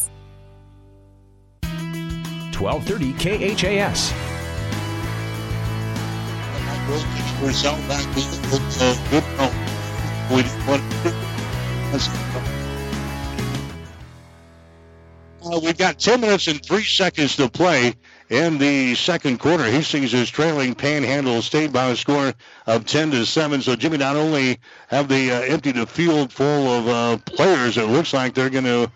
1230 KHAS. Uh, we've got 10 minutes and 3 seconds to play in the second quarter. Hastings is trailing Panhandle State by a score of 10 to 7. So, Jimmy, not only have they uh, emptied a field full of uh, players, it looks like they're going to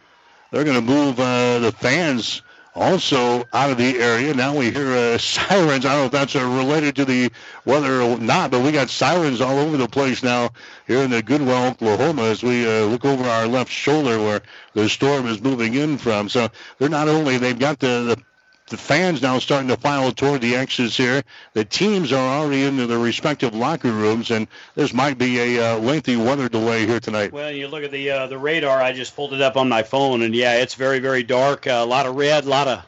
they're going to move uh, the fans also out of the area. Now we hear uh, sirens. I don't know if that's uh, related to the weather or not, but we got sirens all over the place now here in the Goodwell, Oklahoma, as we uh, look over our left shoulder where the storm is moving in from. So they're not only they've got the, the the fans now starting to file toward the exits here. The teams are already into their respective locker rooms, and this might be a uh, lengthy weather delay here tonight. Well, you look at the uh, the radar. I just pulled it up on my phone, and yeah, it's very very dark. Uh, a lot of red, a lot of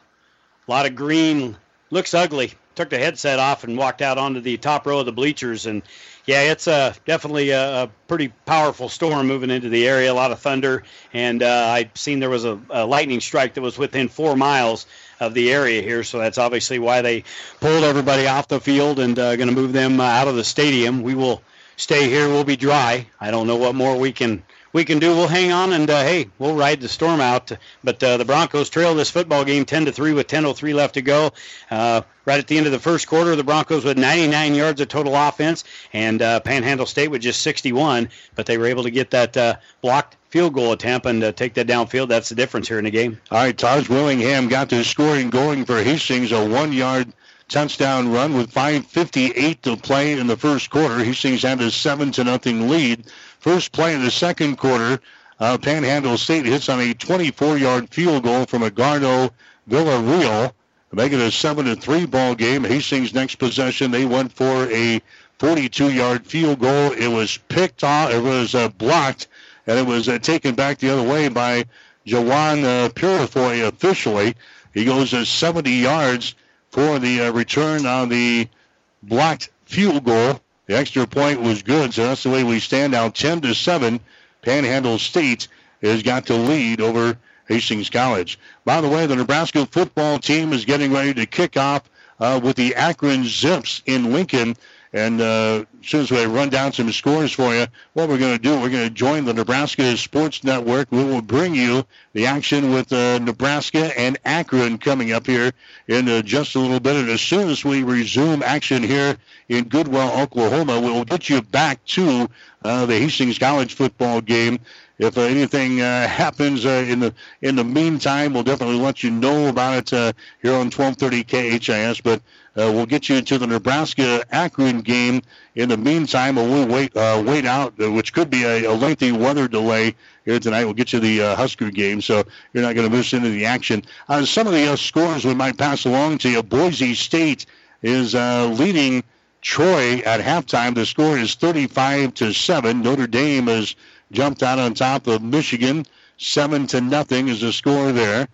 lot of green. Looks ugly. Took the headset off and walked out onto the top row of the bleachers, and yeah, it's uh, definitely a, a pretty powerful storm moving into the area. A lot of thunder, and uh, I've seen there was a, a lightning strike that was within four miles of the area here. So that's obviously why they pulled everybody off the field and uh, going to move them uh, out of the stadium. We will stay here. We'll be dry. I don't know what more we can we can do. We'll hang on and uh, hey, we'll ride the storm out. But uh, the Broncos trail this football game 10 to three with 10:03 left to go. Uh, right at the end of the first quarter, the Broncos with 99 yards of total offense, and uh, Panhandle State with just 61. But they were able to get that uh, blocked field goal attempt and uh, take that downfield. That's the difference here in the game. All right, Taj Willingham got the scoring going for Hastings, a one-yard touchdown run with 5:58 to play in the first quarter. Hastings had a seven to nothing lead. First play in the second quarter, uh, Panhandle State hits on a 24-yard field goal from Agardo Villarreal. make it a seven to three ball game. Hastings next possession they went for a 42 yard field goal. It was picked off. It was uh, blocked, and it was uh, taken back the other way by Jawan uh, Purifoy officially. He goes uh, 70 yards for the uh, return on the blocked field goal. The extra point was good, so that's the way we stand now 10 to 7. Panhandle State has got to lead over Hastings College. By the way, the Nebraska football team is getting ready to kick off uh, with the Akron Zips in Lincoln. And uh, as soon as we run down some scores for you, what we're going to do, we're going to join the Nebraska Sports Network. We will bring you the action with uh, Nebraska and Akron coming up here in uh, just a little bit. And as soon as we resume action here in Goodwell, Oklahoma, we'll get you back to uh, the Hastings College football game. If uh, anything uh, happens uh, in the in the meantime, we'll definitely let you know about it here on 1230 KHAS. But uh, we'll get you into the Nebraska Akron game. In the meantime, we'll wait uh, wait out, uh, which could be a, a, lengthy weather delay here tonight. We'll get you the uh, Husker game, so you're not going to miss any of the action. Uh, some of the uh, scores we might pass along to you. Boise State is leading Troy at halftime. The score is 35 to seven. Notre Dame has jumped out on top of Michigan. Seven to nothing is the score there.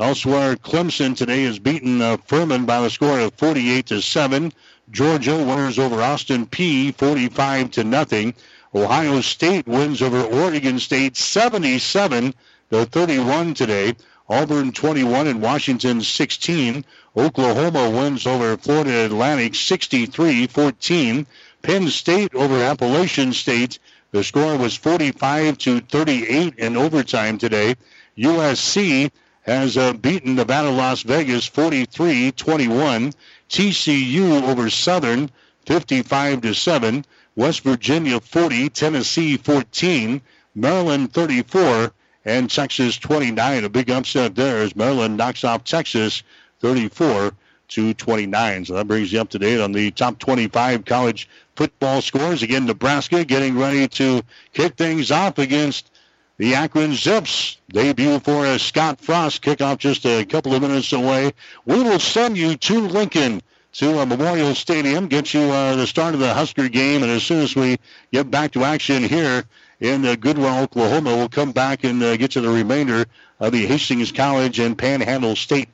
Elsewhere, Clemson today is beaten uh, Furman by the score of 48 to 7. Georgia winners over Austin Peay 45 to nothing. Ohio State wins over Oregon State 77 to 31 today. Auburn 21 and Washington 16. Oklahoma wins over Florida Atlantic 63-14. Penn State over Appalachian State. The score was 45 to 38 in overtime today. USC has uh, beaten Nevada Las Vegas 43-21. TCU over Southern 55 to 7. West Virginia 40, Tennessee 14, Maryland 34, and Texas 29. A big upset there as Maryland knocks off Texas 34 to 29. So that brings you up to date on the top 25 college football scores. Again, Nebraska getting ready to kick things off against the Akron Zips debut for a Scott Frost kickoff just a couple of minutes away. We will send you to Lincoln to a Memorial Stadium, get you uh, the start of the Husker game, and as soon as we get back to action here in uh, Goodwell, Oklahoma, we'll come back and uh, get you the remainder of the Hastings College and Panhandle State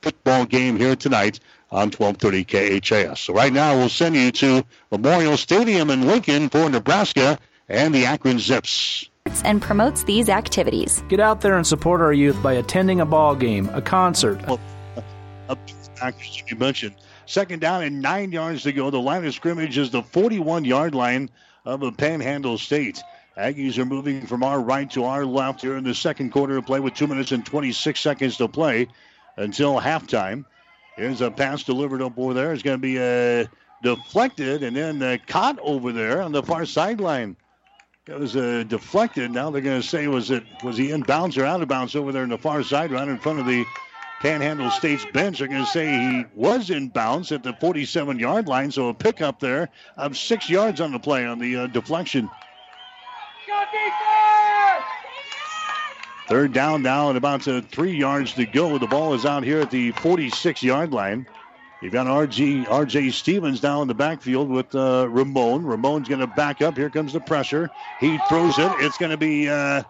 football game here tonight on 1230 KHAS. So right now we'll send you to Memorial Stadium in Lincoln for Nebraska and the Akron Zips and promotes these activities. Get out there and support our youth by attending a ball game, a concert. Well, you mentioned second down and nine yards to go. The line of scrimmage is the 41 yard line of the Panhandle State. Aggies are moving from our right to our left here in the second quarter of play with two minutes and 26 seconds to play until halftime. Here's a pass delivered up over there. It's going to be uh, deflected and then uh, caught over there on the far sideline. Was uh, deflected. Now they're going to say was it was he in bounds or out of bounds over there in the far side, right in front of the Panhandle State's bench. They're going to say he was in bounds at the 47 yard line, so a pickup there of six yards on the play on the uh, deflection. Third down now and about uh, three yards to go. The ball is out here at the 46 yard line. You've got RG, RJ Stevens down in the backfield with uh, Ramon. Ramon's going to back up. Here comes the pressure. He throws it. It's going to be uh,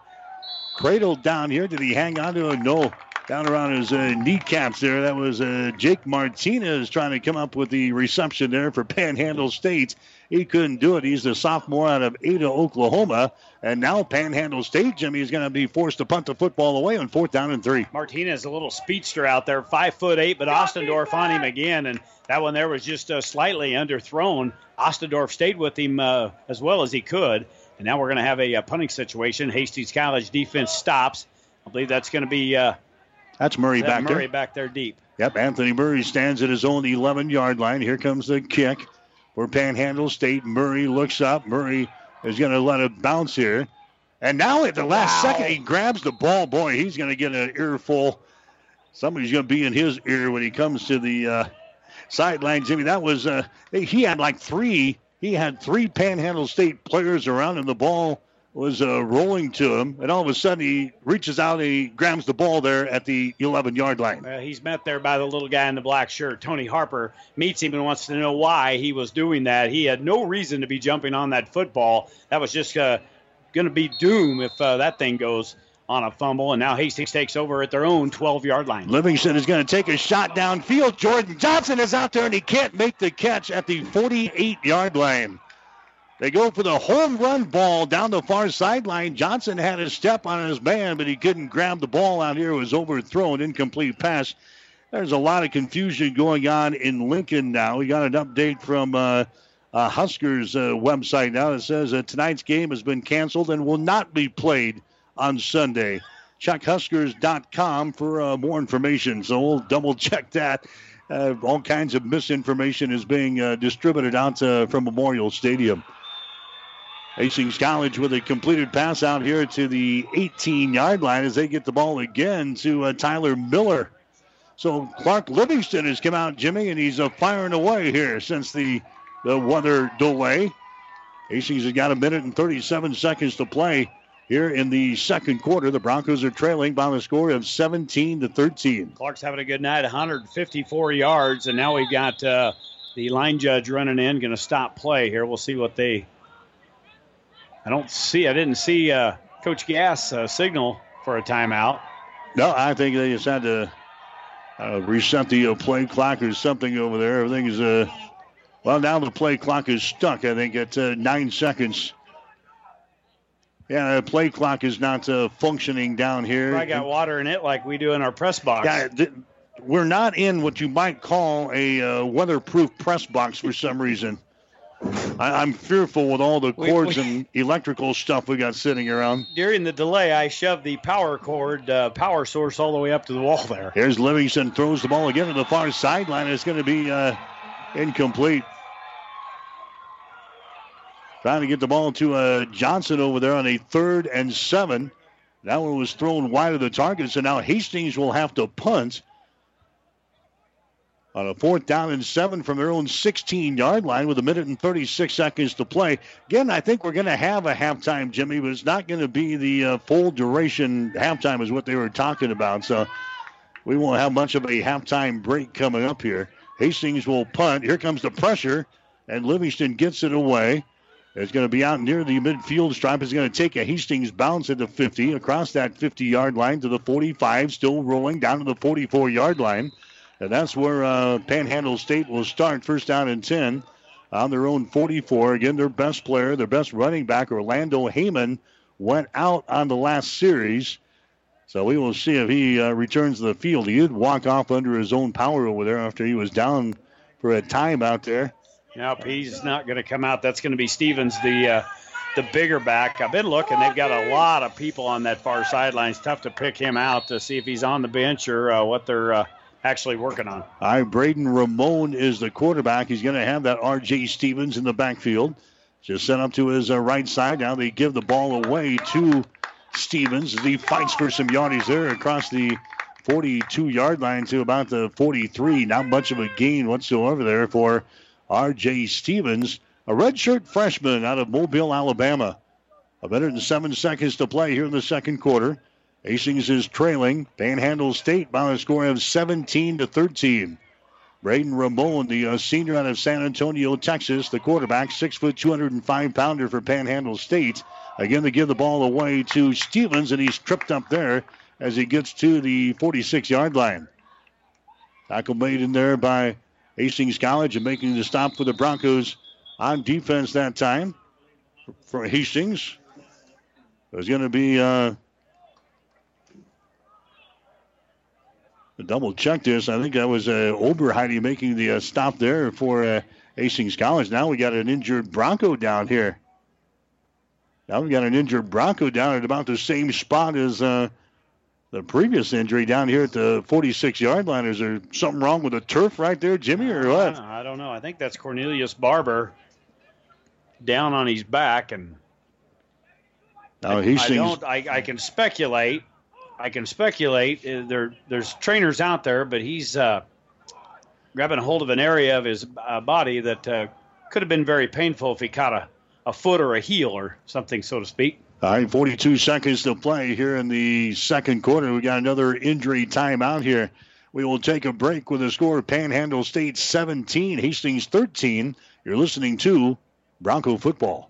cradled down here. Did he hang on to it? No. Down around his uh, kneecaps there. That was uh, Jake Martinez trying to come up with the reception there for Panhandle State. He couldn't do it. He's the sophomore out of Ada, Oklahoma. And now Panhandle State, Jimmy, is going to be forced to punt the football away on fourth down and three. Martinez, a little speedster out there, five foot eight, but Ostendorf on him again. And that one there was just uh, slightly underthrown. Ostendorf stayed with him uh, as well as he could. And now we're going to have a, a, punting situation. Hastings College defense stops. I believe that's going to be. Uh, that's Murray that back Murray there. back there deep. Yep, Anthony Murray stands at his own 11 yard line. Here comes the kick for Panhandle State. Murray looks up. Murray is going to let it bounce here. And now at the last wow. second, he grabs the ball. Boy, he's going to get an earful. Somebody's going to be in his ear when he comes to the uh, sideline. Jimmy, that was, uh, he had like three, he had three Panhandle State players around him. The ball was uh, rolling to him, and all of a sudden he reaches out and he grabs the ball there at the 11 yard line. Well, he's met there by the little guy in the black shirt. Tony Harper meets him and wants to know why he was doing that. He had no reason to be jumping on that football. That was just uh, going to be doom if uh, that thing goes on a fumble. And now Hastings takes over at their own 12 yard line. Livingston is going to take a shot downfield. Jordan Johnson is out there and he can't make the catch at the 48 yard line. They go for the home run ball down the far sideline. Johnson had a step on his man, but he couldn't grab the ball out here. It was overthrown, incomplete pass. There's a lot of confusion going on in Lincoln now. We got an update from uh, uh, Huskers uh, website now that says that tonight's game has been canceled and will not be played on Sunday. Check Huskers.com for uh, more information. So we'll double check that. Uh, all kinds of misinformation is being uh, distributed out from Memorial Stadium. Hastings College with a completed pass out here to the 18 yard line as they get the ball again to uh, Tyler Miller. So Clark Livingston has come out, Jimmy, and he's uh, firing away here since the, the weather delay. Hastings has got a minute and 37 seconds to play here in the second quarter. The Broncos are trailing by the score of 17 to 13. Clark's having a good night, 154 yards, and now we've got uh, the line judge running in, going to stop play here. We'll see what they I don't see. I didn't see uh, Coach Gass uh, signal for a timeout. No, I think they just had to uh, reset the uh, play clock or something over there. Everything is uh, well now. The play clock is stuck. I think at uh, nine seconds. Yeah, the play clock is not uh, functioning down here. I got water in it like we do in our press box. Yeah, th- we're not in what you might call a uh, weatherproof press box for some reason. I, am fearful with all the cords we, we, and electrical stuff we got sitting around. During the delay, I shoved the power cord, uh, power source, all the way up to the wall there. Here's Livingston throws the ball again to the far sideline. It's going to be uh, incomplete. Trying to get the ball to uh, Johnson over there on a third and seven. That one was thrown wide of the target, so now Hastings will have to punt on a fourth down and seven from their own 16 yard line with a minute and 36 seconds to play. Again, I think we're going to have a halftime, Jimmy, but it's not going to be the uh, full duration halftime, is what they were talking about. So we won't have much of a halftime break coming up here. Hastings will punt. Here comes the pressure, and Livingston gets it away. It's going to be out near the midfield stripe. It's going to take a Hastings bounce at the 50, across that 50 yard line to the 45, still rolling down to the 44 yard line. And that's where uh, Panhandle State will start first down and 10 on their own 44. Again, their best player, their best running back, Orlando Heyman, went out on the last series. So we will see if he uh, returns to the field. He did walk off under his own power over there after he was down for a time out there. Nope, he's not going to come out. That's going to be Stevens, the uh, the bigger back. I've been looking. They've got a lot of people on that far sideline. It's tough to pick him out to see if he's on the bench or uh, what they're uh, actually working on. All right, Braden Ramon is the quarterback. He's going to have that R.J. Stevens in the backfield. Just sent up to his uh, right side. Now they give the ball away to Stevens he fights for some yardage there across the 42 yard line to about the 43. Not much of a gain whatsoever there for R.J. Stevens, a redshirt freshman out of Mobile, Alabama. A minute and seven seconds to play here in the second quarter. Hastings is trailing Panhandle State by a score of 17 to 13. Braden Ramon, the uh, senior out of San Antonio, Texas, the quarterback, six foot, 205 pounder for Panhandle State. Again, they give the ball away to Stevens, and he's tripped up there as he gets to the 46 yard line. Tackle made in there by Hastings College and making the stop for the Broncos on defense that time for Hastings. There's going to be uh, double check this. I think that was uh, Oberheide making the uh, stop there for uh, Hastings College. Now we got an injured Bronco down here. Now we got an injured Bronco down at about the same spot as uh, the previous injury down here at the 46 yard line. Is there something wrong with the turf right there, Jimmy, or what? I don't know. I think that's Cornelius Barber down on his back, and now Hastings. I, don't, I, I can speculate I can speculate. Uh, there, there's trainers out there, but he's uh, grabbing a hold of an area of his uh, body that uh, could have been very painful if he caught a, a foot or a heel or something, so to speak. All right, 42 seconds to play here in the second quarter. We got another injury timeout here. We will take a break with a score Panhandle State 17, Hastings 13. You're listening to Bronco Football.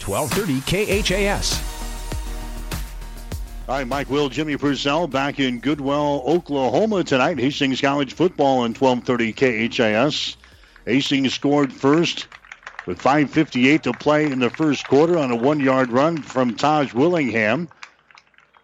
1230 KHAS. All right, Mike Will, Jimmy Purcell back in Goodwell, Oklahoma tonight. Hastings College football in 1230 KHAS. Hastings scored first with 5.58 to play in the first quarter on a one yard run from Taj Willingham.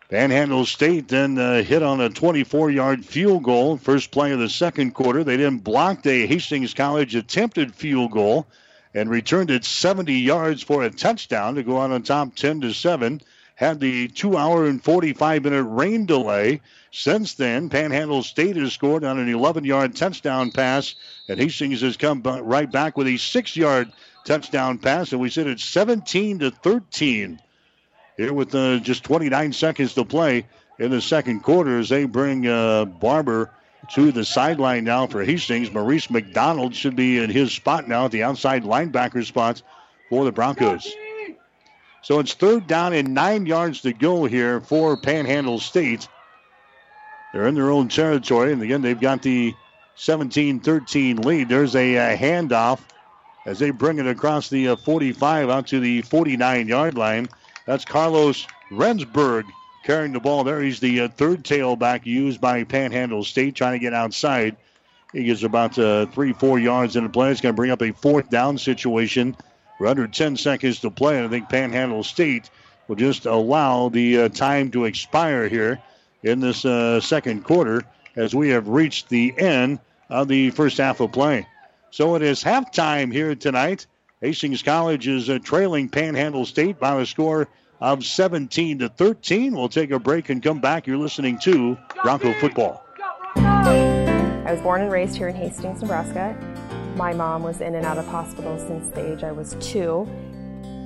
Panhandle State then uh, hit on a 24 yard field goal, first play of the second quarter. They then blocked a Hastings College attempted field goal and returned it 70 yards for a touchdown to go out on top 10 to 7. Had the two hour and 45 minute rain delay. Since then, Panhandle State has scored on an 11 yard touchdown pass, and Hastings has come right back with a six yard touchdown pass, and we sit at 17 to 13. Here with uh, just 29 seconds to play in the second quarter as they bring uh, Barber to the sideline now for Hastings. Maurice McDonald should be in his spot now at the outside linebacker spot for the Broncos. So it's third down and nine yards to go here for Panhandle State. They're in their own territory, and again, they've got the 17 13 lead. There's a, a handoff as they bring it across the uh, 45 out to the 49 yard line. That's Carlos Rensburg carrying the ball there. He's the uh, third tailback used by Panhandle State, trying to get outside. He gets about uh, three, four yards in the play. It's going to bring up a fourth down situation. We're under 10 seconds to play, and I think Panhandle State will just allow the uh, time to expire here in this uh, second quarter as we have reached the end of the first half of play. So it is halftime here tonight. Hastings College is uh, trailing Panhandle State by a score of 17 to 13. We'll take a break and come back. You're listening to Bronco Football. I was born and raised here in Hastings, Nebraska. My mom was in and out of hospital since the age I was two,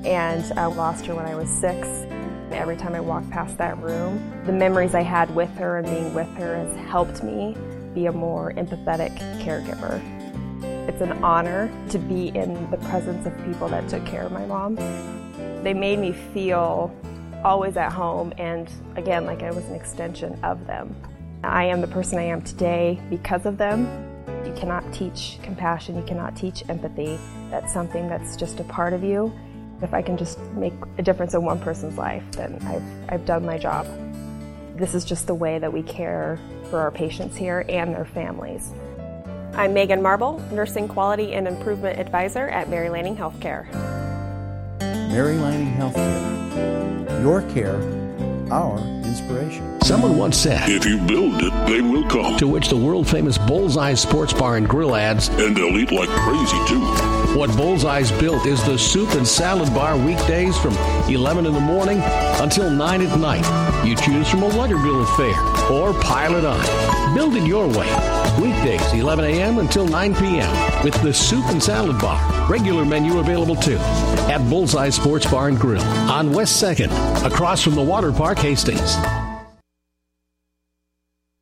and I lost her when I was six. Every time I walk past that room, the memories I had with her and being with her has helped me be a more empathetic caregiver. It's an honor to be in the presence of people that took care of my mom. They made me feel always at home and again like I was an extension of them. I am the person I am today because of them. You cannot teach compassion, you cannot teach empathy. That's something that's just a part of you. If I can just make a difference in one person's life, then I've, I've done my job. This is just the way that we care for our patients here and their families. I'm Megan Marble, Nursing Quality and Improvement Advisor at Mary Lanning Healthcare. Mary Lanning Healthcare. Your care, our inspiration. Someone once said, If you build it, they will come. To which the world famous Bullseye Sports Bar and Grill adds, And they'll eat like crazy, too. What Bullseye's built is the soup and salad bar weekdays from 11 in the morning until 9 at night. You choose from a Luggerville affair or pile it on. Build it your way. Weekdays, 11 a.m. until 9 p.m. with the soup and salad bar. Regular menu available too at Bullseye Sports Bar and Grill on West 2nd, across from the Water Park, Hastings.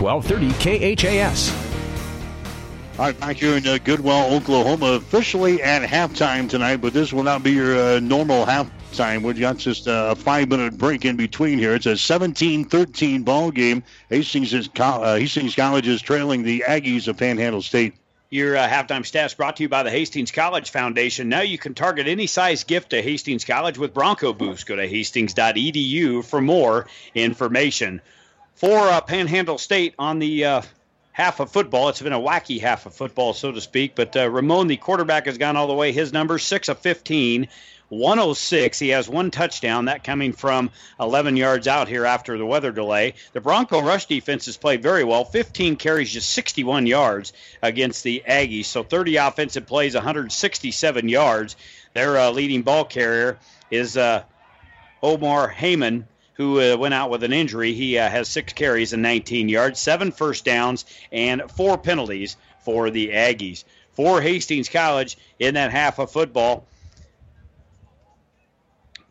1230 KHAS. All right, back here in uh, Goodwell, Oklahoma, officially at halftime tonight, but this will not be your uh, normal halftime. We've got just a five minute break in between here. It's a 17 13 ball game. Hastings, is, uh, Hastings College is trailing the Aggies of Panhandle State. Your uh, halftime stats brought to you by the Hastings College Foundation. Now you can target any size gift to Hastings College with Bronco Boost. Go to hastings.edu for more information. For uh, Panhandle State on the uh, half of football, it's been a wacky half of football, so to speak. But uh, Ramon, the quarterback, has gone all the way. His number six of 15. 106. He has one touchdown, that coming from 11 yards out here after the weather delay. The Bronco rush defense has played very well. 15 carries, just 61 yards against the Aggies. So 30 offensive plays, 167 yards. Their uh, leading ball carrier is uh, Omar Heyman. Who uh, went out with an injury? He uh, has six carries and 19 yards, seven first downs, and four penalties for the Aggies. For Hastings College in that half of football,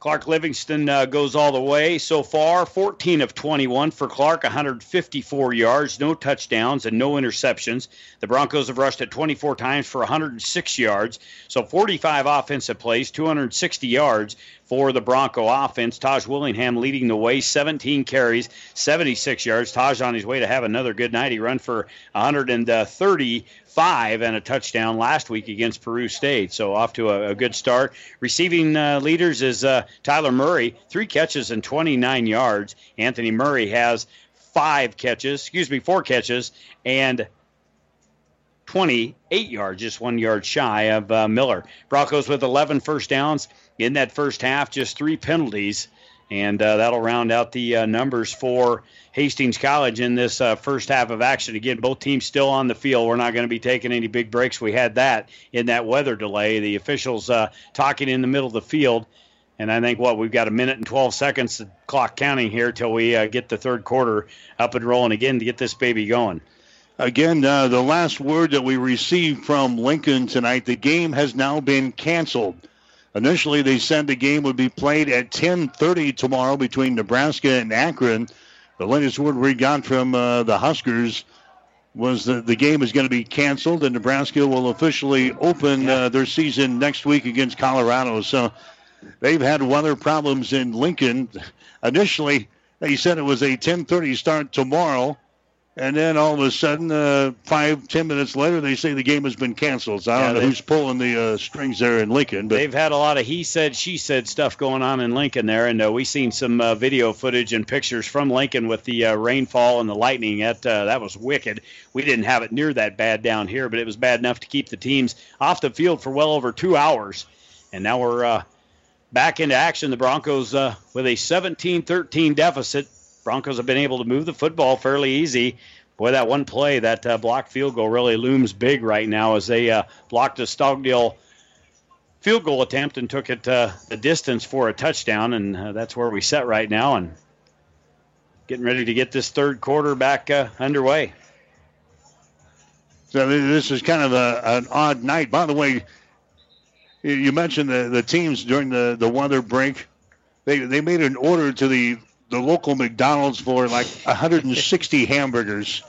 Clark Livingston uh, goes all the way so far 14 of 21 for Clark, 154 yards, no touchdowns, and no interceptions. The Broncos have rushed it 24 times for 106 yards, so 45 offensive plays, 260 yards for the Bronco offense. Taj Willingham leading the way, 17 carries, 76 yards. Taj on his way to have another good night. He run for 135 and a touchdown last week against Peru State. So off to a, a good start. Receiving uh, leaders is uh, Tyler Murray, three catches and 29 yards. Anthony Murray has five catches, excuse me, four catches and 28 yards, just one yard shy of uh, Miller. Broncos with 11 first downs in that first half, just three penalties, and uh, that'll round out the uh, numbers for Hastings College in this uh, first half of action. Again, both teams still on the field. We're not going to be taking any big breaks. We had that in that weather delay. The officials uh, talking in the middle of the field. And I think what we've got a minute and 12 seconds clock counting here till we uh, get the third quarter up and rolling again to get this baby going. Again, uh, the last word that we received from Lincoln tonight, the game has now been canceled. Initially, they said the game would be played at 10:30 tomorrow between Nebraska and Akron. The latest word we got from uh, the Huskers was that the game is going to be canceled, and Nebraska will officially open uh, their season next week against Colorado. So they've had weather problems in Lincoln. Initially, they said it was a 10:30 start tomorrow. And then all of a sudden, uh, five, ten minutes later, they say the game has been canceled. So I don't yeah, know who's pulling the uh, strings there in Lincoln. But they've had a lot of he said, she said stuff going on in Lincoln there, and uh, we've seen some uh, video footage and pictures from Lincoln with the uh, rainfall and the lightning. That uh, that was wicked. We didn't have it near that bad down here, but it was bad enough to keep the teams off the field for well over two hours. And now we're back into action. The Broncos with a 17-13 deficit Broncos have been able to move the football fairly easy. Boy, that one play, that uh, blocked field goal really looms big right now as they uh, blocked a Stogdill field goal attempt and took it uh, the distance for a touchdown, and uh, that's where we set right now and getting ready to get this third quarter back uh, underway. So this is kind of a, an odd night. By the way, you mentioned the, the teams during the, the weather break. They, they made an order to the the local McDonald's for like 160 hamburgers.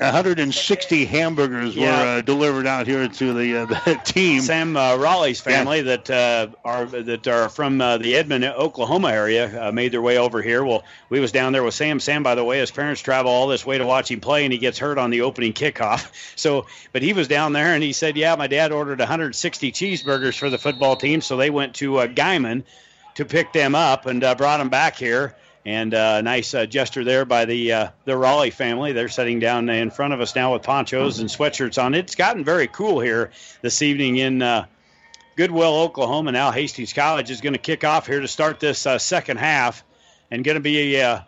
160 hamburgers yeah. were uh, delivered out here to the, uh, the team. Sam uh, Raleigh's family yeah. that uh, are that are from uh, the Edmond, Oklahoma area uh, made their way over here. Well, we was down there with Sam. Sam, by the way, his parents travel all this way to watch him play, and he gets hurt on the opening kickoff. So, but he was down there, and he said, "Yeah, my dad ordered 160 cheeseburgers for the football team, so they went to uh, Guymon." To pick them up and uh, brought them back here. And uh, nice uh, gesture there by the uh, the Raleigh family. They're sitting down in front of us now with ponchos and sweatshirts on. It's gotten very cool here this evening in uh, Goodwell, Oklahoma. Now Hastings College is going to kick off here to start this uh, second half, and going to be a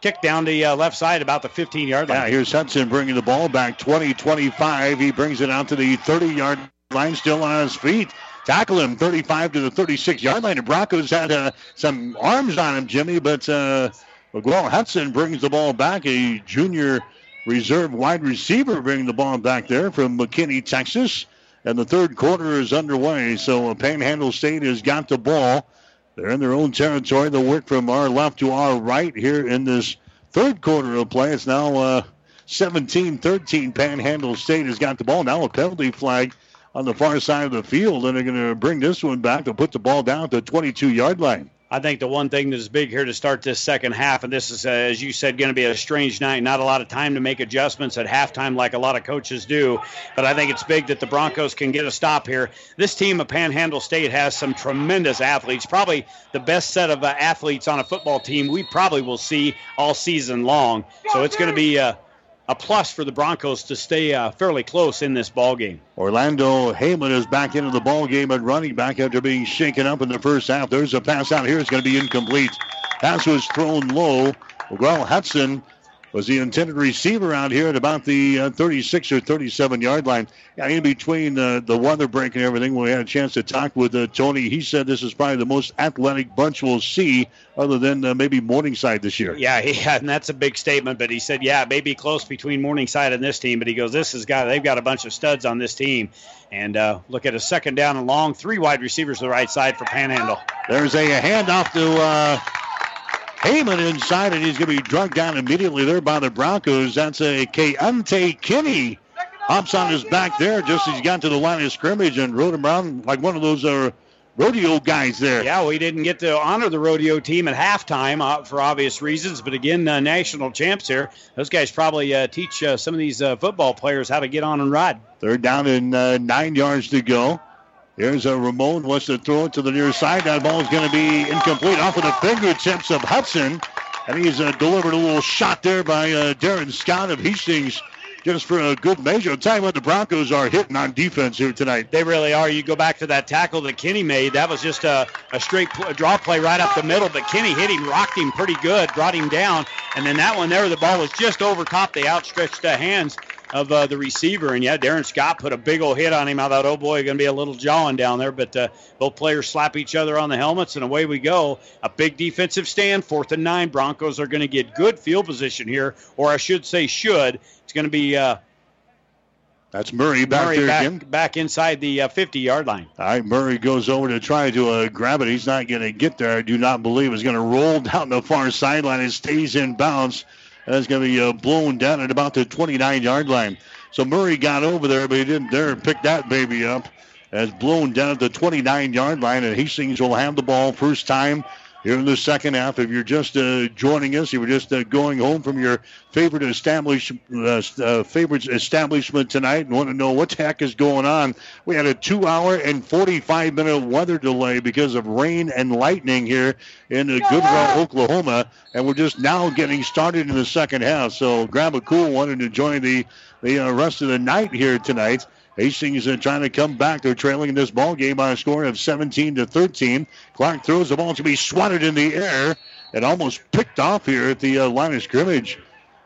kick down the uh, left side about the 15 yard line. Yeah, here's Hudson bringing the ball back 20 25. He brings it out to the 30 yard line, still on his feet. Tackle him 35 to the 36 yard line. The Broncos had uh, some arms on him, Jimmy, but uh, Miguel Hudson brings the ball back. A junior reserve wide receiver bringing the ball back there from McKinney, Texas. And the third quarter is underway. So Panhandle State has got the ball. They're in their own territory. They'll work from our left to our right here in this third quarter of play. It's now uh, 17 13. Panhandle State has got the ball. Now a penalty flag on the far side of the field, and they're going to bring this one back to put the ball down to the 22 yard line. I think the one thing that is big here to start this second half, and this is, uh, as you said, going to be a strange night. Not a lot of time to make adjustments at halftime like a lot of coaches do. But I think it's big that the Broncos can get a stop here. This team of Panhandle State has some tremendous athletes, probably the best set of uh, athletes on a football team we probably will see all season long. So it's going to be. Uh, a plus for the Broncos to stay uh, fairly close in this ball game. Orlando Heyman is back into the ball game at running back after being shaken up in the first half. There's a pass out here. It's going to be incomplete. Pass was thrown low. Well, Hudson was the intended receiver out here at about the uh, 36 or 37 yard line. Yeah, in between uh, the weather break and everything, when we had a chance to talk with uh, Tony, he said this is probably the most athletic bunch we'll see, other than uh, maybe Morningside this year. Yeah, he, and that's a big statement. But he said, yeah, maybe close between Morningside and this team. But he goes, this has got they've got a bunch of studs on this team. And uh, look at a second down and long, three wide receivers to the right side for Panhandle. There's a handoff to. Heyman inside, and he's going to be drugged down immediately there by the Broncos. That's a Keontae Kinney. Hops on his back there just as he got to the line of scrimmage and rode him around like one of those uh, rodeo guys there. Yeah, we didn't get to honor the rodeo team at halftime uh, for obvious reasons, but again, uh, national champs here. Those guys probably uh, teach uh, some of these uh, football players how to get on and ride. They're down in uh, nine yards to go. Here's a Ramon wants to throw it to the near side. That ball is going to be incomplete off of the fingertips of Hudson. And he's uh, delivered a little shot there by uh, Darren Scott of Hastings just for a good measure. I'll tell you what, the Broncos are hitting on defense here tonight. They really are. You go back to that tackle that Kenny made. That was just a, a straight pl- draw play right up the middle, but Kenny hit him, rocked him pretty good, brought him down. And then that one there, the ball was just over top the outstretched uh, hands of uh, the receiver. And yeah, Darren Scott put a big old hit on him. I thought, oh boy, going to be a little jawing down there. But uh, both players slap each other on the helmets, and away we go. A big defensive stand, fourth and nine. Broncos are going to get good field position here, or I should say, should. It's going to be. Uh, that's Murray back Murray there back, again. back inside the uh, 50 yard line. All right, Murray goes over to try to uh, grab it. He's not going to get there. I do not believe He's going to roll down the far sideline. It stays in bounds. That's going to be uh, blown down at about the 29 yard line. So Murray got over there, but he didn't dare pick that baby up. As blown down at the 29 yard line, and Hastings will have the ball first time here in the second half. If you're just uh, joining us, you were just uh, going home from your favorite establish, uh, uh, favorite establishment tonight and want to know what the heck is going on. We had a two hour and 45 minute weather delay because of rain and lightning here in uh, Goodwell, Oklahoma, and we're just now getting started in the second half. So grab a cool one and enjoy the, the uh, rest of the night here tonight. Hastings uh, trying to come back. They're trailing in this ball game by a score of 17 to 13. Clark throws the ball to be swatted in the air and almost picked off here at the uh, line of scrimmage.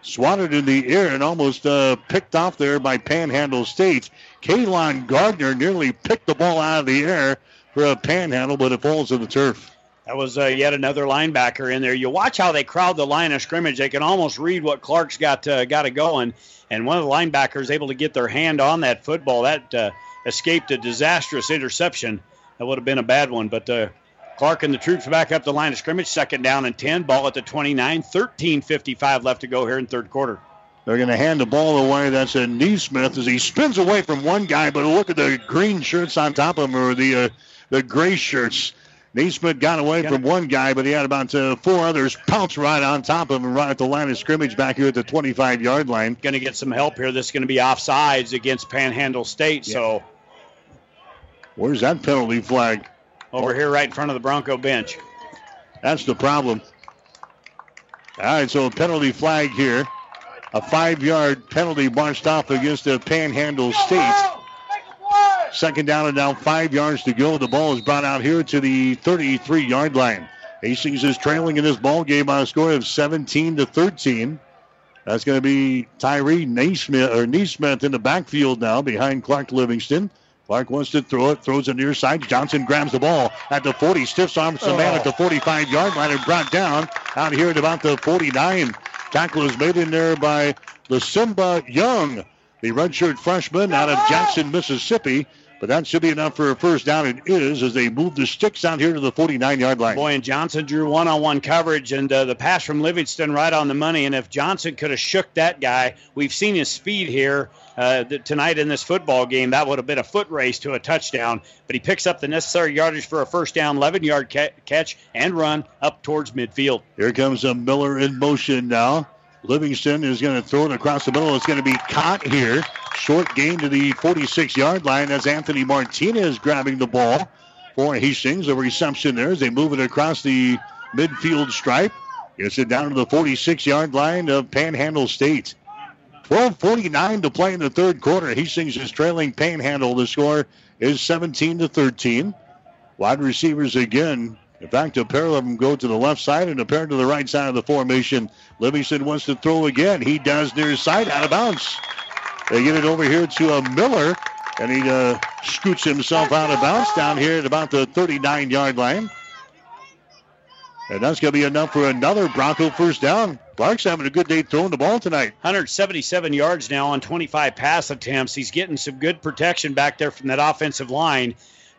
Swatted in the air and almost uh, picked off there by Panhandle State. Kalon Gardner nearly picked the ball out of the air for a panhandle, but it falls to the turf. That was uh, yet another linebacker in there. You watch how they crowd the line of scrimmage. They can almost read what Clark's got uh, got it going. And one of the linebackers able to get their hand on that football. That uh, escaped a disastrous interception. That would have been a bad one. But uh, Clark and the troops back up the line of scrimmage. Second down and 10. Ball at the 29. 13.55 left to go here in third quarter. They're going to hand the ball away. That's a Neesmith as he spins away from one guy. But look at the green shirts on top of him, or the uh, the gray shirts. Neesmith got away from one guy, but he had about uh, four others pounce right on top of him, right at the line of scrimmage back here at the 25 yard line. Going to get some help here. This is going to be offsides against Panhandle State. Yeah. So Where's that penalty flag? over here, right in front of the Bronco bench. That's the problem. All right, so a penalty flag here. A five yard penalty marched off against the Panhandle State. Second down and now five yards to go. The ball is brought out here to the 33 yard line. Hastings is trailing in this ball game by a score of 17 to 13. That's going to be Tyree Naismith or Neesmith in the backfield now behind Clark Livingston. Clark wants to throw it, throws it near side. Johnson grabs the ball at the 40, stiffs arms the man at the 45 yard line and brought down out here at about the 49. Tackle is made in there by the Simba Young, the redshirt freshman out of Jackson, Mississippi. But that should be enough for a first down. It is as they move the sticks out here to the 49 yard line. Boy, and Johnson drew one on one coverage, and uh, the pass from Livingston right on the money. And if Johnson could have shook that guy, we've seen his speed here uh, tonight in this football game. That would have been a foot race to a touchdown. But he picks up the necessary yardage for a first down, 11 yard ca- catch and run up towards midfield. Here comes a Miller in motion now. Livingston is going to throw it across the middle. It's going to be caught here. Short gain to the 46 yard line as Anthony Martinez grabbing the ball for Hastings. A reception there as they move it across the midfield stripe. Gets it down to the 46 yard line of Panhandle State. 12:49 to play in the third quarter. Hastings is trailing Panhandle. The score is 17 to 13. Wide receivers again in fact, a pair of them go to the left side and a pair to the right side of the formation. Livingston wants to throw again. He does near his side out of bounds. They get it over here to a Miller, and he uh, scoots himself out of bounds down here at about the 39 yard line. And that's going to be enough for another Bronco first down. Clark's having a good day throwing the ball tonight. 177 yards now on 25 pass attempts. He's getting some good protection back there from that offensive line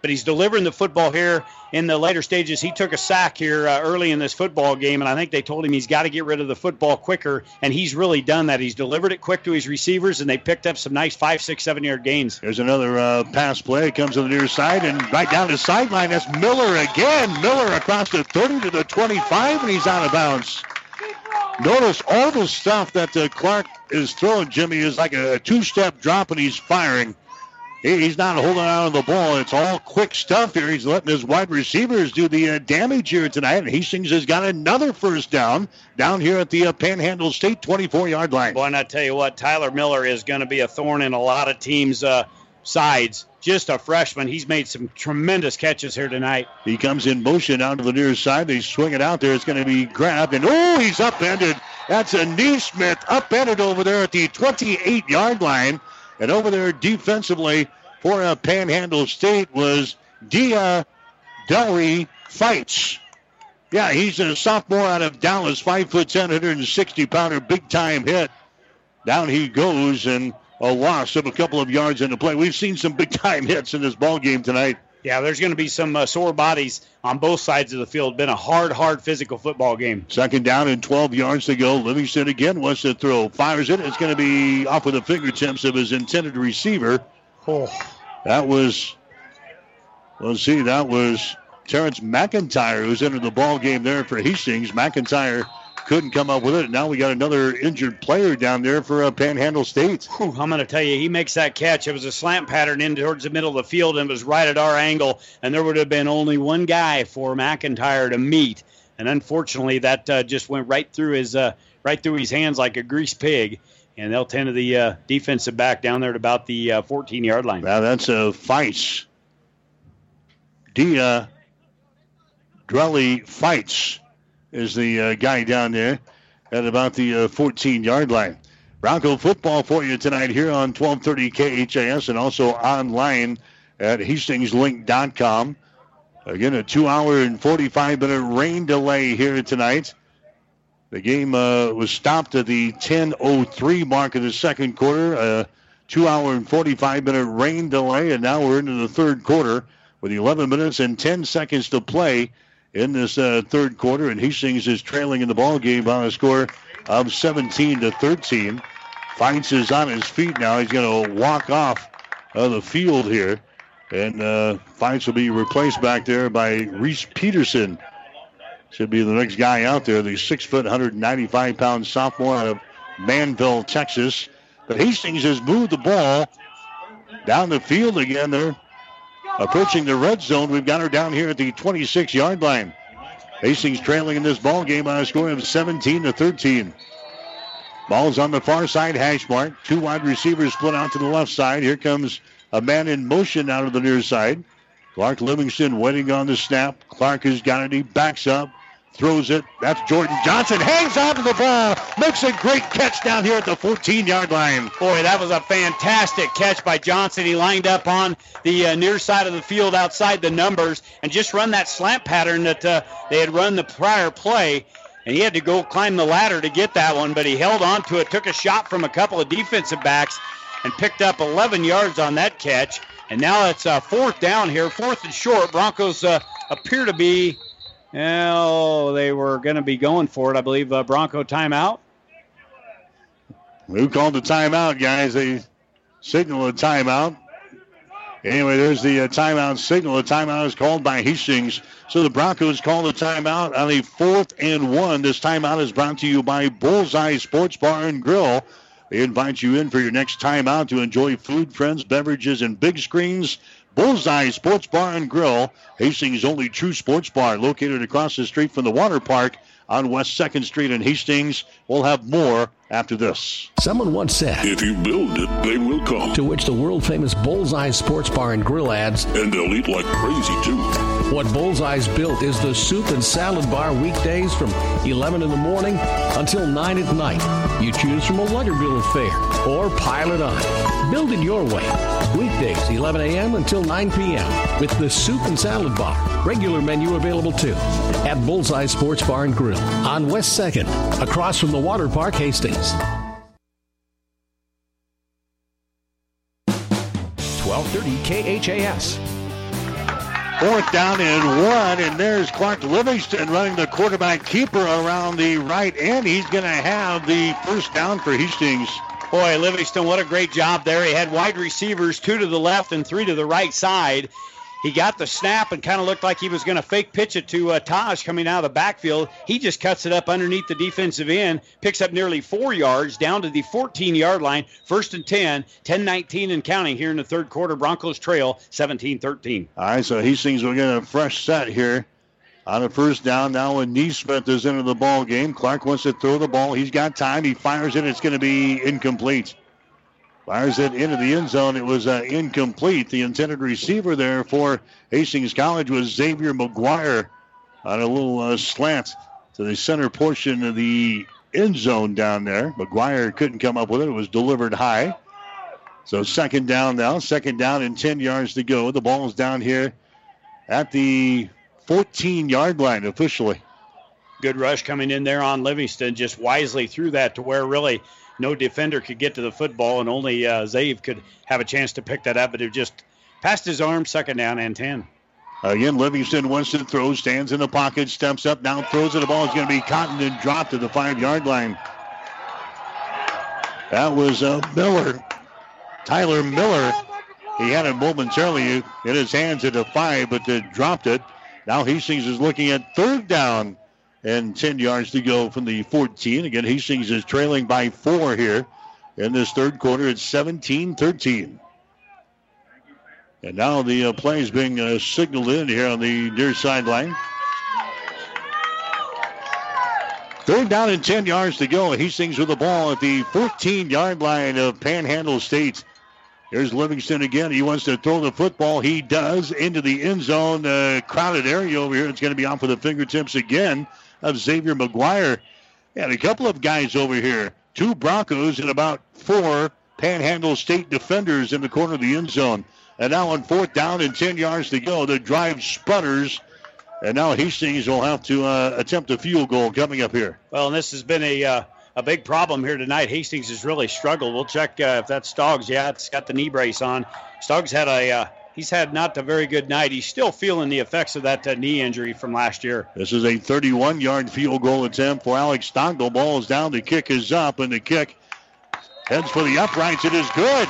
but he's delivering the football here in the later stages. He took a sack here uh, early in this football game, and I think they told him he's got to get rid of the football quicker, and he's really done that. He's delivered it quick to his receivers, and they picked up some nice five, six, seven yard gains. There's another uh, pass play. It comes to the near side and right down the sideline. That's Miller again. Miller across the 30 to the 25, and he's out of bounds. Notice all the stuff that uh, Clark is throwing, Jimmy, is like a two step drop, and he's firing. He's not holding on to the ball. It's all quick stuff here. He's letting his wide receivers do the uh, damage here tonight. And Hastings has got another first down down here at the uh, Panhandle State 24 yard line. Boy, and I tell you what, Tyler Miller is going to be a thorn in a lot of teams' uh, sides. Just a freshman. He's made some tremendous catches here tonight. He comes in motion out to the near side. They swing it out there. It's going to be grabbed. And oh, he's upended. That's a Neesmith upended over there at the 28 yard line. And over there defensively for a Panhandle State was Dia Delry Fights. Yeah, he's a sophomore out of Dallas, 5 foot 10, 160 pounder, big time hit. Down he goes, and a loss of a couple of yards in the play. We've seen some big time hits in this ball game tonight. Yeah, there's going to be some uh, sore bodies on both sides of the field. Been a hard, hard physical football game. Second down and 12 yards to go. Livingston again wants to throw. Fires it. It's going to be off with the fingertips of his intended receiver. Oh. That was, let's see, that was Terrence McIntyre who's entered the ball game there for Hastings. McIntyre couldn't come up with it. Now we got another injured player down there for uh, Panhandle State. Whew, I'm going to tell you, he makes that catch. It was a slant pattern in towards the middle of the field and it was right at our angle, and there would have been only one guy for McIntyre to meet. And unfortunately, that uh, just went right through his uh, right through his hands like a grease pig. And they'll tend to the uh, defensive back down there at about the 14 uh, yard line. Now that's a Fights. Dia Drelly Fights is the uh, guy down there at about the 14 uh, yard line. Bronco football for you tonight here on 1230 KHAS and also online at hastingslink.com. Again, a two hour and 45 minute rain delay here tonight. The game uh, was stopped at the 10:03 mark of the second quarter. A two hour and 45 minute rain delay, and now we're into the third quarter with 11 minutes and 10 seconds to play in this uh, third quarter, and Hastings is trailing in the ball game by a score of 17 to 13. Fights is on his feet now. He's going to walk off of the field here, and uh, Fights will be replaced back there by Reese Peterson. Should be the next guy out there, the six foot, 195 pound sophomore out of Manvel, Texas. But Hastings has moved the ball down the field again. They're approaching the red zone. We've got her down here at the 26 yard line. Hastings trailing in this ball game by a score of 17 to 13. Ball's on the far side hash mark. Two wide receivers split out to the left side. Here comes a man in motion out of the near side. Clark Livingston waiting on the snap. Clark has got it. He backs up throws it. That's Jordan Johnson. Hangs onto the ball. Makes a great catch down here at the 14 yard line. Boy, that was a fantastic catch by Johnson. He lined up on the uh, near side of the field outside the numbers and just run that slant pattern that uh, they had run the prior play. And he had to go climb the ladder to get that one, but he held on to it, took a shot from a couple of defensive backs, and picked up 11 yards on that catch. And now it's uh, fourth down here, fourth and short. Broncos uh, appear to be, oh, they were going to be going for it, I believe. Uh, Bronco timeout. Who called the timeout, guys? They signal a timeout. Anyway, there's the uh, timeout signal. The timeout is called by Hastings. So the Broncos call the timeout on a fourth and one. This timeout is brought to you by Bullseye Sports Bar and Grill. They invite you in for your next timeout to enjoy food, friends, beverages, and big screens. Bullseye Sports Bar and Grill, Hastings' only true sports bar, located across the street from the water park on West 2nd Street in Hastings. We'll have more after this. Someone once said, If you build it, they will come. To which the world famous Bullseye Sports Bar and Grill adds, And they'll eat like crazy, too. What Bullseye's built is the soup and salad bar weekdays from 11 in the morning until 9 at night. You choose from a Luggerville affair or pile it on. Build it your way. Weekdays, 11 a.m. until 9 p.m. with the soup and salad bar. Regular menu available too at Bullseye Sports Bar and Grill on West 2nd, across from the Water Park, Hastings. 1230 KHAS. Fourth down and one, and there's Clark Livingston running the quarterback keeper around the right end. He's going to have the first down for Hastings. Boy, Livingston, what a great job there. He had wide receivers, two to the left and three to the right side. He got the snap and kind of looked like he was going to fake pitch it to uh, Taj coming out of the backfield. He just cuts it up underneath the defensive end, picks up nearly four yards down to the 14 yard line. First and 10, 10 19 and counting here in the third quarter. Broncos trail 17 13. All right, so Hastings will get a fresh set here on a first down. Now, when Neesmith is into the ball game, Clark wants to throw the ball. He's got time. He fires it. It's going to be incomplete. Fires it into the end zone. It was uh, incomplete. The intended receiver there for Hastings College was Xavier McGuire on a little uh, slant to the center portion of the end zone down there. McGuire couldn't come up with it. It was delivered high. So second down now. Second down and 10 yards to go. The ball is down here at the 14 yard line officially. Good rush coming in there on Livingston. Just wisely threw that to where really no defender could get to the football, and only uh, Zave could have a chance to pick that up, but it just passed his arm, second down and 10. Again, Livingston wants to throw, stands in the pocket, steps up, now throws it. The ball is going to be caught and then dropped to the five yard line. That was uh, Miller, Tyler Miller. He had it momentarily in his hands at the five, but then dropped it. Now he Hastings is looking at third down and 10 yards to go from the 14. Again, Hastings is trailing by four here in this third quarter. It's 17 13. And now the uh, play is being uh, signaled in here on the near sideline. Third down and 10 yards to go. Hastings with the ball at the 14 yard line of Panhandle State. Here's Livingston again. He wants to throw the football. He does into the end zone. Uh, crowded area over here. It's going to be off of the fingertips again of Xavier McGuire. And a couple of guys over here. Two Broncos and about four Panhandle State defenders in the corner of the end zone. And now on fourth down and 10 yards to go, the drive sputters. And now Hastings will have to uh, attempt a field goal coming up here. Well, and this has been a uh, a big problem here tonight. Hastings has really struggled. We'll check uh, if that's Stoggs. Yeah, it's got the knee brace on. Stoggs had a uh, he's had not a very good night. He's still feeling the effects of that uh, knee injury from last year. This is a 31-yard field goal attempt for Alex Stoggle. Ball is down. The kick is up, and the kick heads for the uprights. It is good.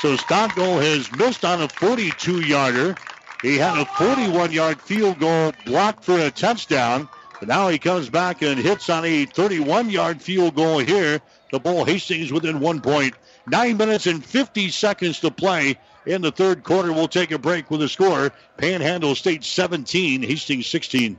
So Stoggle has missed on a 42-yarder. He had a 41-yard field goal blocked for a touchdown. But now he comes back and hits on a 31-yard field goal here. The ball Hastings within one point. Nine minutes and 50 seconds to play in the third quarter. We'll take a break with the score. Panhandle State 17, Hastings 16.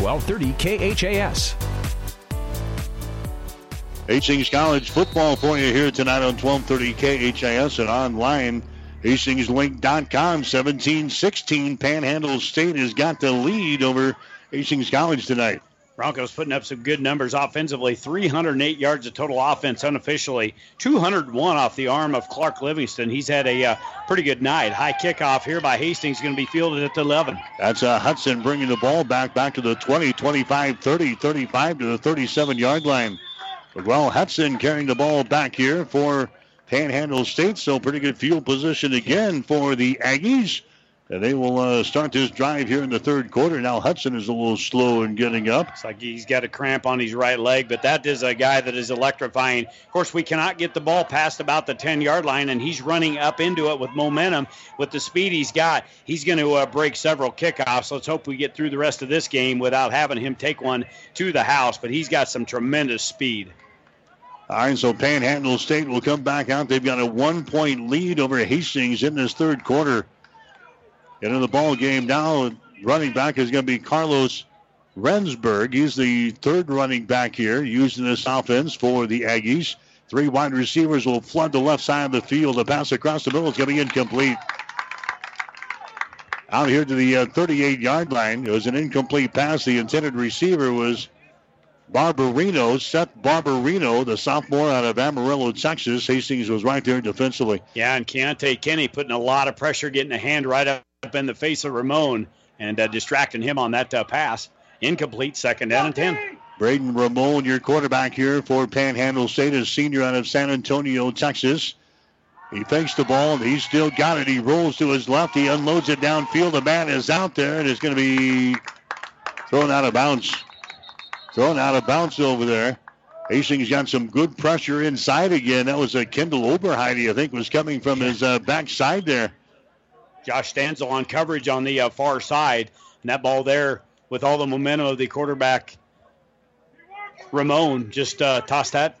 1230 KHAS. Hastings College football for you here tonight on 1230 KHAS and online. HastingsLink.com 17-16. Panhandle State has got the lead over Hastings College tonight. Broncos putting up some good numbers offensively 308 yards of total offense unofficially, 201 off the arm of Clark Livingston. He's had a uh, pretty good night. High kickoff here by Hastings going to be fielded at the 11. That's uh, Hudson bringing the ball back, back to the 20, 25, 30, 35 to the 37 yard line. Well, Hudson carrying the ball back here for Panhandle State, so pretty good field position again for the Aggies. And they will uh, start this drive here in the third quarter. Now Hudson is a little slow in getting up. It's like he's got a cramp on his right leg, but that is a guy that is electrifying. Of course, we cannot get the ball past about the 10 yard line, and he's running up into it with momentum. With the speed he's got, he's going to uh, break several kickoffs. Let's hope we get through the rest of this game without having him take one to the house, but he's got some tremendous speed. All right, so Panhandle State will come back out. They've got a one point lead over Hastings in this third quarter. Into the ball game now, running back is going to be Carlos Rensburg. He's the third running back here using this offense for the Aggies. Three wide receivers will flood the left side of the field. The pass across the middle is going to be incomplete. Out here to the 38 uh, yard line. It was an incomplete pass. The intended receiver was Barbarino, Seth Barbarino, the sophomore out of Amarillo, Texas. Hastings was right there defensively. Yeah, and Keontae Kenny putting a lot of pressure, getting a hand right up in the face of Ramon and uh, distracting him on that uh, pass. Incomplete, second down and 10. Braden Ramon, your quarterback here for Panhandle State, a senior out of San Antonio, Texas. He fakes the ball, and he's still got it. He rolls to his left. He unloads it downfield. The man is out there, and it's going to be thrown out of bounds. Thrown out of bounds over there. Hastings got some good pressure inside again. That was a Kendall Oberheide, I think, was coming from his uh, backside there. Josh Stanzel on coverage on the uh, far side. And that ball there, with all the momentum of the quarterback, Ramon just uh, tossed that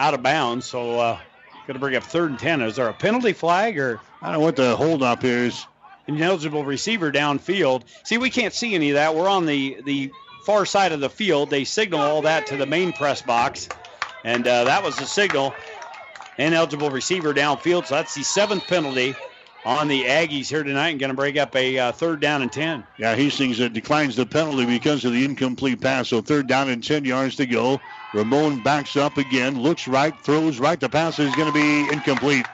out of bounds. So, uh, going to bring up third and 10. Is there a penalty flag or? I don't know what the hold up is. Ineligible receiver downfield. See, we can't see any of that. We're on the, the far side of the field. They signal all that to the main press box, and uh, that was the signal. Ineligible receiver downfield, so that's the seventh penalty on the Aggies here tonight and going to break up a uh, third down and 10. Yeah, Hastings uh, declines the penalty because of the incomplete pass. So third down and 10 yards to go. Ramon backs up again, looks right, throws right. The pass is going to be incomplete.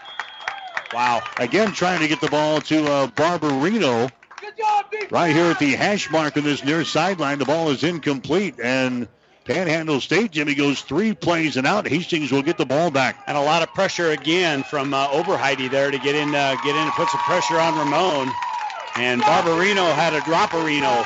Wow. Again, trying to get the ball to uh, Barbarino. Job, right here at the hash mark on this near sideline, the ball is incomplete. And Panhandle State, Jimmy goes three plays and out. Hastings will get the ball back. And a lot of pressure again from uh, Oberheide there to get in, uh, get in and put some pressure on Ramon. And Barbarino had a dropperino.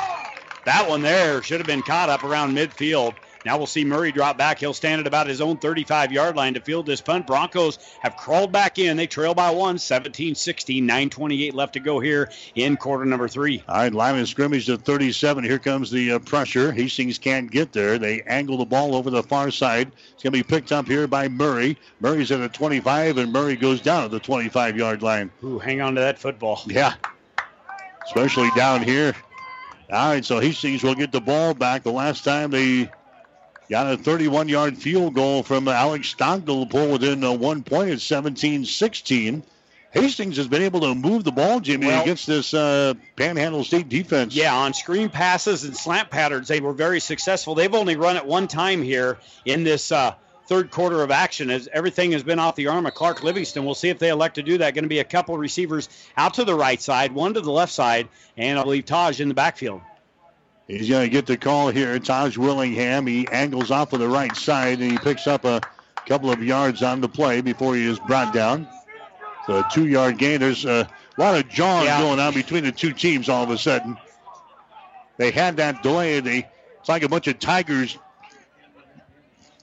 That one there should have been caught up around midfield. Now we'll see Murray drop back. He'll stand at about his own 35 yard line to field this punt. Broncos have crawled back in. They trail by one, 17 16, 9.28 left to go here in quarter number three. All right, of scrimmage to 37. Here comes the uh, pressure. Hastings can't get there. They angle the ball over the far side. It's going to be picked up here by Murray. Murray's at the 25, and Murray goes down at the 25 yard line. Ooh, hang on to that football. Yeah, especially down here. All right, so Hastings will get the ball back. The last time they Got a 31 yard field goal from Alex Stockdale to pull within uh, one point at 17 16. Hastings has been able to move the ball, Jimmy, well, against this uh, Panhandle State defense. Yeah, on screen passes and slant patterns, they were very successful. They've only run it one time here in this uh, third quarter of action as everything has been off the arm of Clark Livingston. We'll see if they elect to do that. Going to be a couple receivers out to the right side, one to the left side, and I believe Taj in the backfield. He's going to get the call here. Taj Willingham. He angles off of the right side and he picks up a couple of yards on the play before he is brought down. So a two yard gain. There's a lot of jawing yeah. going on between the two teams all of a sudden. They had that delay. They, it's like a bunch of tigers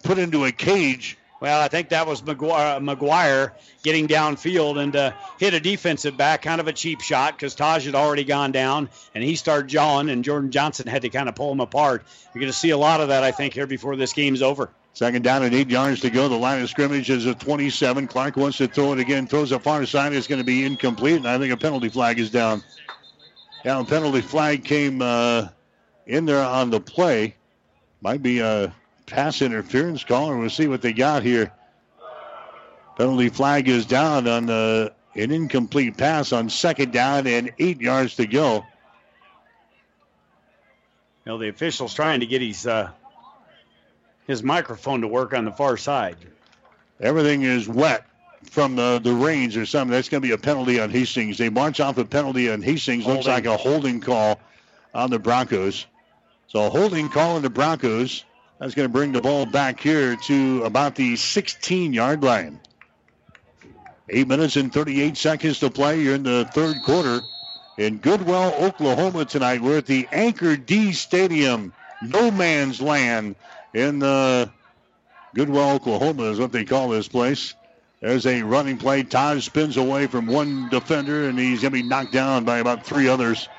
put into a cage well, I think that was McGuire, McGuire getting downfield and uh, hit a defensive back, kind of a cheap shot because Taj had already gone down and he started jawing, and Jordan Johnson had to kind of pull him apart. You're going to see a lot of that, I think, here before this game's over. Second down and eight yards to go. The line of scrimmage is a 27. Clark wants to throw it again. Throws it far side. It's going to be incomplete, and I think a penalty flag is down. A penalty flag came uh, in there on the play. Might be a pass interference call, and we'll see what they got here. Penalty flag is down on uh, an incomplete pass on second down and eight yards to go. You know, the official's trying to get his uh, his microphone to work on the far side. Everything is wet from the, the range or something. That's going to be a penalty on Hastings. They march off a penalty on Hastings. Holding. Looks like a holding call on the Broncos. So a holding call on the Broncos. That's going to bring the ball back here to about the 16 yard line. Eight minutes and 38 seconds to play. You're in the third quarter in Goodwell, Oklahoma tonight. We're at the Anchor D Stadium, no man's land in the Goodwell, Oklahoma is what they call this place. There's a running play. Taj spins away from one defender, and he's going to be knocked down by about three others.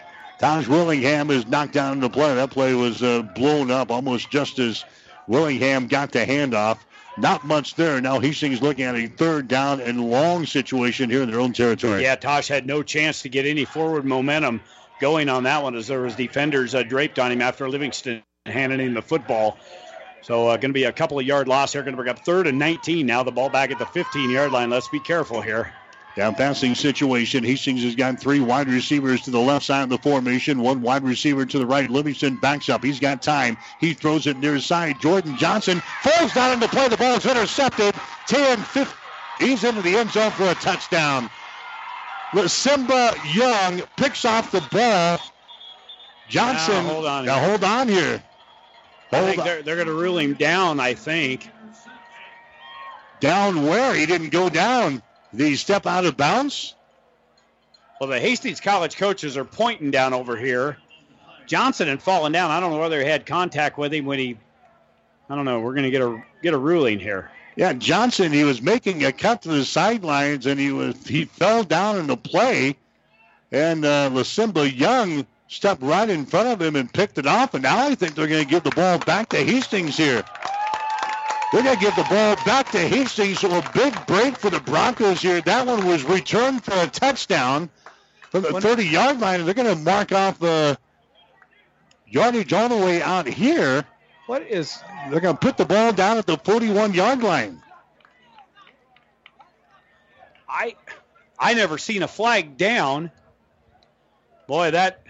Taj Willingham is knocked down in the play. That play was uh, blown up almost just as Willingham got the handoff. Not much there. Now Hastings looking at a third down and long situation here in their own territory. Yeah, Taj had no chance to get any forward momentum going on that one as there was defenders uh, draped on him after Livingston handing him the football. So uh, going to be a couple of yard loss here. Going to bring up third and 19 now. The ball back at the 15 yard line. Let's be careful here. Down passing situation. Hastings has got three wide receivers to the left side of the formation, one wide receiver to the right. Livingston backs up. He's got time. He throws it near side. Jordan Johnson falls down into play. The ball is intercepted. 10 15. He's into the end zone for a touchdown. Simba Young picks off the ball. Johnson. Now, hold on. Now hold on here. I think they're, they're going to rule him down, I think. Down where? He didn't go down. Did he step out of bounds? Well, the Hastings College coaches are pointing down over here. Johnson had fallen down. I don't know whether he had contact with him when he. I don't know. We're going to get a get a ruling here. Yeah, Johnson. He was making a cut to the sidelines, and he was he fell down in the play, and uh, Lasimba Young stepped right in front of him and picked it off. And now I think they're going to give the ball back to Hastings here. They're going to give the ball back to Hastings. So a big break for the Broncos here. That one was returned for a touchdown from the 30 yard line. And they're going to mark off the yardage all the way out here. What is. They're going to put the ball down at the 41 yard line. I I never seen a flag down. Boy, that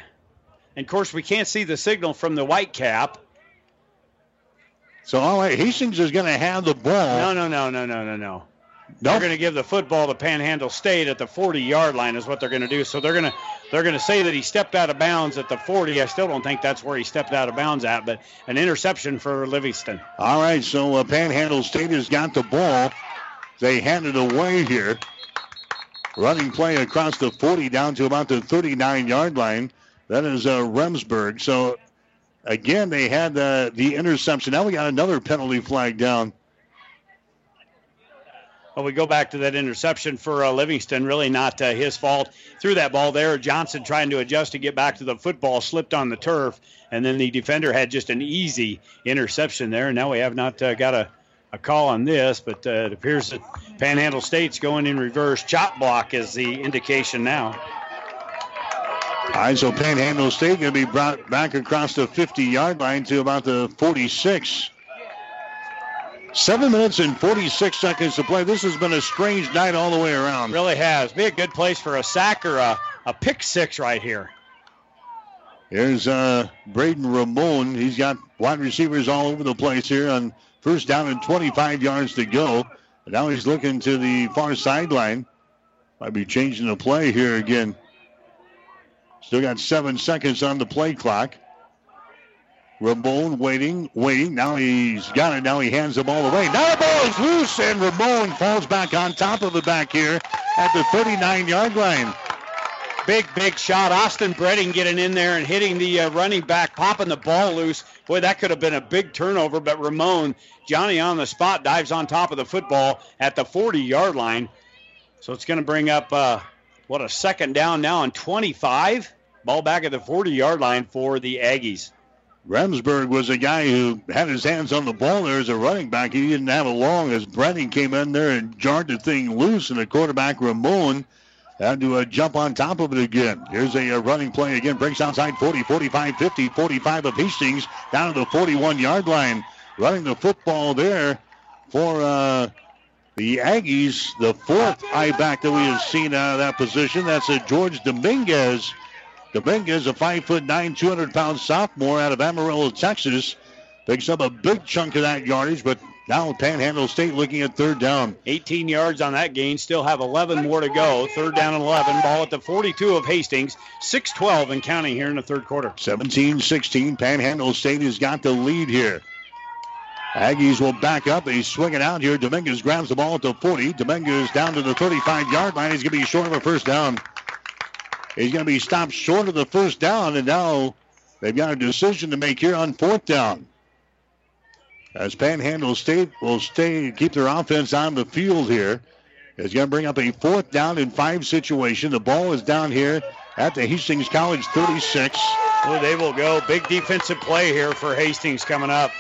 and of course, we can't see the signal from the white cap. So, all right, Hastings is going to have the ball. No, no, no, no, no, no, no. They're going to give the football to Panhandle State at the 40-yard line is what they're going to do. So they're going to they're going to say that he stepped out of bounds at the 40. I still don't think that's where he stepped out of bounds at, but an interception for Livingston. All right, so uh, Panhandle State has got the ball. They hand it away here. Running play across the 40 down to about the 39-yard line. That is uh, Remsburg. So again, they had uh, the interception. Now we got another penalty flag down. Well, we go back to that interception for uh, Livingston. Really not uh, his fault. Threw that ball there. Johnson trying to adjust to get back to the football, slipped on the turf, and then the defender had just an easy interception there. And now we have not uh, got a, a call on this, but uh, it appears that Panhandle State's going in reverse. Chop block is the indication now. All right, so Panhandle State going to be brought back across the 50-yard line to about the 46. Seven minutes and 46 seconds to play. This has been a strange night all the way around. Really has. Be a good place for a sack or a, a pick six right here. Here's uh, Braden Ramon. He's got wide receivers all over the place here on first down and 25 yards to go. And now he's looking to the far sideline. Might be changing the play here again. Still got seven seconds on the play clock. Ramon waiting, waiting. Now he's got it. Now he hands the ball away. Now the ball is loose, and Ramon falls back on top of the back here at the 39 yard line. Big, big shot. Austin Bredding getting in there and hitting the uh, running back, popping the ball loose. Boy, that could have been a big turnover, but Ramon, Johnny on the spot, dives on top of the football at the 40 yard line. So it's going to bring up uh, what a second down now on 25. Ball back at the 40 yard line for the Aggies. Remsburg was a guy who had his hands on the ball there as a running back. He didn't have it long as Brennan came in there and jarred the thing loose, and the quarterback Ramon had to uh, jump on top of it again. Here's a uh, running play again. Breaks outside 40, 45, 50, 45 of Hastings down to the 41 yard line. running the football there for uh, the Aggies. The fourth I back that we have seen out of that position. That's a George Dominguez. Dominguez, a five foot nine, 200 pound sophomore out of Amarillo, Texas, picks up a big chunk of that yardage, but now Panhandle State looking at third down. 18 yards on that gain. Still have 11 more to go. Third down and 11. Ball at the 42 of Hastings. 6-12 and counting here in the third quarter. 17-16. Panhandle State has got the lead here. Aggies will back up. They swing it out here. Dominguez grabs the ball at the 40. Dominguez down to the 35-yard line. He's going to be short of a first down. He's going to be stopped short of the first down, and now they've got a decision to make here on fourth down. As Panhandle State will stay keep their offense on the field here. It's going to bring up a fourth down and five situation. The ball is down here at the Hastings College 36. Well, they will go. Big defensive play here for Hastings coming up.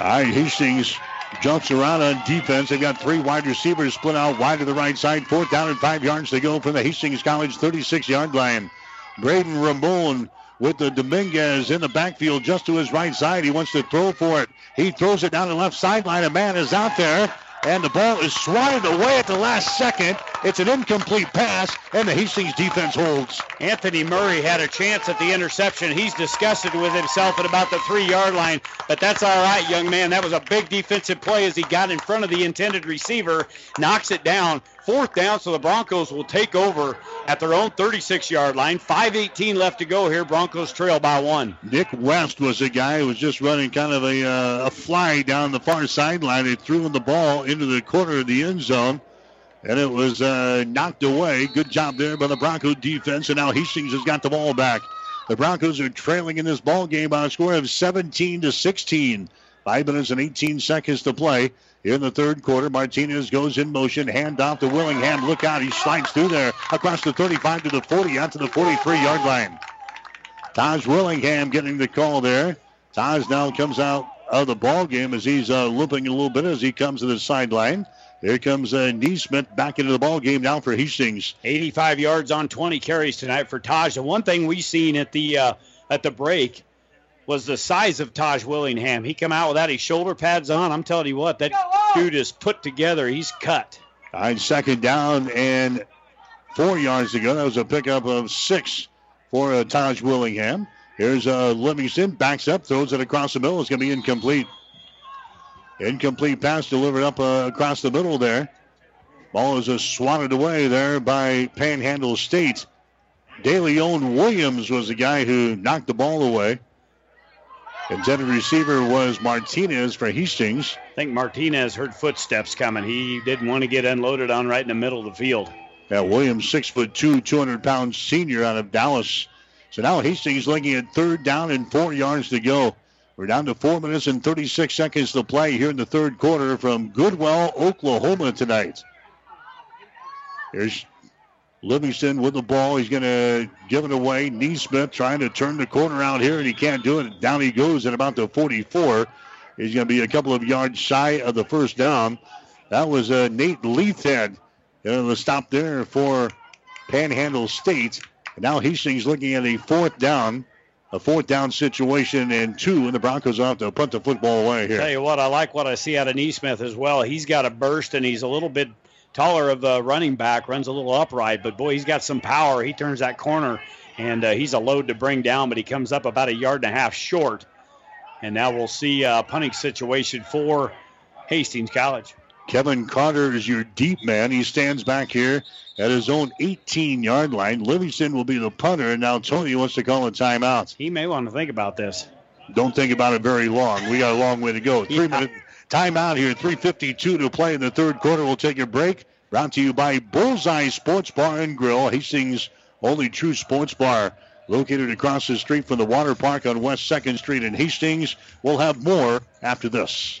All right, Hastings jumps around on defense. They've got three wide receivers split out wide to the right side. Fourth down and five yards to go from the Hastings College 36 yard line. Braden Ramon with the Dominguez in the backfield just to his right side. He wants to throw for it. He throws it down the left sideline. A man is out there. And the ball is swatted away at the last second. It's an incomplete pass, and the Hastings defense holds. Anthony Murray had a chance at the interception. He's disgusted with himself at about the three yard line, but that's all right, young man. That was a big defensive play as he got in front of the intended receiver, knocks it down. Fourth down, so the Broncos will take over at their own 36 yard line. 5.18 left to go here. Broncos trail by one. Nick West was a guy who was just running kind of a, uh, a fly down the far sideline. He threw the ball into the corner of the end zone, and it was uh, knocked away. Good job there by the Bronco defense, and now Hastings has got the ball back. The Broncos are trailing in this ball game by a score of 17 to 16. Five minutes and 18 seconds to play. In the third quarter, Martinez goes in motion, hand off to Willingham. Look out, he slides through there across the 35 to the 40, out to the 43 yard line. Taj Willingham getting the call there. Taj now comes out of the ball game as he's uh, looping a little bit as he comes to the sideline. Here comes uh, Neesmith back into the ball game now for Hastings. 85 yards on 20 carries tonight for Taj. The one thing we've seen at the uh, at the break was the size of Taj Willingham. He come out without his shoulder pads on. I'm telling you what, that dude is put together. He's cut. All right, second down and four yards to go. That was a pickup of six for uh, Taj Willingham. Here's uh, Livingston, backs up, throws it across the middle. It's going to be incomplete. Incomplete pass delivered up uh, across the middle there. Ball is uh, swatted away there by Panhandle State. DeLeon Williams was the guy who knocked the ball away. Intended receiver was Martinez for Hastings. I think Martinez heard footsteps coming. He didn't want to get unloaded on right in the middle of the field. Yeah, Williams, six foot two, 200 pound senior out of Dallas. So now Hastings looking at third down and four yards to go. We're down to four minutes and 36 seconds to play here in the third quarter from Goodwell, Oklahoma tonight. Here's Livingston with the ball. He's going to give it away. Neesmith trying to turn the corner out here, and he can't do it. Down he goes at about the 44. He's going to be a couple of yards shy of the first down. That was uh, Nate Leithhead. Uh, the stop there for Panhandle State. And now Hastings looking at a fourth down. A fourth down situation and two, and the Broncos have to punt the football away here. Tell you what, I like what I see out of Neesmith as well. He's got a burst, and he's a little bit taller of the running back, runs a little upright, but boy, he's got some power. He turns that corner, and uh, he's a load to bring down, but he comes up about a yard and a half short. And now we'll see a punting situation for Hastings College. Kevin Carter is your deep man. He stands back here at his own 18 yard line. Livingston will be the punter, and now Tony wants to call a timeout. He may want to think about this. Don't think about it very long. We got a long way to go. Three yeah. minute timeout here. 3.52 to play in the third quarter. We'll take a break. Brought to you by Bullseye Sports Bar and Grill, Hastings' only true sports bar. Located across the street from the water park on West 2nd Street in Hastings. We'll have more after this.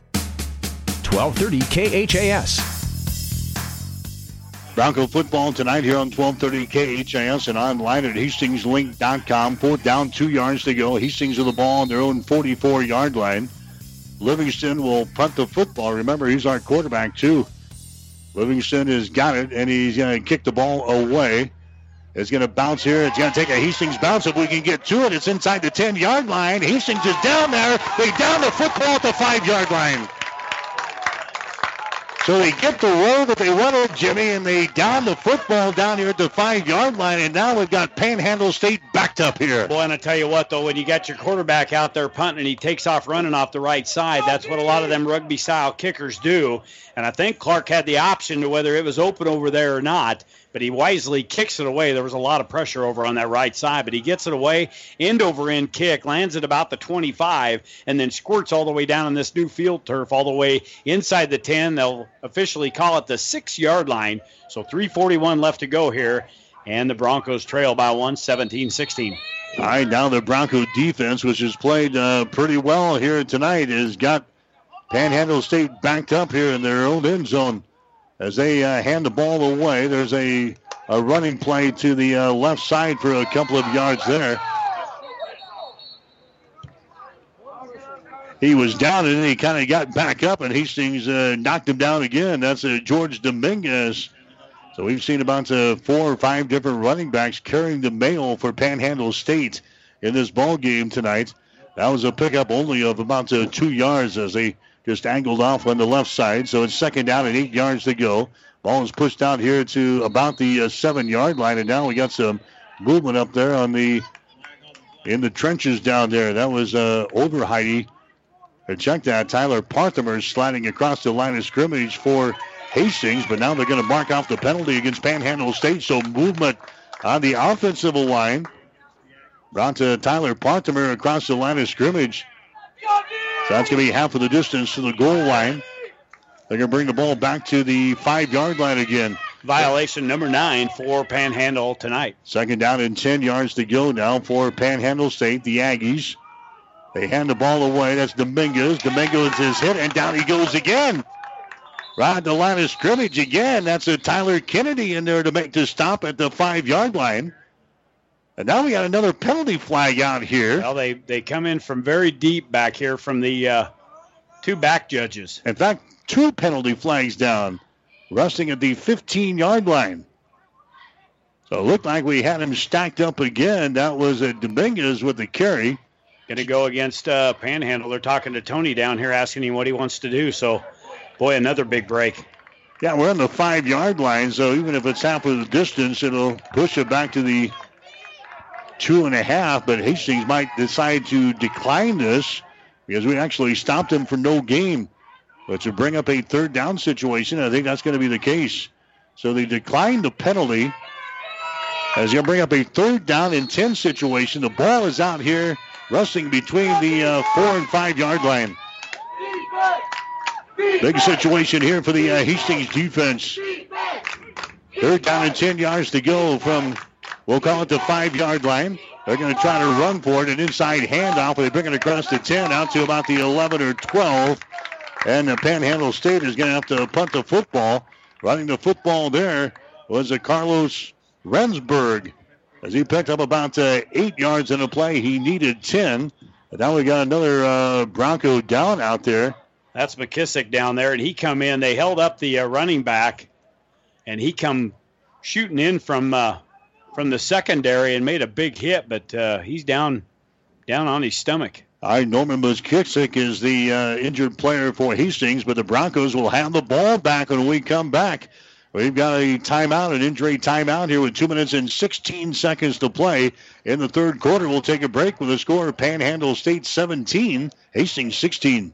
1230 KHAS. Bronco football tonight here on 1230 KHAS and online at hastingslink.com. Fourth down, two yards to go. Hastings with the ball on their own 44-yard line. Livingston will punt the football. Remember, he's our quarterback, too. Livingston has got it, and he's going to kick the ball away. It's going to bounce here. It's going to take a Hastings bounce if we can get to it. It's inside the 10-yard line. Hastings is down there. They down the football at the 5-yard line. So they get the roll that they wanted, Jimmy, and they down the football down here at the five-yard line, and now we've got Panhandle State backed up here. Boy, and I tell you what, though, when you got your quarterback out there punting and he takes off running off the right side, that's what a lot of them rugby-style kickers do. And I think Clark had the option to whether it was open over there or not, but he wisely kicks it away. There was a lot of pressure over on that right side, but he gets it away, end over end kick, lands at about the 25, and then squirts all the way down on this new field turf, all the way inside the 10. They'll officially call it the six yard line. So 341 left to go here, and the Broncos trail by one, 17 16. All right, now the Bronco defense, which has played uh, pretty well here tonight, has got Panhandle State backed up here in their own end zone as they uh, hand the ball away. There's a, a running play to the uh, left side for a couple of yards there. He was down and he kind of got back up, and Hastings uh, knocked him down again. That's uh, George Dominguez. So we've seen about four or five different running backs carrying the mail for Panhandle State in this ball game tonight. That was a pickup only of about uh, two yards as they just angled off on the left side. So it's second down and eight yards to go. Ball is pushed out here to about the uh, seven yard line, and now we got some movement up there on the in the trenches down there. That was uh, Oberheide. Check that, Tyler Parthimer sliding across the line of scrimmage for Hastings, but now they're going to mark off the penalty against Panhandle State. So movement on the offensive line. Brought to Tyler Parthimer across the line of scrimmage. That's going to be half of the distance to the goal line. They're going to bring the ball back to the five-yard line again. Violation number nine for Panhandle tonight. Second down and 10 yards to go now for Panhandle State, the Aggies. They hand the ball away. That's Dominguez. Dominguez is hit, and down he goes again. Right at the line of scrimmage again. That's a Tyler Kennedy in there to make the stop at the five-yard line. And now we got another penalty flag out here. Well, they, they come in from very deep back here from the uh, two back judges. In fact, two penalty flags down, resting at the 15-yard line. So it looked like we had him stacked up again. That was a Dominguez with the carry. Going to go against uh, Panhandle. They're talking to Tony down here, asking him what he wants to do. So, boy, another big break. Yeah, we're on the five-yard line, so even if it's half of the distance, it'll push it back to the two and a half. But Hastings might decide to decline this because we actually stopped him for no game. But to bring up a third down situation, I think that's going to be the case. So they declined the penalty. As you bring up a third down and 10 situation, the ball is out here Rusting between the uh, four and five yard line. Big situation here for the uh, Hastings defense. Third down and 10 yards to go from, we'll call it the five yard line. They're going to try to run for it. An inside handoff. They bring it across the 10 out to about the 11 or 12. And the Panhandle State is going to have to punt the football. Running the football there was a Carlos Remsburg as he picked up about uh, eight yards in a play. He needed 10. And now we got another uh, Bronco down out there. That's McKissick down there, and he come in. They held up the uh, running back, and he come shooting in from uh, from the secondary and made a big hit, but uh, he's down down on his stomach. All right, Norman McKissick is the uh, injured player for Hastings, but the Broncos will have the ball back when we come back. We've got a timeout, an injury timeout here with two minutes and 16 seconds to play in the third quarter. We'll take a break with a score Panhandle State 17, Hastings 16.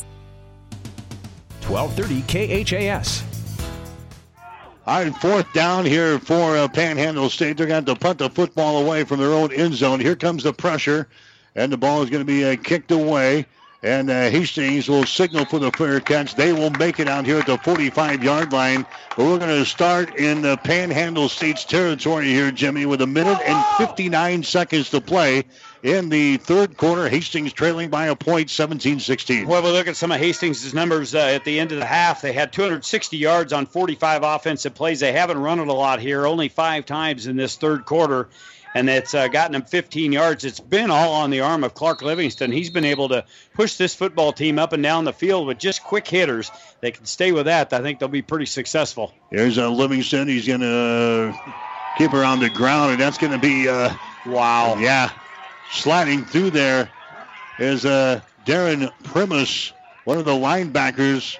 1230 KHAS. All right, fourth down here for uh, Panhandle State. They're going to punt the football away from their own end zone. Here comes the pressure, and the ball is going to be uh, kicked away. And uh, Hastings will signal for the fair catch. They will make it out here at the 45-yard line. But we're going to start in the Panhandle State's territory here, Jimmy, with a minute and 59 seconds to play in the third quarter. Hastings trailing by a point, 17-16. Well, we look at some of Hastings' numbers uh, at the end of the half. They had 260 yards on 45 offensive plays. They haven't run it a lot here, only five times in this third quarter and it's uh, gotten them 15 yards. It's been all on the arm of Clark Livingston. He's been able to push this football team up and down the field with just quick hitters. They can stay with that. I think they'll be pretty successful. Here's uh, Livingston. He's going to keep her on the ground, and that's going to be uh, wow. Yeah, sliding through there is uh, Darren Primus, one of the linebackers.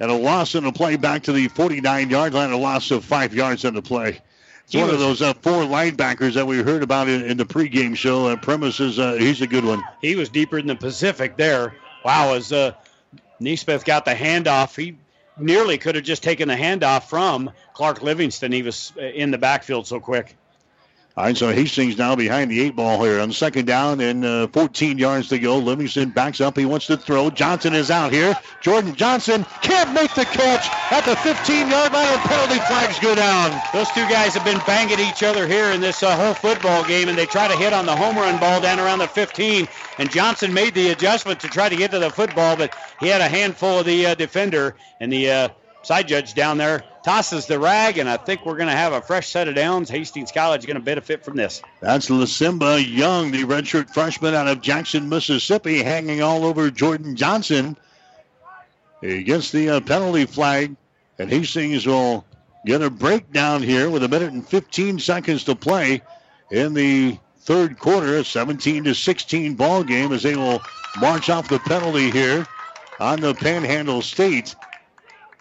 At a loss in the play back to the 49 yard line, a loss of five yards on the play. It's one was, of those uh, four linebackers that we heard about in, in the pregame show. Uh, Premises, uh, he's a good one. He was deeper in the Pacific there. Wow, as uh, Neesmith got the handoff, he nearly could have just taken the handoff from Clark Livingston. He was uh, in the backfield so quick. All right, so Hastings now behind the eight ball here on second down and uh, 14 yards to go. Livingston backs up. He wants to throw. Johnson is out here. Jordan Johnson can't make the catch at the 15 yard line, and penalty flags go down. Those two guys have been banging each other here in this uh, whole football game, and they try to hit on the home run ball down around the 15. And Johnson made the adjustment to try to get to the football, but he had a handful of the uh, defender, and the uh, side judge down there tosses the rag, and I think we're going to have a fresh set of downs. Hastings College is going to benefit from this. That's Lasimba Young, the redshirt freshman out of Jackson, Mississippi, hanging all over Jordan Johnson. He gets the uh, penalty flag, and Hastings will get a breakdown here with a minute and 15 seconds to play in the third quarter. 17 to 16 ball game as they will march off the penalty here on the Panhandle State.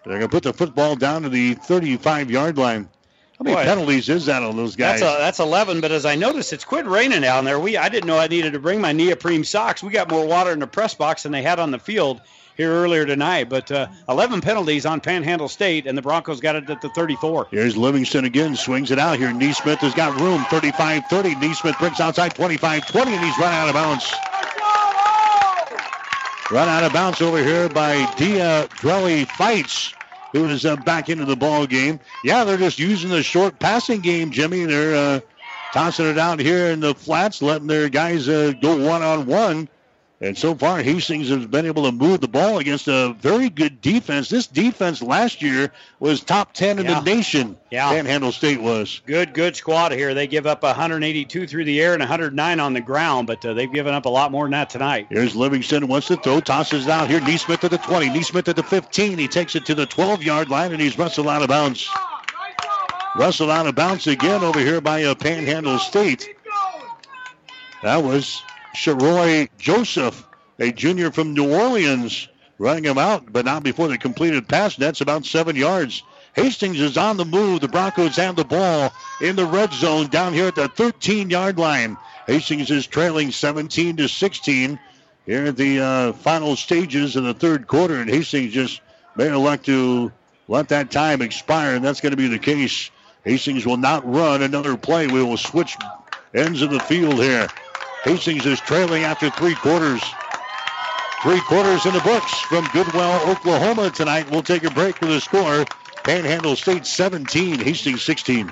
They're going to put the football down to the 35 yard line. How many Boy, penalties is that on those guys? That's, a, that's 11, but as I noticed, it's quit raining down there. We I didn't know I needed to bring my neoprene socks. We got more water in the press box than they had on the field here earlier tonight. But uh, 11 penalties on Panhandle State, and the Broncos got it at the 34. Here's Livingston again, swings it out here. Neesmith has got room, 35 30. Neesmith brings outside 25 20, and he's run out of bounds. Run out of bounds over here by Dia Drelly Fights, who is uh, back into the ball game. Yeah, they're just using the short passing game, Jimmy. They're uh, tossing it out here in the flats, letting their guys uh, go one on one. And so far, Hastings has been able to move the ball against a very good defense. This defense last year was top 10 in yeah. the nation. Yeah. Panhandle State was. Good, good squad here. They give up 182 through the air and 109 on the ground, but uh, they've given up a lot more than that tonight. Here's Livingston wants to throw, tosses it out here. Neesmith at the 20, Neesmith at the 15. He takes it to the 12 yard line, and he's wrestled out of bounds. Wrestled out of bounds again over here by uh, Panhandle State. That was Sharoy Joseph, a junior from New Orleans, running him out, but not before the completed pass. That's about seven yards. Hastings is on the move. The Broncos have the ball in the red zone down here at the 13 yard line. Hastings is trailing 17 to 16 here at the uh, final stages of the third quarter, and Hastings just may elect to let that time expire, and that's going to be the case. Hastings will not run another play. We will switch ends of the field here. Hastings is trailing after three quarters. Three quarters in the books from Goodwell, Oklahoma tonight. We'll take a break with the score. Panhandle State 17, Hastings 16.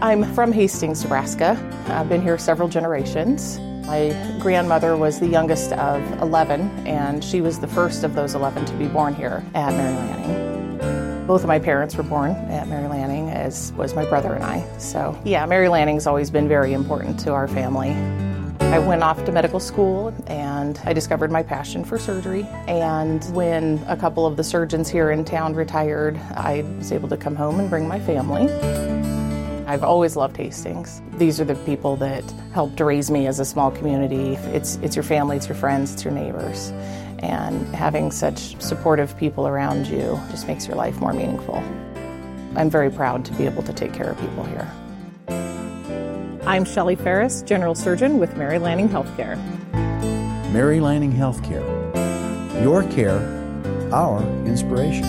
I'm from Hastings, Nebraska. I've been here several generations. My grandmother was the youngest of 11, and she was the first of those 11 to be born here at Mary Lanning. Both of my parents were born at Mary Lanning, as was my brother and I. So, yeah, Mary Lanning's always been very important to our family. I went off to medical school and I discovered my passion for surgery. And when a couple of the surgeons here in town retired, I was able to come home and bring my family. I've always loved Hastings. These are the people that helped raise me as a small community. It's, it's your family, it's your friends, it's your neighbors. And having such supportive people around you just makes your life more meaningful. I'm very proud to be able to take care of people here. I'm Shelley Ferris, General Surgeon with Mary Lanning Healthcare. Mary Lanning Healthcare. Your care, our inspiration.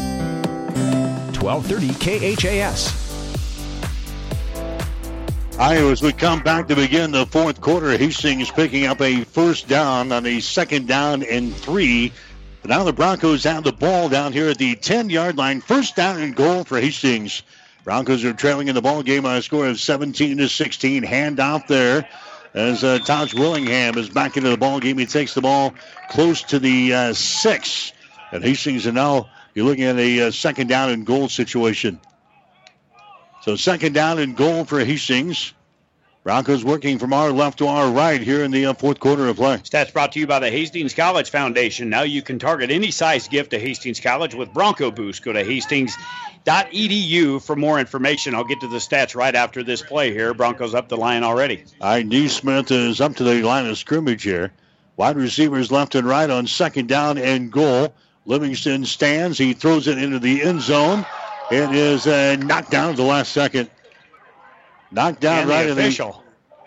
1230 KHAS. Iowa, as we come back to begin the fourth quarter, Hastings picking up a first down on a second down and three. But now the Broncos have the ball down here at the 10 yard line. First down and goal for Hastings. Broncos are trailing in the ball game on a score of 17 to 16. Handoff there as uh, Taj Willingham is back into the ball game. He takes the ball close to the uh, six. And Hastings are now you're looking at a uh, second down and goal situation. So second down and goal for Hastings. Broncos working from our left to our right here in the uh, fourth quarter of play. Stats brought to you by the Hastings College Foundation. Now you can target any size gift to Hastings College with Bronco Boost. Go to hastings.edu for more information. I'll get to the stats right after this play here. Broncos up the line already. All right, D. Smith is up to the line of scrimmage here. Wide receivers left and right on second down and goal. Livingston stands. He throws it into the end zone. It is uh, knocked down at the last second. Knocked down and right the official.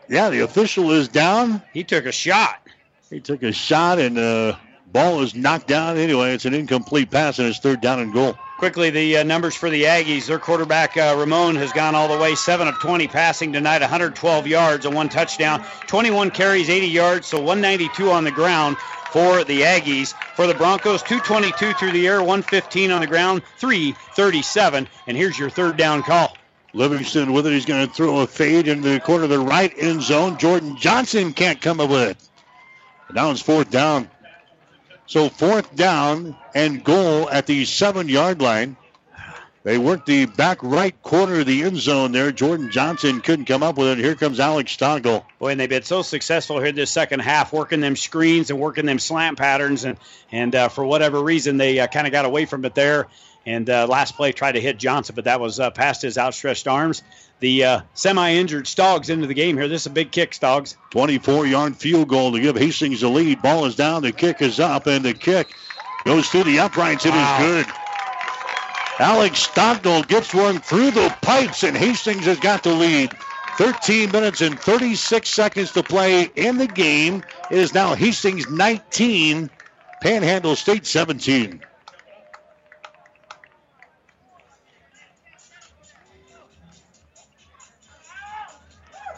The, yeah, the official is down. He took a shot. He took a shot, and the ball is knocked down anyway. It's an incomplete pass, and it's third down and goal. Quickly, the uh, numbers for the Aggies. Their quarterback, uh, Ramon, has gone all the way 7 of 20 passing tonight, 112 yards and one touchdown, 21 carries, 80 yards, so 192 on the ground for the Aggies. For the Broncos, 222 through the air, 115 on the ground, 337. And here's your third down call. Livingston with it. He's going to throw a fade into the corner of the right end zone. Jordan Johnson can't come up with it. Now it's fourth down. So fourth down and goal at the seven yard line. They worked the back right corner of the end zone there. Jordan Johnson couldn't come up with it. Here comes Alex Stockdale. Boy, and they've been so successful here this second half, working them screens and working them slant patterns, and and uh, for whatever reason they uh, kind of got away from it there. And uh, last play tried to hit Johnson, but that was uh, past his outstretched arms. The uh, semi-injured Stoggs into the game here. This is a big kick, Stoggs. 24-yard field goal to give Hastings the lead. Ball is down. The kick is up, and the kick goes through the uprights. It wow. is good. Alex Stockdale gets one through the pipes, and Hastings has got the lead. 13 minutes and 36 seconds to play in the game. It is now Hastings 19, Panhandle State 17.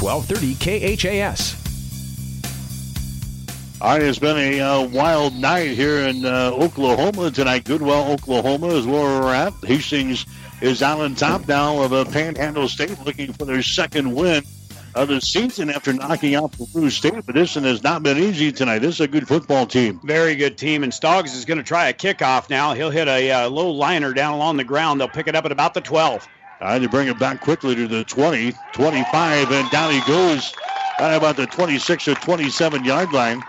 1230 KHAS. All right, it's been a uh, wild night here in uh, Oklahoma tonight. Goodwell, Oklahoma is where we're at. Hastings is out on top now of a Panhandle State looking for their second win of the season after knocking out Peru State. But this one has not been easy tonight. This is a good football team. Very good team. And Stoggs is going to try a kickoff now. He'll hit a uh, low liner down along the ground. They'll pick it up at about the 12. Had to bring it back quickly to the 20, 25, and down he goes at about the 26 or 27 yard line.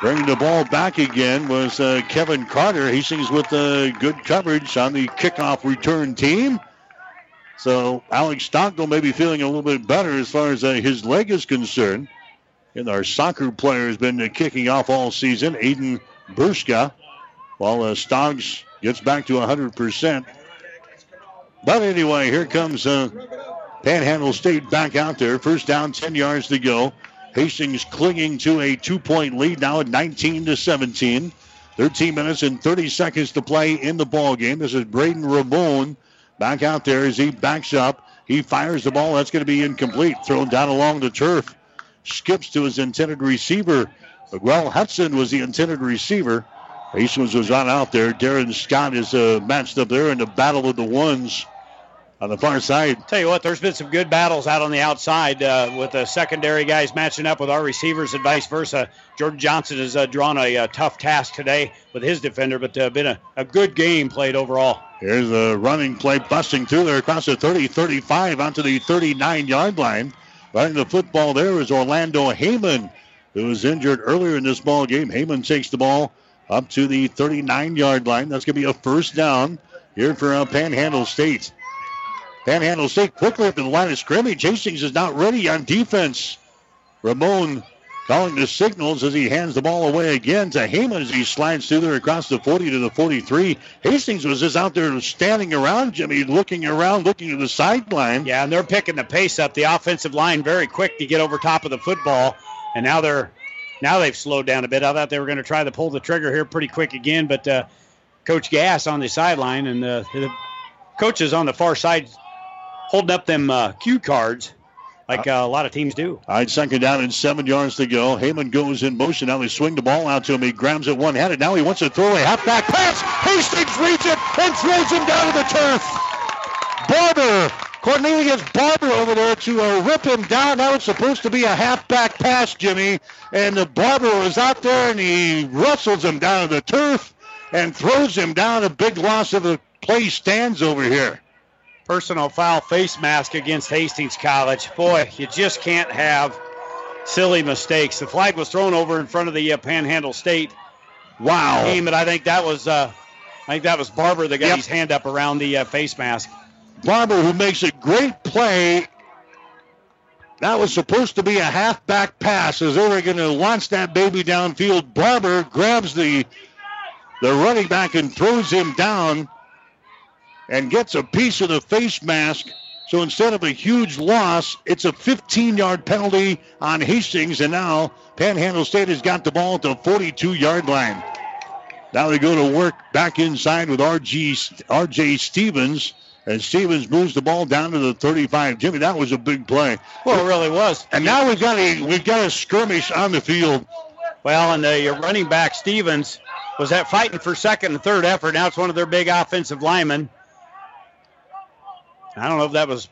Bringing the ball back again was uh, Kevin Carter. He sings with uh, good coverage on the kickoff return team. So Alex Stockdale may be feeling a little bit better as far as uh, his leg is concerned. And our soccer player has been uh, kicking off all season, Aiden Burska, while uh, Stoggs gets back to 100%. But anyway, here comes uh, Panhandle State back out there. First down, 10 yards to go. Hastings clinging to a two-point lead now at 19 to 17. 13 minutes and 30 seconds to play in the ball game. This is Braden Ramon back out there as he backs up. He fires the ball. That's going to be incomplete. Thrown down along the turf. Skips to his intended receiver. Well, Hudson was the intended receiver. Hastings was on out there. Darren Scott is uh, matched up there in the battle of the ones on the far side. Tell you what, there's been some good battles out on the outside uh, with the secondary guys matching up with our receivers and vice versa. Jordan Johnson has uh, drawn a, a, tough task today with his defender, but uh, been a, a good game played overall. Here's a running play busting through there across the 30 35 onto the 39 yard line. Running the football there is Orlando Heyman, who was injured earlier in this ball game. Heyman takes the ball up to the 39 yard line. That's going to be a first down here for uh, Panhandle State. Panhandle State quickly up to the line of scrimmage. Hastings is not ready on defense. Ramon calling the signals as he hands the ball away again to Heyman as he slides through there across the 40 to the 43. Hastings was just out there standing around, Jimmy, looking around, looking to the sideline. Yeah, and they're picking the pace up. The offensive line very quick to get over top of the football, and now they're now they've slowed down a bit. I thought they were going to try to pull the trigger here pretty quick again, but uh, Coach Gass on the sideline and uh, the coaches on the far side holding up them uh, cue cards like uh, a lot of teams do. All right, second down and seven yards to go. Heyman goes in motion. Now they swing the ball out to him. He grabs it one-handed. Now he wants to throw a halfback pass. Hastings reads it and throws him down to the turf. Barber, Cornelius Barber over there to uh, rip him down. Now it's supposed to be a halfback pass, Jimmy. And the Barber was out there and he wrestles him down to the turf and throws him down. A big loss of the play stands over here personal foul face mask against Hastings College. Boy, you just can't have silly mistakes. The flag was thrown over in front of the uh, Panhandle State. Wow. Game, but I think that was uh, I think that was Barber that got yep. his hand up around the uh, face mask. Barber, who makes a great play. That was supposed to be a halfback pass as they were going to launch that baby downfield. Barber grabs the the running back and throws him down and gets a piece of the face mask. So instead of a huge loss, it's a 15 yard penalty on Hastings. And now Panhandle State has got the ball at the 42 yard line. Now they go to work back inside with RG, RJ Stevens. And Stevens moves the ball down to the 35. Jimmy, that was a big play. Well, it really was. And now we've got a we've got a skirmish on the field. Well, and the running back Stevens was that fighting for second and third effort. Now it's one of their big offensive linemen. I don't know if that was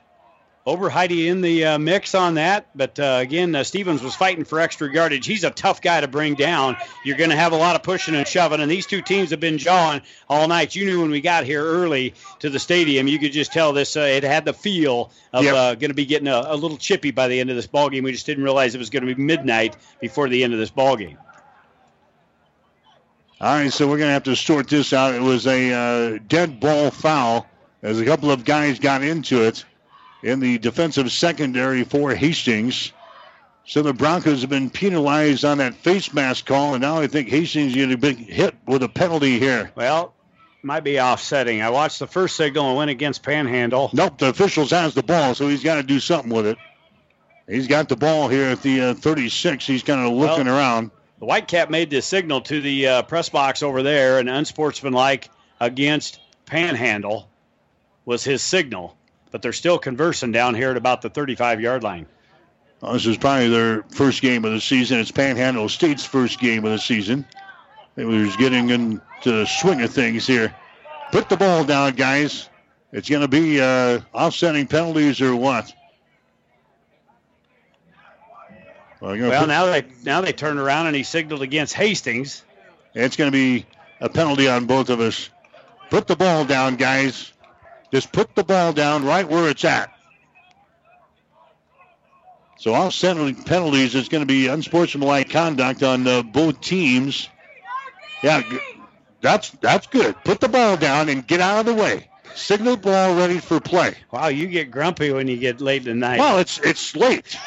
Oberheide in the uh, mix on that, but uh, again, uh, Stevens was fighting for extra yardage. He's a tough guy to bring down. You're going to have a lot of pushing and shoving, and these two teams have been jawing all night. You knew when we got here early to the stadium, you could just tell this. Uh, it had the feel of yep. Uh, going to be getting a, a, little chippy by the end of this ball game. We just didn't realize it was going to be midnight before the end of this ball game. All right, so we're going to have to sort this out. It was a uh, dead ball foul as a couple of guys got into it in the defensive secondary for Hastings. So the Broncos have been penalized on that face mask call, and now I think Hastings is going to be hit with a penalty here. Well, might be offsetting. I watched the first signal and went against Panhandle. Nope, the officials has the ball, so he's got to do something with it. He's got the ball here at the uh, 36. He's kind of looking well, around. The Whitecap made the signal to the uh, press box over there, and unsportsmanlike against Panhandle was his signal, but they're still conversing down here at about the 35 yard line. Well, this is probably their first game of the season. It's Panhandle State's first game of the season. They was getting into the swing of things here. Put the ball down, guys. It's going to be uh, offsetting penalties or what? Well, Well, put- now they now they turned around and he signaled against Hastings. It's going to be a penalty on both of us. Put the ball down, guys. Just put the ball down right where it's at. So offsetting penalties is going to be unsportsmanlike conduct on uh, both teams. Yeah, that's that's good. Put the ball down and get out of the way. Signal ball ready for play. Wow, you get grumpy when you get late at night. Well, it's it's late.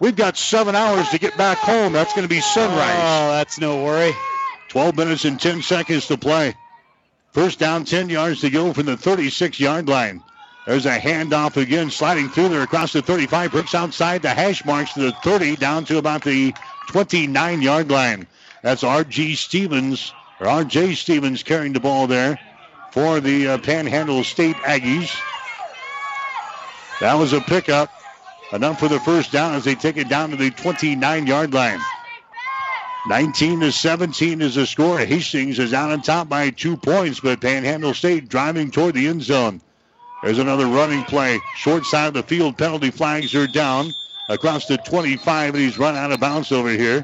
We've got seven hours to get back home. That's going to be sunrise. Oh, that's no worry. 12 minutes and 10 seconds to play. First down, 10 yards to go from the 36 yard line. There's a handoff again, sliding through there across the 35, breaks outside the hash marks to the 30, down to about the 29 yard line. That's R.G. Stevens, or R.J. Stevens carrying the ball there for the uh, Panhandle State Aggies. That was a pickup. Enough for the first down as they take it down to the 29 yard line. 19 to 17 is the score. Hastings is out on top by two points, but Panhandle State driving toward the end zone. There's another running play. Short side of the field. Penalty flags are down across the 25, and he's run out of bounds over here.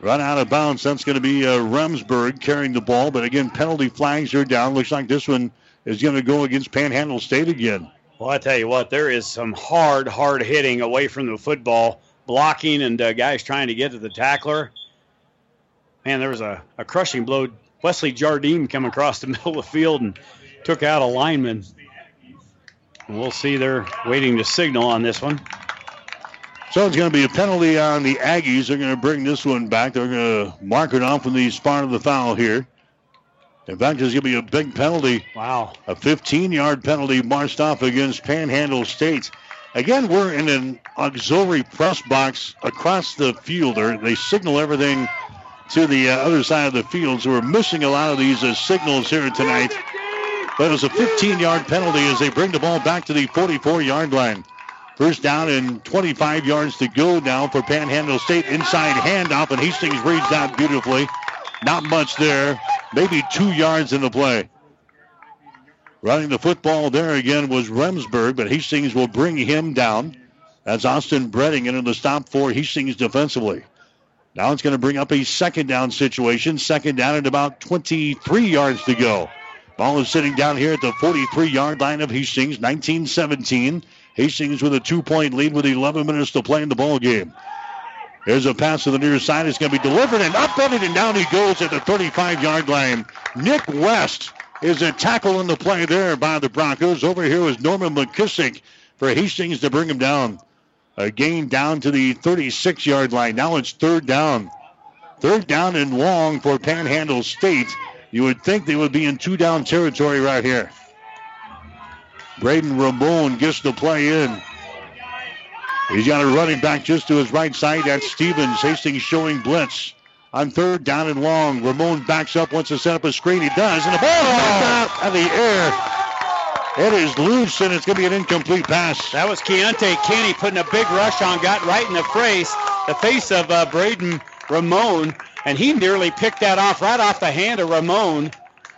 Run out of bounds. That's going to be uh, Remsburg carrying the ball, but again, penalty flags are down. Looks like this one is going to go against Panhandle State again. Well, I tell you what, there is some hard, hard hitting away from the football, blocking, and uh, guys trying to get to the tackler. Man, there was a, a crushing blow. Wesley Jardine come across the middle of the field and took out a lineman. And we'll see. They're waiting to signal on this one. So it's going to be a penalty on the Aggies. They're going to bring this one back. They're going to mark it off in the spot of the foul here. In fact, there's going to be a big penalty. Wow. A 15 yard penalty marched off against Panhandle State. Again, we're in an auxiliary press box across the field. They signal everything to the uh, other side of the field. So we're missing a lot of these uh, signals here tonight. But it was a 15 yard penalty as they bring the ball back to the 44 yard line. First down and 25 yards to go now for Panhandle State. Inside handoff, and Hastings reads that beautifully. Not much there. Maybe two yards in the play. Running the football there again was Remsburg, but Hastings will bring him down. That's Austin Bredding into the stop for Hastings defensively. Now it's going to bring up a second down situation. Second down at about 23 yards to go. Ball is sitting down here at the 43 yard line of Hastings, 19 17. Hastings with a two point lead with 11 minutes to play in the ball game. There's a pass to the near side. It's going to be delivered and upended, and down he goes at the 35 yard line. Nick West is a tackle in the play there by the Broncos. Over here was Norman McKissick for Hastings to bring him down. A gain down to the 36 yard line. Now it's third down. Third down and long for Panhandle State. You would think they would be in two down territory right here. Braden Ramon gets the play in. He's got a running back just to his right side. That's Stevens. Hastings showing blitz. On third down and long, Ramon backs up, wants to set up a screen. He does, and the ball is knocked out of the air. It is loose, and it's going to be an incomplete pass. That was Keontae Kenny putting a big rush on, got right in the face, the face of uh, Braden Ramon, and he nearly picked that off right off the hand of Ramon,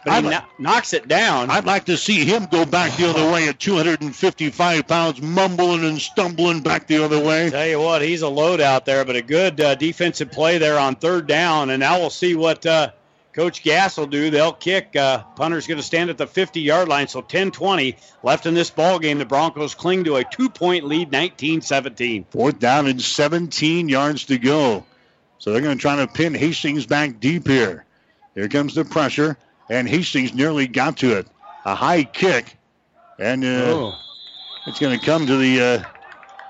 but I'd li- kno- knocks it down. I'd like to see him go back the other way at 255 pounds, mumbling and stumbling back the other way. Tell you what, he's a load out there, but a good uh, defensive play there on third down, and now we'll see what uh, Coach Gass will do. They'll kick. Uh, punter's going to stand at the 50-yard line, so 10-20 left in this ball game. The Broncos cling to a two-point lead, 19-17. Fourth down and 17 yards to go. So they're going to try to pin Hastings back deep here. Here comes the pressure, and Hastings nearly got to it. A high kick, and uh, Oh. it's going to come to the uh,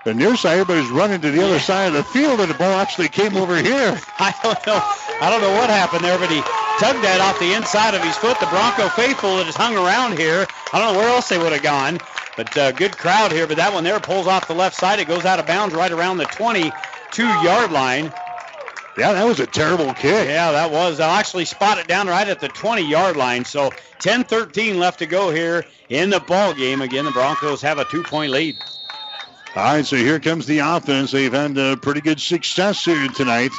the near side. Everybody's running to the other side of the field, and the ball actually came over here. I don't know. I don't know what happened there, but he tugged that off the inside of his foot. The Bronco faithful that has hung around here. I don't know where else they would have gone, but uh, good crowd here. But that one there pulls off the left side. It goes out of bounds right around the 22-yard line. Yeah, that was a terrible kick. Yeah, that was. I'll actually spot it down right at the 20-yard line. So 10-13 left to go here in the ball game. Again, the Broncos have a two-point lead. All right, so here comes the offense. They've had a pretty good success here tonight.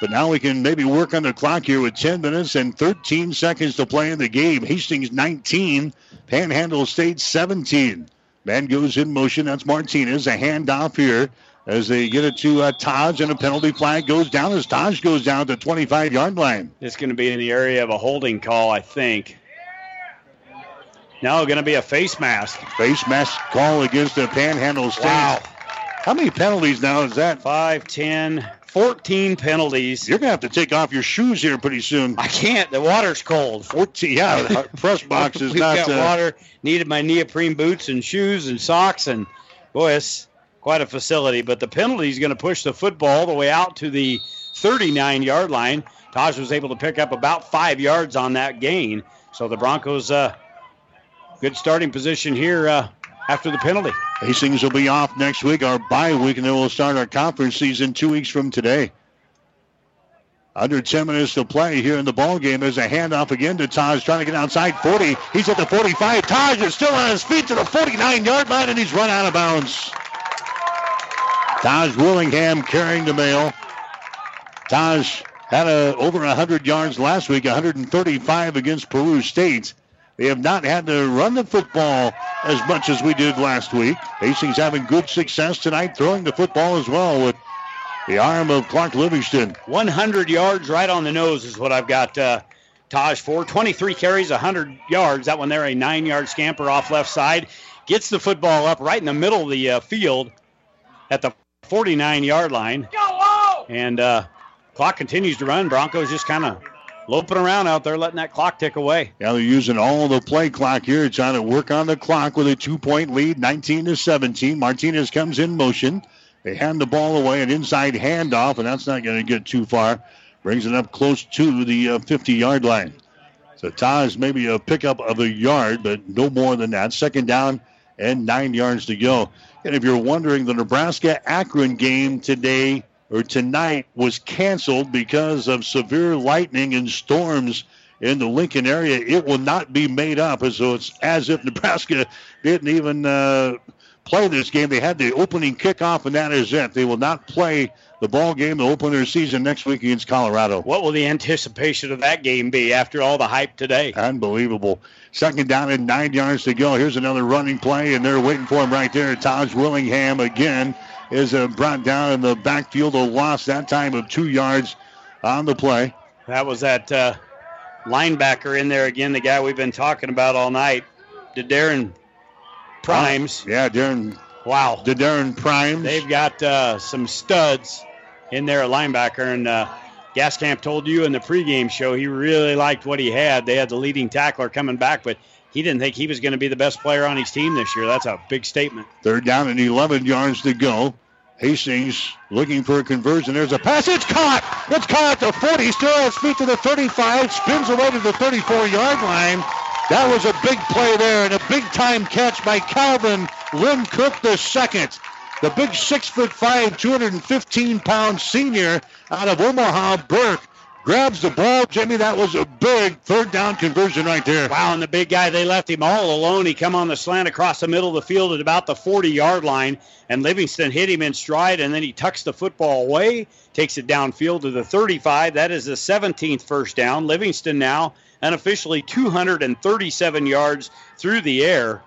But now we can maybe work on the clock here with 10 minutes and 13 seconds to play in the game. Hastings 19, Panhandle State 17. Man goes in motion. That's Martinez. A handoff here as they get it to uh, Taj, and a penalty flag goes down as Taj goes down the 25 yard line. It's going to be in the area of a holding call, I think. Now going to be a face mask. Face mask call against the Panhandle State. Wow. How many penalties now is that? 5, 10, 14 penalties. You're going to have to take off your shoes here pretty soon. I can't. The water's cold. 14, yeah, the press box is We've not. got uh, water. Needed my neoprene boots and shoes and socks, and boy, it's quite a facility. But the penalty is going to push the football all the way out to the 39 yard line. Taj was able to pick up about five yards on that gain. So the Broncos, uh, good starting position here uh, after the penalty. Hastings will be off next week, our bye week, and then we'll start our conference season two weeks from today. Under 10 minutes to play here in the ball game. There's a handoff again to Taj trying to get outside 40. He's at the 45. Taj is still on his feet to the 49 yard line, and he's run out of bounds. Taj Willingham carrying the mail. Taj had a, over 100 yards last week, 135 against Peru State. They have not had to run the football as much as we did last week. Hastings having good success tonight throwing the football as well with the arm of Clark Livingston. 100 yards right on the nose is what I've got uh, Taj for. 23 carries, 100 yards. That one there, a nine yard scamper off left side. Gets the football up right in the middle of the uh, field at the 49 yard line. And uh, clock continues to run. Broncos just kind of loping around out there, letting that clock tick away. Yeah, they're using all the play clock here, trying to work on the clock with a two-point lead, 19 to 17. Martinez comes in motion. They hand the ball away, an inside handoff, and that's not going to get too far. Brings it up close to the 50-yard line. So Taj maybe a pickup of a yard, but no more than that. Second down and nine yards to go. And if you're wondering, the Nebraska-Akron game today or tonight was canceled because of severe lightning and storms in the Lincoln area. It will not be made up, and so it's as if Nebraska didn't even uh, play this game. They had the opening kickoff, and that is it. They will not play the ball game to open their season next week against Colorado. What will the anticipation of that game be after all the hype today? Unbelievable. Second down and nine yards to go. Here's another running play, and they're waiting for him right there. Taj Willingham again is uh, brought down in the backfield. A loss that time of two yards on the play. That was that uh, linebacker in there again, the guy we've been talking about all night, the Darren Primes. Yeah, Darren. Wow. The Darren Primes. They've got uh, some studs in there at linebacker, and uh, Gascamp told you in the pregame show he really liked what he had. They had the leading tackler coming back, but he didn't think he was going to be the best player on his team this year. That's a big statement. Third down and 11 yards to go. Hastings looking for a conversion. There's a pass. It's caught. It's caught at the 40. Still has feet to the 35. Spins away to the 34 yard line. That was a big play there and a big time catch by Calvin Lynn Cook the second. The big six foot five, 215 pound senior out of Omaha, Burke grabs the ball. Jimmy, that was a big third down conversion right there. Wow, and the big guy, they left him all alone. He come on the slant across the middle of the field at about the 40-yard line, and Livingston hit him in stride, and then he tucks the football away, takes it downfield to the 35. That is the 17th first down. Livingston now unofficially 237 yards through the air.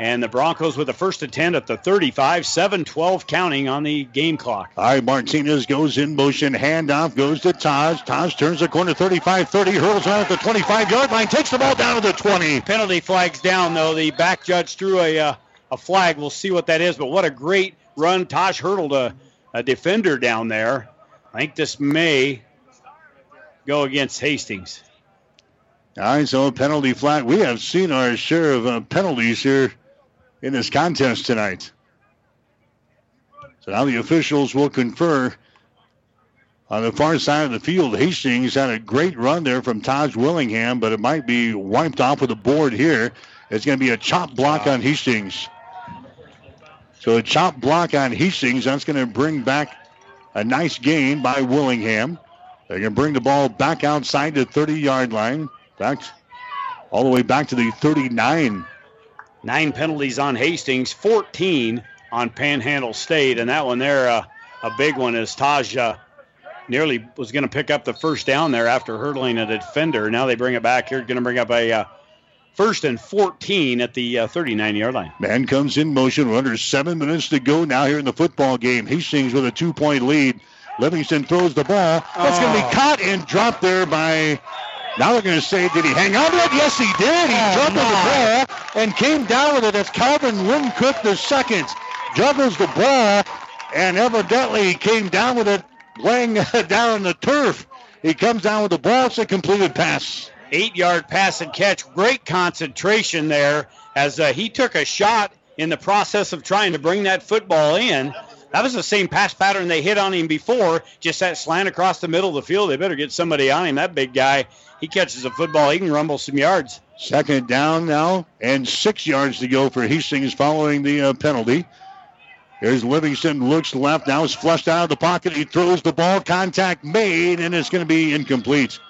And the Broncos with the first and 10 at the 35, 7 12 counting on the game clock. All right, Martinez goes in motion. Handoff goes to Taj. Taj turns the corner 35 30, hurls out at the 25 yard line, takes the ball down to the 20. Penalty flags down, though. The back judge threw a, uh, a flag. We'll see what that is, but what a great run. Taj hurdled a, a defender down there. I think this may go against Hastings. All right, so a penalty flag. We have seen our share of uh, penalties here in this contest tonight. So now the officials will confer on the far side of the field. Hastings had a great run there from Taj Willingham, but it might be wiped off with a board here. It's going to be a chop block on Hastings. So a chop block on Hastings. That's going to bring back a nice gain by Willingham. They're going to bring the ball back outside the 30-yard line. Back all the way back to the 39 Nine penalties on Hastings, 14 on Panhandle State, and that one there, uh, a big one, is Taj uh, nearly was going to pick up the first down there after hurdling a defender. Now they bring it back here, going to bring up a uh, First and 14 at the 39 uh, yard line. Man comes in motion. We're under seven minutes to go now here in the football game. Hastings with a two point lead. Livingston throws the ball. That's oh. going to be caught and dropped there by. Now they're going to say, did he hang on to it? Yes, he did. He oh, jumped on the ball and came down with it. That's Calvin Wyncook the second. Juggles the ball and evidently came down with it laying down on the turf. He comes down with the ball. It's a completed pass. Eight yard pass and catch. Great concentration there as uh, he took a shot in the process of trying to bring that football in. That was the same pass pattern they hit on him before, just that slant across the middle of the field. They better get somebody on him. That big guy, he catches a football, he can rumble some yards. Second down now, and six yards to go for Hastings following the uh, penalty. Here's Livingston, looks left, now is flushed out of the pocket. He throws the ball, contact made, and it's going to be incomplete.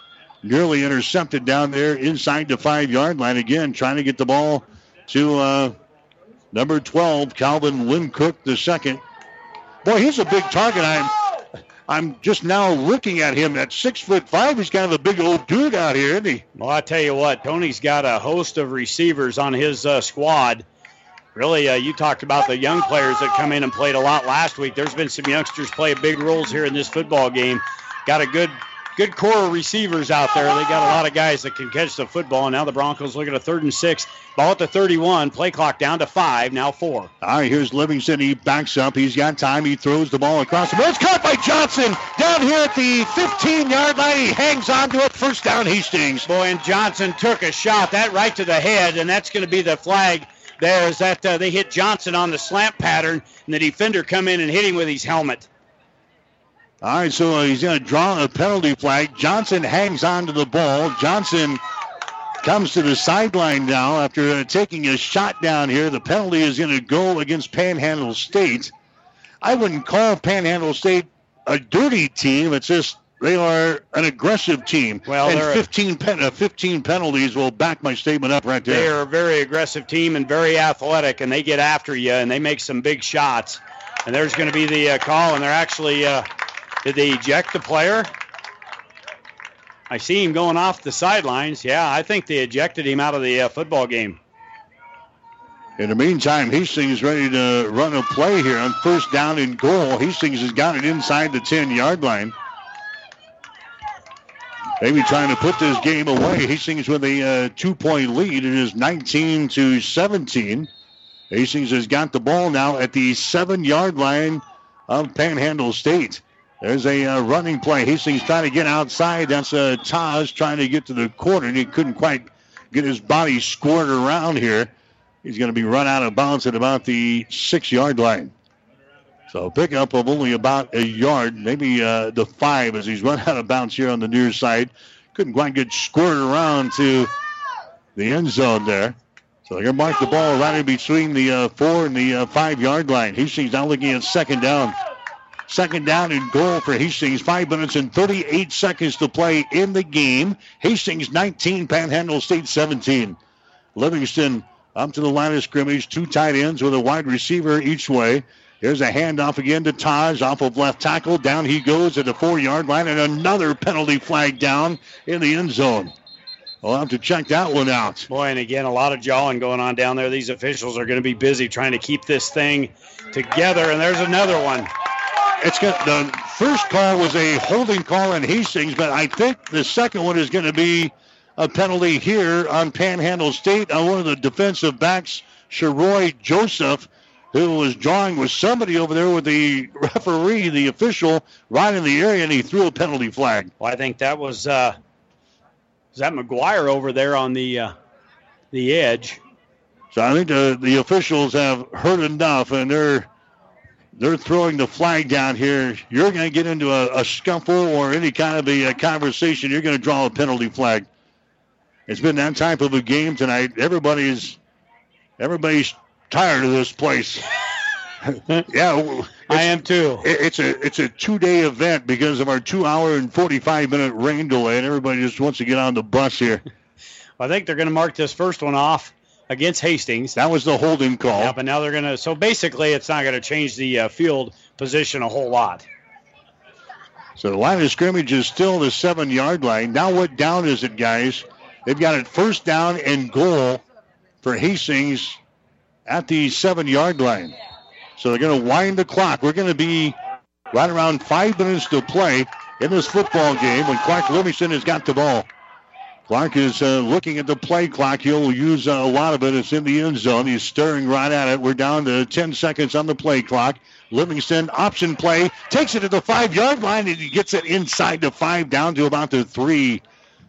Nearly intercepted down there inside the five yard line again, trying to get the ball to uh, number 12, Calvin Wyncook the second. Boy, he's a big target. I'm I'm just now looking at him at six foot five. He's kind of a big old dude out here, isn't he? Well, I tell you what, Tony's got a host of receivers on his uh, squad really, uh, you talked about the young players that come in and played a lot last week. There's been some youngsters play big roles here in this football game. Got a good good core of receivers out there. They got a lot of guys that can catch the football. And now the Broncos look at a third and six. Ball at the 31. Play clock down to five. Now four. All right, here's Livingston. He backs up. He's got time. He throws the ball across the middle. It's caught by Johnson down here at the 15 yard line. He hangs on to it. First down, Hastings. Boy, and Johnson took a shot. That right to the head, and that's going to be the flag there is that uh, they hit Johnson on the slant pattern, and the defender come in and hit him with his helmet. All right, so uh, he's going to draw a penalty flag. Johnson hangs on to the ball. Johnson comes to the sideline now after uh, taking a shot down here. The penalty is going to go against Panhandle State. I wouldn't call Panhandle State a dirty team. It's just they are an aggressive team. Well, and 15, pen, uh, 15 penalties will back my statement up right there. They are a very aggressive team and very athletic, and they get after you and they make some big shots. And there's going to be the uh, call, and they're actually uh, did they eject the player? I see him going off the sidelines. Yeah, I think they ejected him out of the uh, football game. In the meantime, Hastings ready to run a play here on first down and goal. Hastings has got it inside the 10 yard line. Maybe trying to put this game away. Hastings with a uh, two-point lead. It is 19 to 17. Hastings has got the ball now at the seven-yard line of Panhandle State. There's a uh, running play. Hastings trying to get outside. That's uh, Taj trying to get to the corner, and he couldn't quite get his body scored around here. He's going to be run out of bounds at about the six-yard line. So pickup of only about a yard, maybe uh, the five as he's run out of bounds here on the near side. Couldn't quite get squirted around to the end zone there. So they're going to mark the ball right in between the uh, four and the uh, five yard line. Hastings now looking at second down. Second down and goal for Hastings. Five minutes and 38 seconds to play in the game. Hastings 19, Panhandle State 17. Livingston up to the line of scrimmage. Two tight ends with a wide receiver each way. Here's a handoff again to Taj off of left tackle. Down he goes at the four yard line, and another penalty flag down in the end zone. We'll have to check that one out. Boy, and again, a lot of jawing going on down there. These officials are going to be busy trying to keep this thing together, and there's another one. It's got the first call was a holding call in Hastings, but I think the second one is going to be a penalty here on Panhandle State on one of the defensive backs, Sheroy Joseph who was drawing with somebody over there with the referee, the official, right in the area, and he threw a penalty flag. Well, I think that was uh, was that McGuire over there on the uh, the edge. So I think the the officials have heard enough, and they're they're throwing the flag down here. You're going to get into a, a, scuffle or any kind of a, a conversation. You're going to draw a penalty flag. It's been that type of a game tonight. Everybody's everybody's tired of this place. yeah, I am too. It's a it's a two day event because of our two hour and forty five minute rain delay, and everybody just wants to get on the bus here. I think they're going to mark this first one off against Hastings. That was the holding call. Yeah, but now they're going to. So basically, it's not going to change the uh, field position a whole lot. So the line of scrimmage is still the seven yard line. Now, what down is it, guys? They've got it first down and goal for Hastings at the seven yard line. So they're going to wind the clock. We're going to be right around five minutes to play in this football game when Clark Livingston has got the ball. Clark is uh, looking at the play clock. He'll use uh, a lot of it. It's in the end zone. He's staring right at it. We're down to 10 seconds on the play clock. Livingston option play takes it to the five yard line and he gets it inside the five down to about the three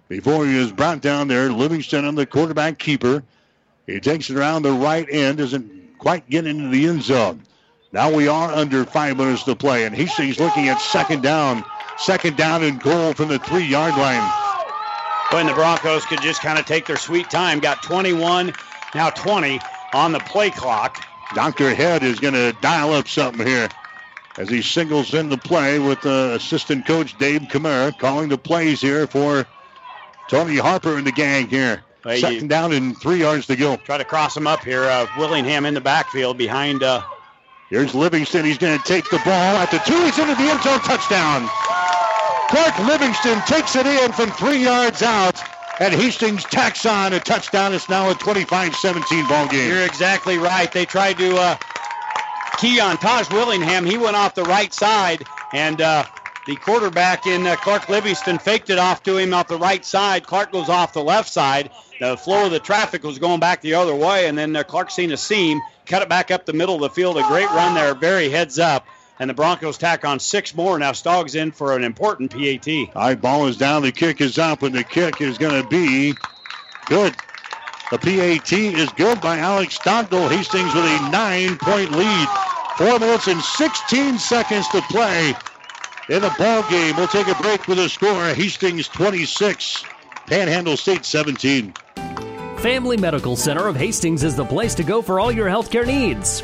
before he is brought down there. Livingston on the quarterback keeper. He takes it around the right end, doesn't quite get into the end zone. Now we are under five minutes to play, and Hastings looking at second down. Second down and goal from the three yard line. When the Broncos could just kind of take their sweet time, got 21, now 20 on the play clock. Dr. Head is going to dial up something here as he singles in the play with uh, assistant coach Dave Kamara calling the plays here for Tony Harper and the gang here. Hey, Second down and three yards to go. Try to cross him up here. Uh, Willingham in the backfield behind. Uh, Here's Livingston. He's going to take the ball at the two. He's into the end zone. Touchdown. Clark Livingston takes it in from three yards out. And Hastings tacks on a touchdown. It's now a 25-17 ball game. You're exactly right. They tried to uh, key on Taj Willingham. He went off the right side, and uh, the quarterback in uh, Clark Livingston faked it off to him off the right side. Clark goes off the left side. The flow of the traffic was going back the other way, and then uh, Clark seen a seam, cut it back up the middle of the field. A great run there, very heads up. And the Broncos tack on six more. Now Stogg's in for an important PAT. All right, ball is down. The kick is up, and the kick is going to be good. The PAT is good by Alex Stockdale. Hastings with a nine-point lead. Four minutes and 16 seconds to play in the ball game. We'll take a break with a score. Hastings 26, Panhandle State 17. Family Medical Center of Hastings is the place to go for all your healthcare needs.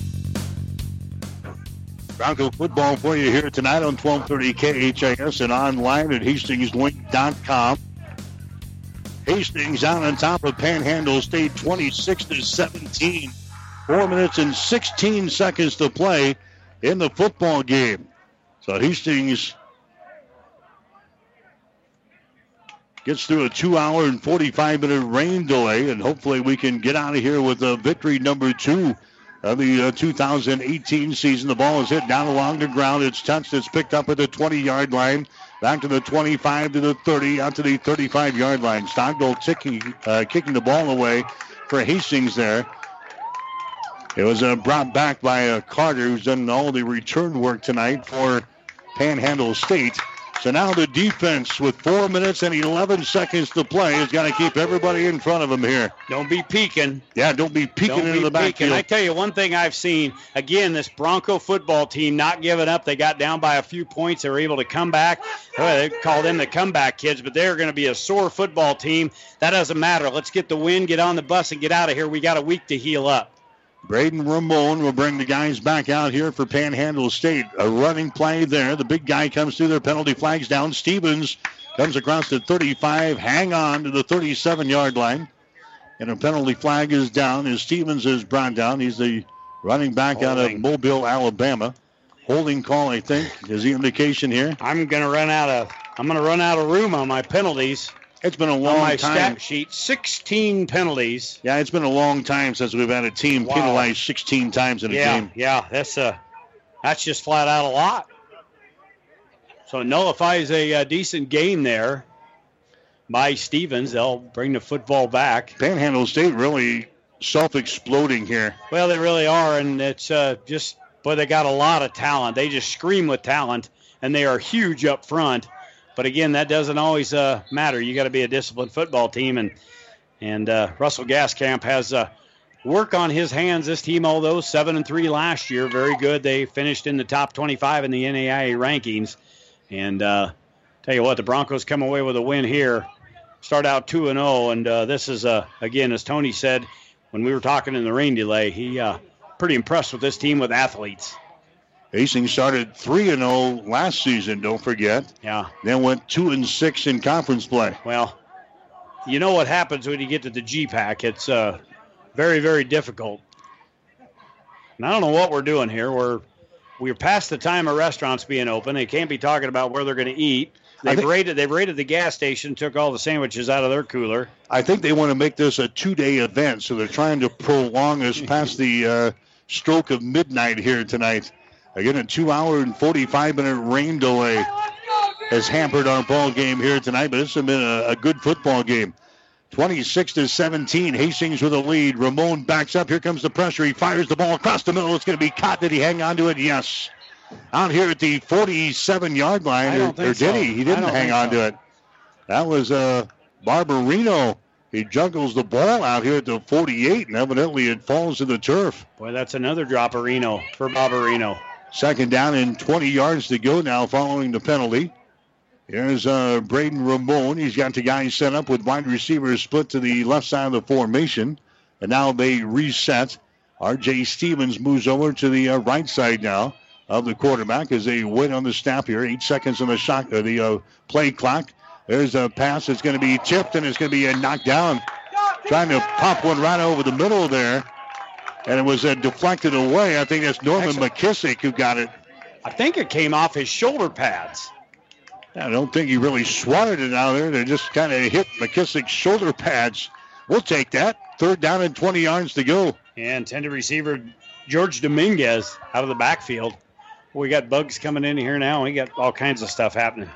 Bronco football for you here tonight on 1230 KHAS and online at hastingslink.com. Hastings out on top of Panhandle State 26 to 17. Four minutes and 16 seconds to play in the football game. So Hastings gets through a two hour and 45 minute rain delay, and hopefully we can get out of here with a victory number two of the uh, 2018 season. The ball is hit down along the ground. It's touched. It's picked up at the 20 yard line. Back to the 25 to the 30, out to the 35 yard line. Stockdale ticking, uh, kicking the ball away for Hastings there. It was uh, brought back by uh, Carter, who's done all the return work tonight for Panhandle State. So now the defense, with four minutes and 11 seconds to play, has got to keep everybody in front of them here. Don't be peeking. Yeah, don't be peeking Don't into be the peeking. backfield. I tell you one thing I've seen again this Bronco football team not giving up. They got down by a few points. They were able to come back. Well, they call them the comeback kids, but they're going to be a sore football team. That doesn't matter. Let's get the win, get on the bus, and get out of here. We got a week to heal up. Braden Ramon will bring the guys back out here for Panhandle State. A running play there. The big guy comes through their penalty flags down. Stevens comes across the 35, hang on to the 37 yard line. And a penalty flag is down as Stevens is brought down. He's the running back out of Mobile, Alabama. Holding call, I think, is the indication here. I'm going to run out of I'm going to run out of room on my penalties. It's been a on long my time. stat sheet. 16 penalties. Yeah, it's been a long time since we've had a team Wow. penalized 16 times in a yeah, game. yeah, that's uh, that's just flat out a lot. So it nullifies a, uh decent game there by Stevens. They'll bring the football back. Panhandle State really self-exploding here. Well, they really are, and it's uh, just, but they got a lot of talent. They just scream with talent, and they are huge up front. But again, that doesn't always uh, matter. You got to be a disciplined football team, and and uh, Russell Gascamp has uh, work on his hands. This team, although seven and three last year, very good. They finished in the top 25 in the NAIA rankings, and uh, tell you what, the Broncos come away with a win here. start out 2 and 0. And uh, this is, uh, again, as Tony said when we were talking in the rain delay, he uh, pretty impressed with this team with athletes. Hastings started 3 and 0 last season, don't forget. Yeah. Then went 2 and 6 in conference play. Well, you know what happens when you get to the GPAC. It's uh, very, very difficult. And I don't know what we're doing here. We're we're past the time of restaurants being open. They can't be talking about where they're going to eat. They've think- raided they've raided the gas station, took all the sandwiches out of their cooler. I think they want to make this a two-day event, so they're trying to prolong us past the uh, stroke of midnight here tonight. Again, a two-hour and 45-minute rain delay has hampered our ball game here tonight, but it's been a, a good football game. 26 to 17, Hastings with a lead. Ramon backs up. Here comes the pressure. He fires the ball across the middle. It's going to be caught. Did he hang on to it? Yes. Out here at the 47-yard line, I or, don't think or did so. he? He didn't hang on so. to it. That was uh, Barbarino. He juggles the ball out here at the 48, and evidently it falls to the turf. Boy, that's another dropperino for Barbarino. Second down and 20 yards to go now following the penalty. Here's uh, Braden Ramon. He's got the guys set up with wide receivers split to the left side of the formation. And now they reset. R.J. Stevens moves over to the uh, right side now of the quarterback as they wait on the snap here. Eight seconds on the shot, uh, the uh, play clock. There's a pass that's going to be tipped and it's going to be a knockdown. Trying to pop one right over the middle there. And it was uh, deflected away. I think that's Norman McKissick who got it. I think it came off his shoulder pads. I don't think he really swatted it out there. They just kind of hit McKissick's shoulder pads. We'll take that. Third down and 20 yards to go. And tender receiver George Dominguez out of the backfield. We got bugs coming in here now. We got all kinds of stuff happening.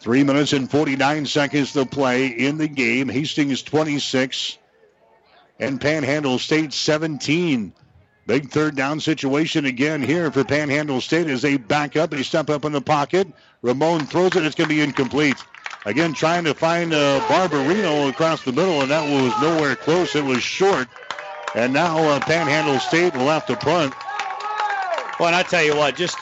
Three minutes and 49 seconds to play in the game. Hastings 26 and Panhandle State 17. Big third down situation again here for Panhandle State as they back up they step up in the pocket. Ramon throws it. It's going to be incomplete. Again, trying to find uh, Barbarino across the middle, and that was nowhere close. It was short. And now uh, Panhandle State will have to punt. Well, and I tell you what, just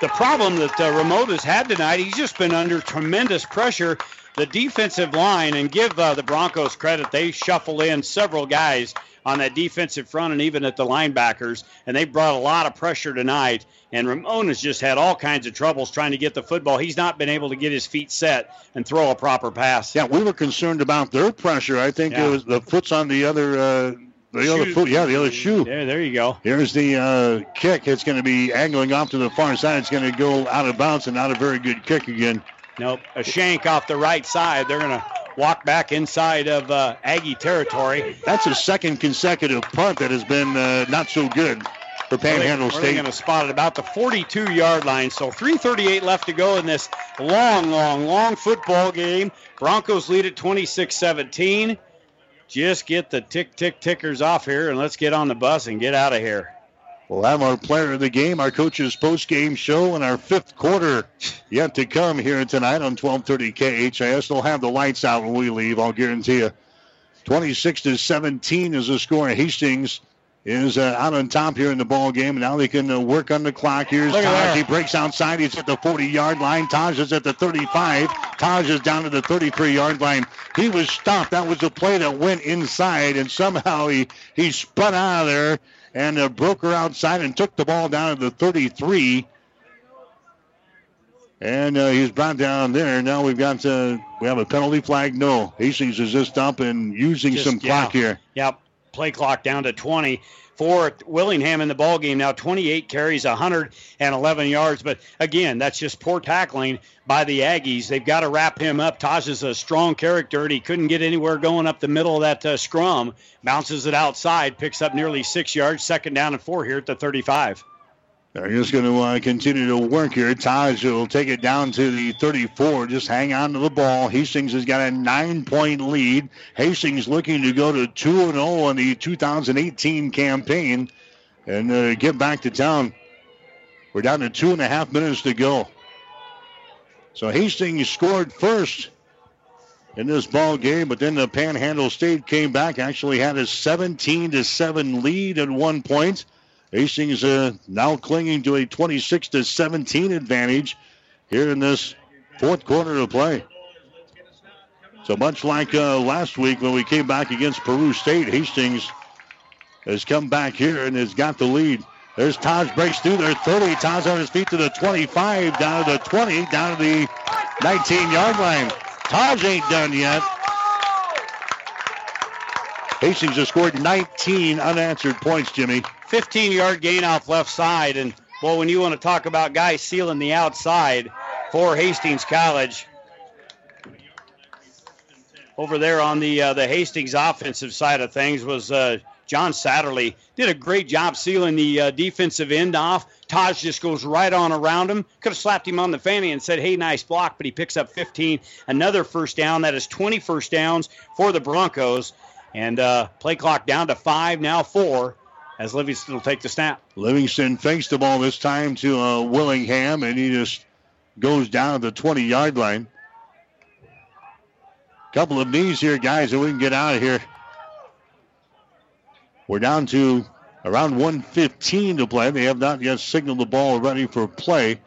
the problem that uh, Ramon has had tonight, he's just been under tremendous pressure. The defensive line, and give uh, the Broncos credit, they shuffled in several guys on that defensive front and even at the linebackers, and they brought a lot of pressure tonight. And Ramon has just had all kinds of troubles trying to get the football. He's not been able to get his feet set and throw a proper pass. Yeah, we were concerned about their pressure. I think Yeah. it was the foot's on the other, uh, the other Shoe. foot. Yeah, the other shoe. There, there you go. Here's the uh, kick. It's going to be angling off to the far side. It's going to go out of bounds and not a very good kick again. Nope, a shank off the right side. They're going to walk back inside of uh, Aggie territory. That's a second consecutive punt that has been uh, not so good for Panhandle State. They're going to spot it about the 42-yard line. So 3:38 left to go in this long, long, long football game. Broncos lead at 26-17. Just get the tick, tick, tickers off here, and let's get on the bus and get out of here. We'll have our player of the game, our coach's post-game show, and our fifth quarter yet to come here tonight on 1230 KHAS. They'll have the lights out when we leave, I'll guarantee you. 26 to 17 is the score. Hastings is uh, out on top here in the ball game. Now they can uh, work on the clock. Here's Look Taj. He breaks outside. He's at the 40-yard line. Taj is at the 35. Taj is down to the 33-yard line. He was stopped. That was a play that went inside, and somehow he, he spun out of there and uh, broke her outside and took the ball down to the 33. And uh, he's brought down there. Now we've got uh, we have a penalty flag. No, Hastings is just up and using Just- some clock here. Yep. Play clock down to 20 for Willingham in the ball game now. 28 carries, 111 yards. But again, that's just poor tackling by the Aggies. They've got to wrap him up. Taj is a strong character, and he couldn't get anywhere going up the middle of that uh, scrum. Bounces it outside, picks up nearly six yards. Second down and four here at the 35. They're just going to uh, continue to work here. Taj will take it down to the 34. Just hang on to the ball. Hastings has got a nine-point lead. Hastings looking to go to 2 0 on the 2018 campaign and uh, get back to town. We're down to two and a half minutes to go. So Hastings scored first in this ball game, but then the Panhandle State came back. Actually had a 17 to seven lead at one point. Hastings uh, now clinging to a 26 to 17 advantage here in this fourth quarter of play. So much like uh, last week when we came back against Peru State, Hastings has come back here and has got the lead. There's Taj breaks through there, 30. Taj on his feet to the 25, down to the 20, down to the 19-yard line. Taj ain't done yet. Hastings has scored 19 unanswered points, Jimmy. 15 yard gain off left side. And, well, when you want to talk about guys sealing the outside for Hastings College, over there on the uh, the Hastings offensive side of things was uh, John Satterley. Did a great job sealing the uh, defensive end off. Taj just goes right on around him. Could have slapped him on the fanny and said, hey, nice block, but he picks up 15. Another first down. That is 20 first downs for the Broncos. And uh, play clock down to five, now four, as Livingston will take the snap. Livingston fakes the ball this time to uh, Willingham, and he just goes down to the 20 yard line. Couple of knees here, guys, and we can get out of here. We're down to around 115 to play. They have not yet signaled the ball ready for play.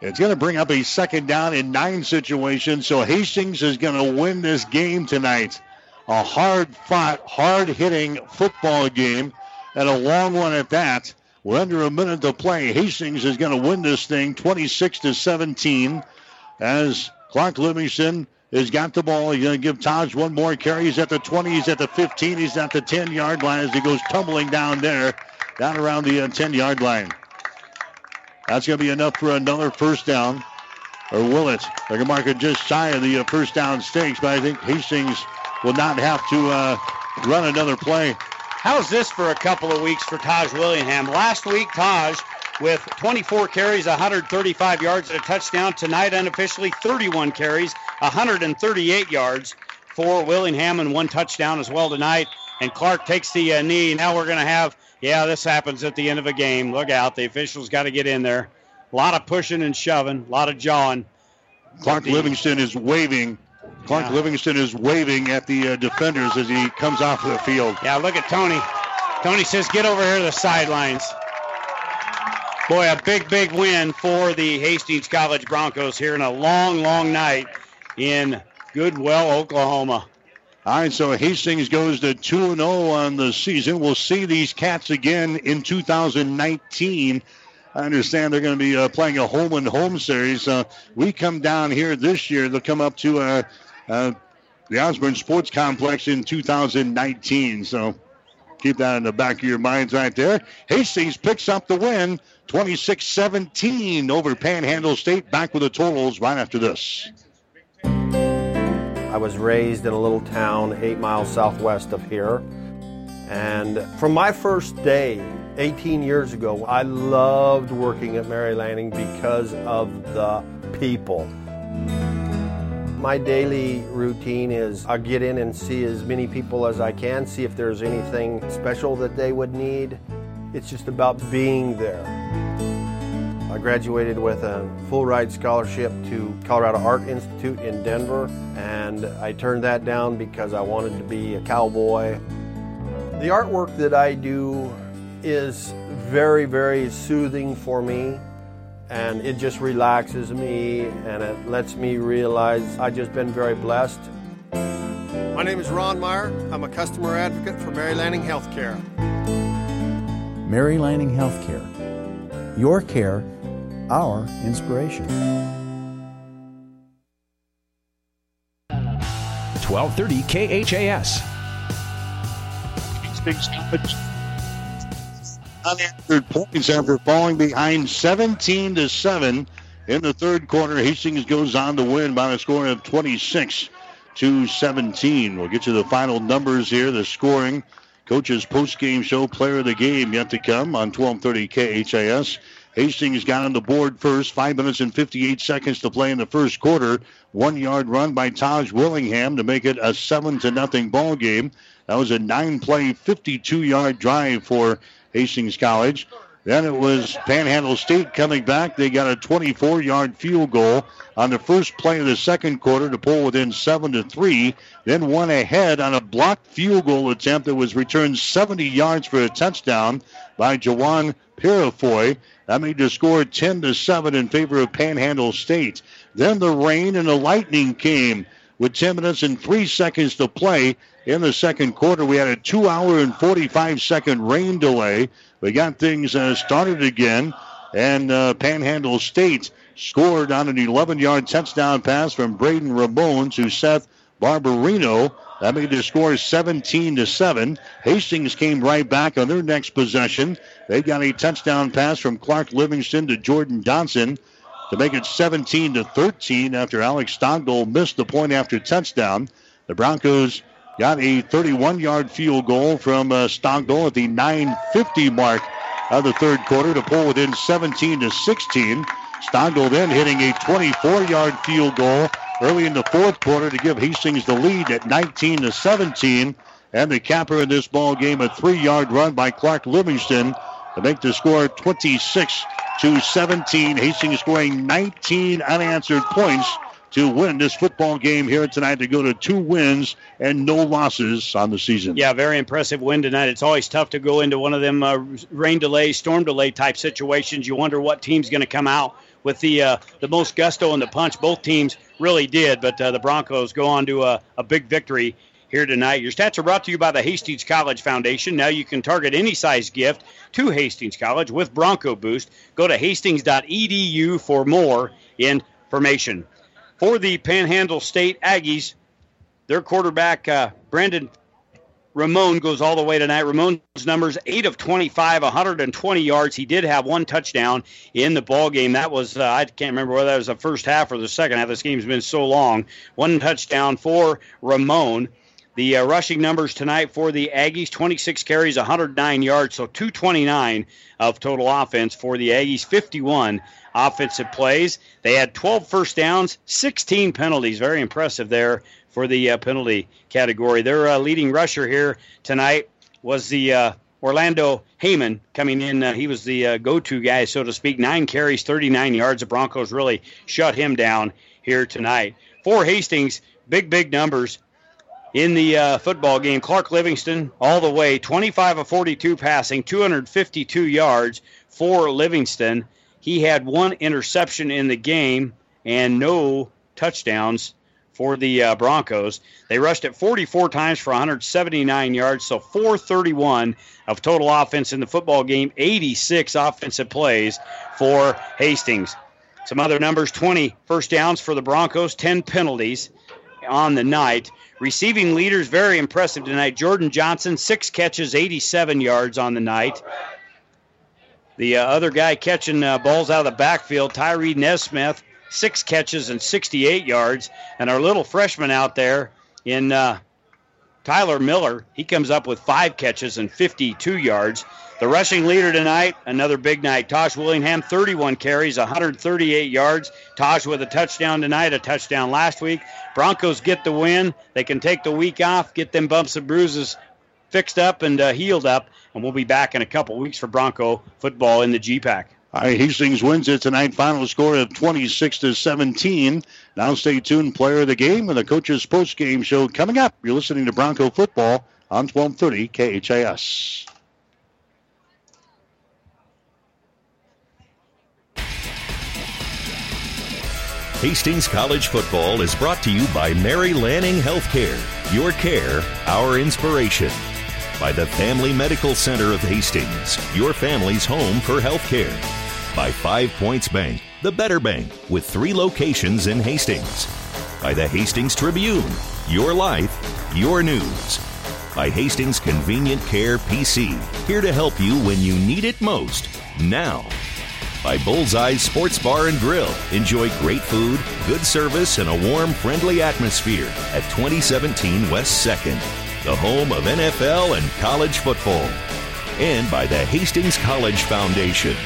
It's going to bring up a second down in nine situation, so Hastings is going to win this game tonight. A hard fought, hard hitting football game, and a long one at that. We're under a minute to play. Hastings is going to win this thing 26 to 17 as Clark Livingston has got the ball. He's going to give Taj one more carry. He's at the 20. He's at the 15. He's at the 10 yard line as he goes tumbling down there, down around the 10 uh, line. That's going to be enough for another first down. Or will it? They're going to mark it just shy of the uh, first down stakes, but I think Hastings will not have to uh, run another play. How's this for a couple of weeks for Taj Willingham? Last week, Taj with 24 carries, 135 yards, and a touchdown. Tonight, unofficially, 31 carries, 138 yards for Willingham, and one touchdown as well tonight. And Clark takes the uh, knee. Now we're going to have, yeah, this happens at the end of a game. Look out. The officials got to get in there. A lot of pushing and shoving, a lot of jawing. Clark Livingston is waving. Clark yeah. Livingston is waving at the uh, defenders as he comes off the field. Yeah, look at Tony. Tony says, get over here to the sidelines. Boy, a big, big win for the Hastings College Broncos here in a long, long night in Goodwell, Oklahoma. All right, so Hastings goes to 2 0 on the season. We'll see these Cats again in 2019. I understand they're going to be uh, playing a home and home series. Uh, we come down here this year. They'll come up to uh, uh the Osborne Sports Complex in 2019. So keep that in the back of your minds right there. Hastings picks up the win 26 17 over Panhandle State. Back with the totals right after this. I was raised in a little town eight miles southwest of here. And from my first day, 18 years ago, I loved working at Mary Lanning because of the people. My daily routine is I get in and see as many people as I can, see if there's anything special that they would need. It's just about being there. I graduated with a full ride scholarship to Colorado Art Institute in Denver, and I turned that down because I wanted to be a cowboy. The artwork that I do is very, very soothing for me, and it just relaxes me and it lets me realize I've just been very blessed. My name is Ron Meyer. I'm a customer advocate for Mary Lanning Healthcare. Mary Lanning Healthcare. Your care, our inspiration. 1230 KHAS. Unanswered points after falling behind 17 to 7 in the third quarter. Hastings goes on to win by a score of 26 to 17. We'll get to the final numbers here, the scoring Coach's post-game show, player of the game, yet to come on 12:30 KHAS. Hastings got on the board first. Five minutes and 58 seconds to play in the first quarter. One yard run by Taj Willingham to make it a seven to nothing ball game. That was a nine-play, 52-yard drive for Hastings College. Then it was Panhandle State coming back. They got a 24-yard field goal on the first play of the second quarter to pull within seven to three. Then one ahead on a blocked field goal attempt that was returned 70 yards for a touchdown by Jawan Pirafoy. That made the score 10 to seven in favor of Panhandle State. Then the rain and the lightning came with 10 minutes and 3 seconds to play in the second quarter. We had a 2 hour and 45 second rain delay. We got things uh, started again, and uh, Panhandle State scored on an 11 yard touchdown pass from Braden Ramon to Seth Barbarino. That made the score 17 to 7. Hastings came right back on their next possession. They got a touchdown pass from Clark Livingston to Jordan Johnson to make it 17 to 13 after Alex Stockdale missed the point after touchdown. The Broncos got a 31 yard field goal from uh, at the 950 mark of the third quarter to pull within 17 to 16. Stockdale then hitting a 24 yard field goal early in the fourth quarter to give Hastings the lead at 19 to 17. And the capper in this ball game, a three-yard run by Clark Livingston to make the score 26 to 17. Hastings scoring 19 unanswered points to win this football game here tonight to go to two wins and no losses on the season. Yeah, very impressive win tonight. It's always tough to go into one of them uh, rain delay, storm delay type situations. You wonder what team's going to come out with the uh, the most gusto and the punch. Both teams really did, but uh, the Broncos go on to a, a big victory here tonight. Your stats are brought to you by the Hastings College Foundation. Now you can target any size gift to Hastings College with Bronco Boost. Go to hastings.edu for more information. For the Panhandle State Aggies, their quarterback, uh, Brandon Ramon goes all the way tonight. Ramon's numbers 8 of 25, 120 yards. He did have one touchdown in the ball game. That was uh, I can't remember whether that was the first half or the second half. This game's been so long. One touchdown for Ramon. The uh, rushing numbers tonight for the Aggies 26 carries, 109 yards, so 229 of total offense for the Aggies, 51 offensive plays. They had 12 first downs, 16 penalties. Very impressive there for the uh, penalty category. Their uh, leading rusher here tonight was the uh, Orlando Heyman coming in. Uh, he was the uh, go to guy, so to speak. Nine carries, 39 yards. The Broncos really shut him down here tonight. For Hastings, big, big numbers in the uh, football game. Clark Livingston all the way, 25 of 42 passing, 252 yards for Livingston. He had one interception in the game and no touchdowns for the uh, Broncos. They rushed it 44 times for 179 yards, so 431 of total offense in the football game, 86 offensive plays for Hastings. Some other numbers 20 first downs for the Broncos, 10 penalties on the night. Receiving leaders, very impressive tonight. Jordan Johnson, six catches, 87 yards on the night. The uh, other guy catching uh, balls out of the backfield, Tyree Nesmith, six catches and 68 yards. And our little freshman out there in uh, Tyler Miller, he comes up with five catches and 52 yards. The rushing leader tonight, another big night. Taj Willingham, 31 carries, 138 yards. Taj with a touchdown tonight, a touchdown last week. Broncos get the win. They can take the week off, get them bumps and bruises fixed up and uh, healed up, and we'll be back in a couple weeks for Bronco football in the GPAC. All Hastings wins it tonight. Final score of 26 to 17. Now stay tuned, player of the game, and the coach's post game show coming up. You're listening to Bronco football on 1230 KHAS. Hastings College Football is brought to you by Mary Lanning Healthcare. Your care, our inspiration. By the Family Medical Center of Hastings, your family's home for healthcare. By Five Points Bank, the better bank, with three locations in Hastings. By the Hastings Tribune, your life, your news. By Hastings Convenient Care PC, here to help you when you need it most, now by Bullseye Sports Bar and Grill. Enjoy great food, good service, and a warm, friendly atmosphere at 2017 West 2nd, the home of NFL and college football. And by the Hastings College Foundation.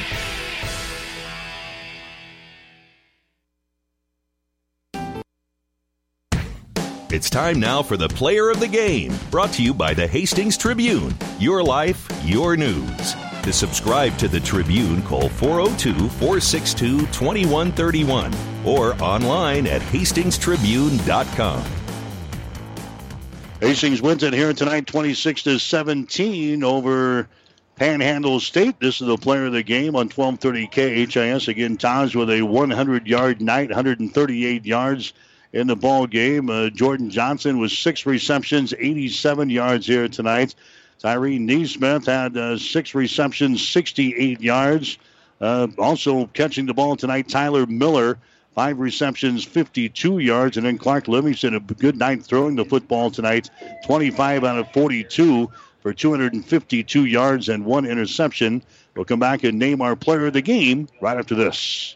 It's time now for the player of the game, brought to you by the Hastings Tribune. Your life, your news. To subscribe to the Tribune, call 402 462 2131 or online at hastingstribune.com. Hastings wins it here tonight 26 to 17 over Panhandle State. This is the player of the game on 1230 KHAS. Again, Taj with a 100 yard night, 138 yards in the ball game. Uh, Jordan Johnson was six receptions, 87 yards here tonight. Tyree Nesmith had uh, six receptions, 68 yards. Uh, also catching the ball tonight, Tyler Miller, five receptions, 52 yards. And then Clark Livingston, a good night throwing the football tonight, 25 out of 42 for 252 yards and one interception. We'll come back and name our player of the game right after this.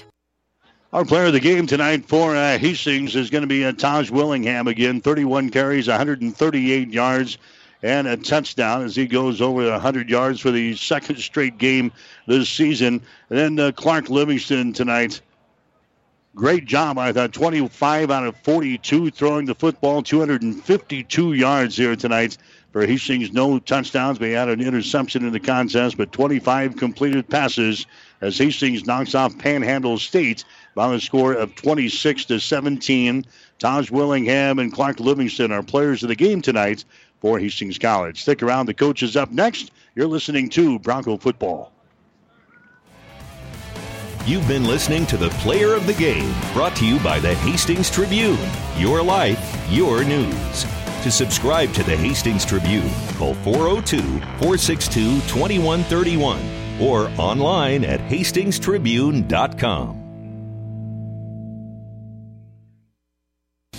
Our player of the game tonight for uh, Hastings is going to be uh, Taj Willingham again. 31 carries, 138 yards, and a touchdown as he goes over 100 yards for the second straight game this season. And then uh, Clark Livingston tonight. Great job, I thought. 25 out of 42 throwing the football, 252 yards here tonight for Hastings. No touchdowns. We had an interception in the contest, but 25 completed passes as Hastings knocks off Panhandle State by a score of 26 to 17. Taj Willingham and Clark Livingston are players of the game tonight for Hastings College. Stick around. The coach is up next. You're listening to Bronco Football. You've been listening to the Player of the Game, brought to you by the Hastings Tribune. Your life, your news. To subscribe to the Hastings Tribune, call 402 462 2131 or online at hastingstribune.com.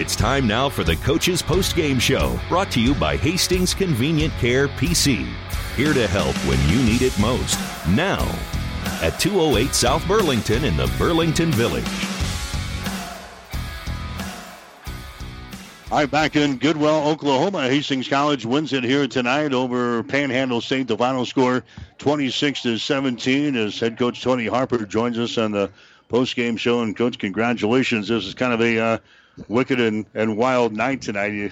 It's time now for the Coach's Post Game Show, brought to you by Hastings Convenient Care PC. Here to help when you need it most. Now, at 208 South Burlington in the Burlington Village. All right, back in Goodwell, Oklahoma. Hastings College wins it here tonight over Panhandle State. The final score 26 to 17 as head coach Tony Harper joins us on the post game show. And, coach, congratulations. This is kind of a uh, wicked and, and wild night tonight. You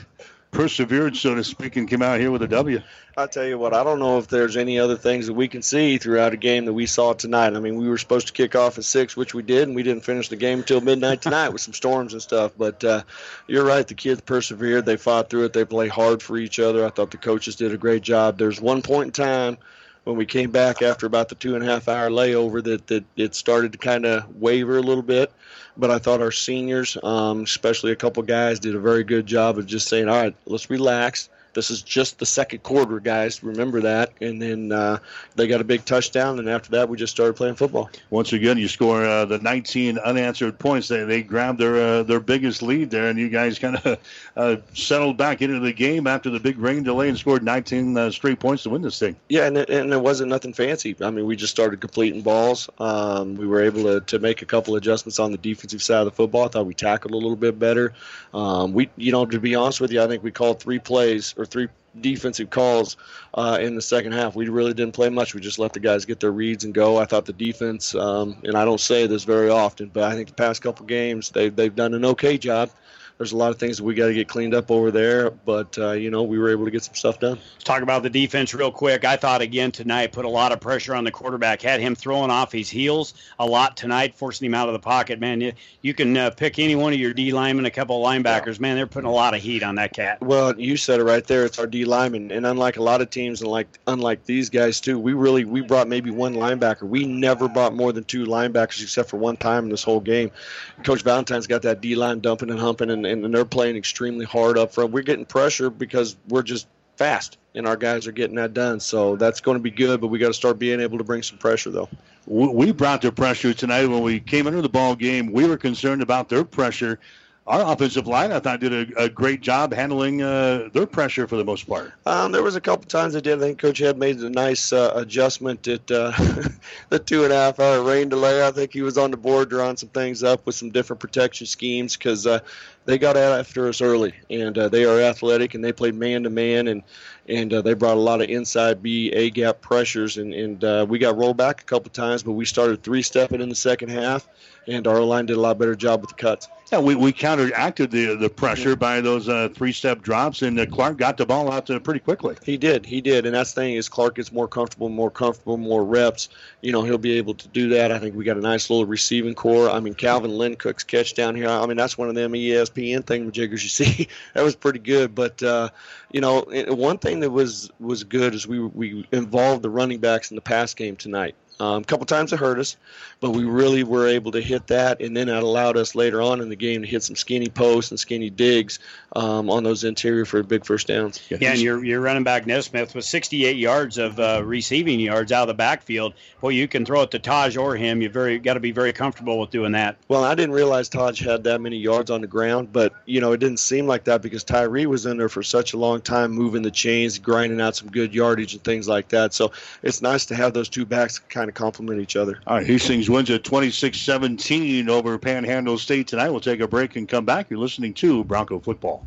persevered, so to speak, and came out here with a W. I tell you what, I don't know if there's any other things that we can see throughout a game that we saw tonight. I mean, we were supposed to kick off at six, which we did, and we didn't finish the game until midnight tonight with some storms and stuff. But uh, you're right, the kids persevered. They fought through it. They played hard for each other. I thought the coaches did a great job. There's one point in time when we came back after about the two and a half hour layover that, that it started to kind of waver a little bit but I thought our seniors, um, especially a couple guys, did a very good job of just saying, all right, let's relax. This is just the second quarter, guys. Remember that. And then uh, they got a big touchdown, and after that, we just started playing football. Once again, you score uh, the 19 unanswered points. They they grabbed their uh, their biggest lead there, and you guys kind of uh, settled back into the game after the big rain delay and scored 19 uh, straight points to win this thing. Yeah, and it, and it wasn't nothing fancy. I mean, we just started completing balls. Um, we were able to, to make a couple adjustments on the defensive side of the football. I thought we tackled a little bit better. Um, we, you know, to be honest with you, I think we called three plays or three defensive calls uh, in the second half. We really didn't play much. We just let the guys get their reads and go. I thought the defense, um, and I don't say this very often, but I think the past couple games they they've done an okay job there's a lot of things we got to get cleaned up over there, but uh, you know we were able to get some stuff done. Let's talk about the defense real quick. I thought again tonight put a lot of pressure on the quarterback, had him throwing off his heels a lot tonight, forcing him out of the pocket. Man, you, you can uh, pick any one of your D linemen, a couple of linebackers. Man, they're putting a lot of heat on that cat. Well, you said it right there. It's our D lineman, and unlike a lot of teams, and like unlike these guys too, we really we brought maybe one linebacker. We never brought more than two linebackers except for one time in this whole game. Coach Valentine's got that D line dumping and humping, and, and they're playing extremely hard up front. We're getting pressure because we're just fast, and our guys are getting that done. So that's going to be good. But we got to start being able to bring some pressure, though. We brought the pressure tonight when we came into the ball game. We were concerned about their pressure our offensive line, I thought, did a, a great job handling uh, their pressure for the most part. Um, there was a couple times they did. I think Coach Head made a nice uh, adjustment at uh, the two and a half hour rain delay. I think he was on the board drawing some things up with some different protection schemes because uh, they got after us early, and uh, they are athletic and they played man to man and and uh, they brought a lot of inside B A gap pressures and and we got rolled back a couple times, but we started three stepping in the second half, and our line did a lot better job with the cuts. Yeah, we, we counteracted the the pressure by those uh, three step drops, and uh, Clark got the ball out pretty quickly. He did, he did, and that's the thing is Clark gets more comfortable, more comfortable, more reps. You know, he'll be able to do that. I think we got a nice little receiving corps. I mean, Calvin Lincook's catch down here. I mean, that's one of them ESPN thing jiggers you see. that was pretty good, but uh, you know, one thing that was was good is we we involved the running backs in the pass game tonight. Um, a couple times it hurt us, but we really were able to hit that, and then that allowed us later on in the game to hit some skinny posts and skinny digs um, on those interior for big first downs. Yeah, and your your running back Nesmith with 68 yards of uh, receiving yards out of the backfield. Boy, you can throw it to Taj or him. You very got to be very comfortable with doing that. Well, I didn't realize Taj had that many yards on the ground, but you know it didn't seem like that because Tyree was in there for such a long time, moving the chains, grinding out some good yardage and things like that. So it's nice to have those two backs kind of complement each other. All right, Hastings wins at 26-17 over Panhandle State tonight. We'll take a break and come back. You're listening to Bronco Football.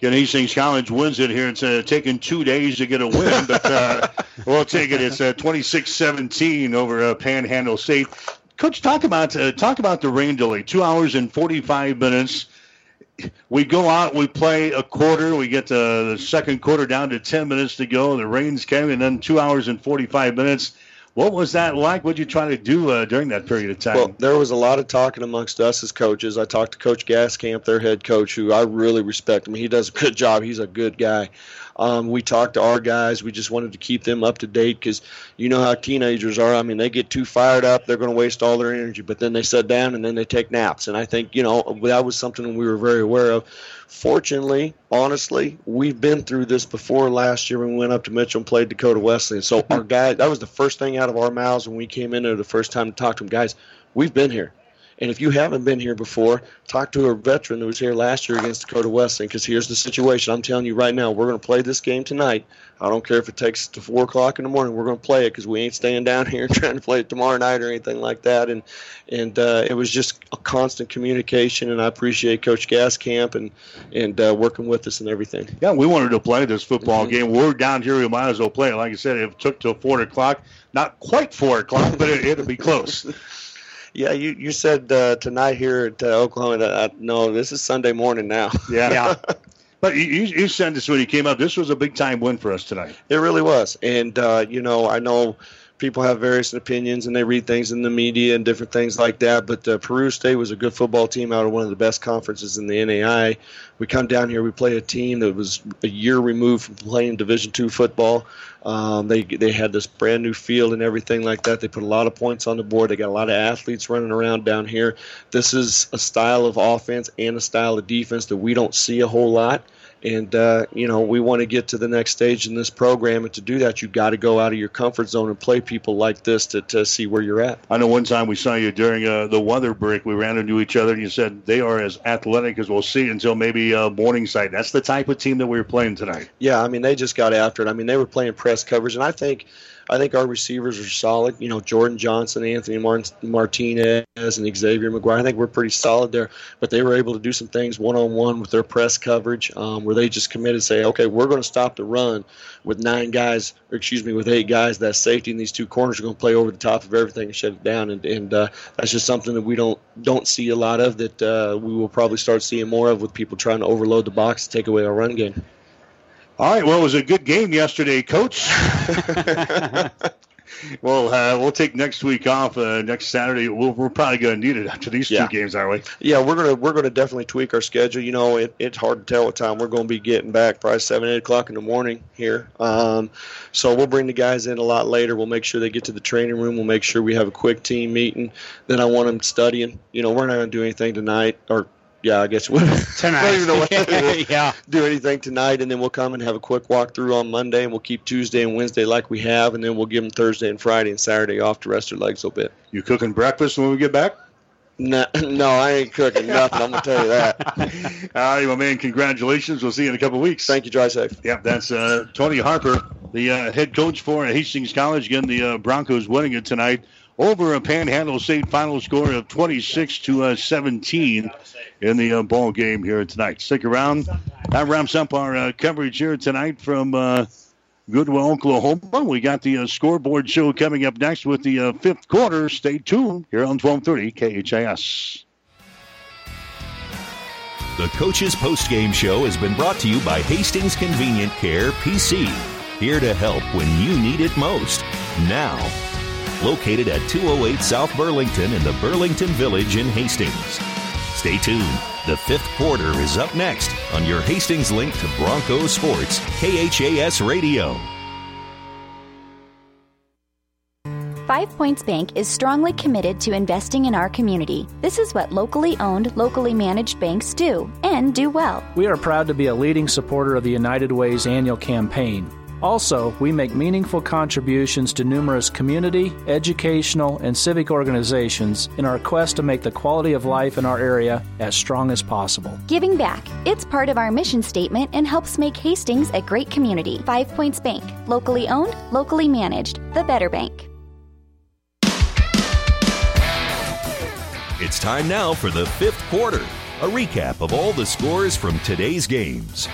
Again, Hastings College wins it here. It's uh, taken two days to get a win, but uh, we'll take it. It's uh, 26-17 over uh, Panhandle State. Coach, talk about uh, talk about the rain delay. Two hours and 45 minutes. We go out, we play a quarter. We get the second quarter down to 10 minutes to go. The rain's coming, and then two hours and 45 minutes what was that like? What did you try to do uh, during that period of time? Well, there was a lot of talking amongst us as coaches. I talked to Coach Gaskamp, their head coach, who I really respect. I mean, he does a good job. He's a good guy. Um, we talked to our guys. We just wanted to keep them up to date because you know how teenagers are. I mean, they get too fired up, they're going to waste all their energy, but then they sit down and then they take naps. And I think, you know, that was something we were very aware of. Fortunately, honestly, we've been through this before last year we went up to Mitchell and played Dakota Wesleyan. So our guys, that was the first thing out of our mouths when we came in there the first time to talk to them. Guys, we've been here. And if you haven't been here before, talk to a veteran who was here last year against Dakota Wesleyan because here's the situation. I'm telling you right now, we're going to play this game tonight. I don't care if it takes to 4 o'clock in the morning. We're going to play it because we ain't staying down here trying to play it tomorrow night or anything like that. And and uh, it was just a constant communication, and I appreciate Coach Gaskamp and and uh, working with us and everything. Yeah, we wanted to play this football mm-hmm. game. We're down here. We might as well play it. Like I said, it took till 4 o'clock. Not quite 4 o'clock, but it, it'll be close. Yeah, you you said uh, tonight here at uh, Oklahoma that uh, no, this is Sunday morning now. Yeah. yeah. But you, you said this when you came up. This was a big time win for us tonight. It really was, and uh, you know I know people have various opinions and they read things in the media and different things like that. But uh, Peru State was a good football team out of one of the best conferences in the NAI. We come down here, we play a team that was a year removed from playing Division two football. Um, they they had this brand new field and everything like that. They put a lot of points on the board. They got a lot of athletes running around down here. This is a style of offense and a style of defense that we don't see a whole lot. And, uh, you know, we want to get to the next stage in this program. And to do that, you've got to go out of your comfort zone and play people like this to, to see where you're at. I know one time we saw you during uh, the weather break. We ran into each other and you said they are as athletic as we'll see until maybe uh, Morningside. That's the type of team that we were playing tonight. Yeah, I mean, they just got after it. I mean, they were playing press coverage. And I think – I think our receivers are solid. You know, Jordan Johnson, Anthony Martinez, and Xavier McGuire. I think we're pretty solid there. But they were able to do some things one on one with their press coverage, um, where they just committed, say, okay, we're going to stop the run with nine guys, or excuse me, with eight guys. That safety and these two corners are going to play over the top of everything and shut it down. And, and uh, that's just something that we don't don't see a lot of. That uh, we will probably start seeing more of with people trying to overload the box to take away our run game. All right. Well, it was a good game yesterday, Coach. well, uh, we'll take next week off. Uh, next Saturday, we we are probably going to need it after these Yeah. two games, aren't we? Yeah, we're gonna we're gonna definitely tweak our schedule. You know, it, it's hard to tell what time we're going to be getting back. Probably seven, eight o'clock in the morning here. Um, so we'll bring the guys in a lot later. We'll make sure they get to the training room. We'll make sure we have a quick team meeting. Then I want them studying. You know, we're not going to do anything tonight, or yeah, I guess we Tonight. Don't even know what to do. yeah. do anything tonight, and then we'll come and have a quick walkthrough on Monday, and we'll keep Tuesday and Wednesday like we have, and then we'll give them Thursday and Friday and Saturday off to rest their legs a little bit. You cooking breakfast when we get back? No, no, I ain't cooking nothing. I'm gonna tell you that. All right, my man. Congratulations. We'll see you in a couple of weeks. Thank you. Drive safe. Yep, that's uh, Tony Harper, the uh, head coach for Hastings College. Again, the uh, Broncos winning it tonight over a Panhandle State final score of 26 to uh, 17 in the uh, ball game here tonight. Stick around. That wraps up our uh, coverage here tonight from uh, Goodwell, Oklahoma. We got the uh, scoreboard show coming up next with the uh, fifth quarter. Stay tuned here on 1230 KHAS. The Coach's Postgame Show has been brought to you by Hastings Convenient Care PC. Here to help when you need it most. Now, located at 208 South Burlington in the Burlington Village in Hastings. Stay tuned. The fifth quarter is up next on your Hastings link to Broncos Sports, KHAS Radio. Five Points Bank is strongly committed to investing in our community. This is what locally owned, locally managed banks do, and do well. We are proud to be a leading supporter of the United Way's annual campaign. Also, we make meaningful contributions to numerous community, educational, and civic organizations in our quest to make the quality of life in our area as strong as possible. Giving back. It's part of our mission statement and helps make Hastings a great community. Five Points Bank. Locally owned, locally managed. The Better Bank. It's time now for the fifth quarter. A recap of all the scores from today's games.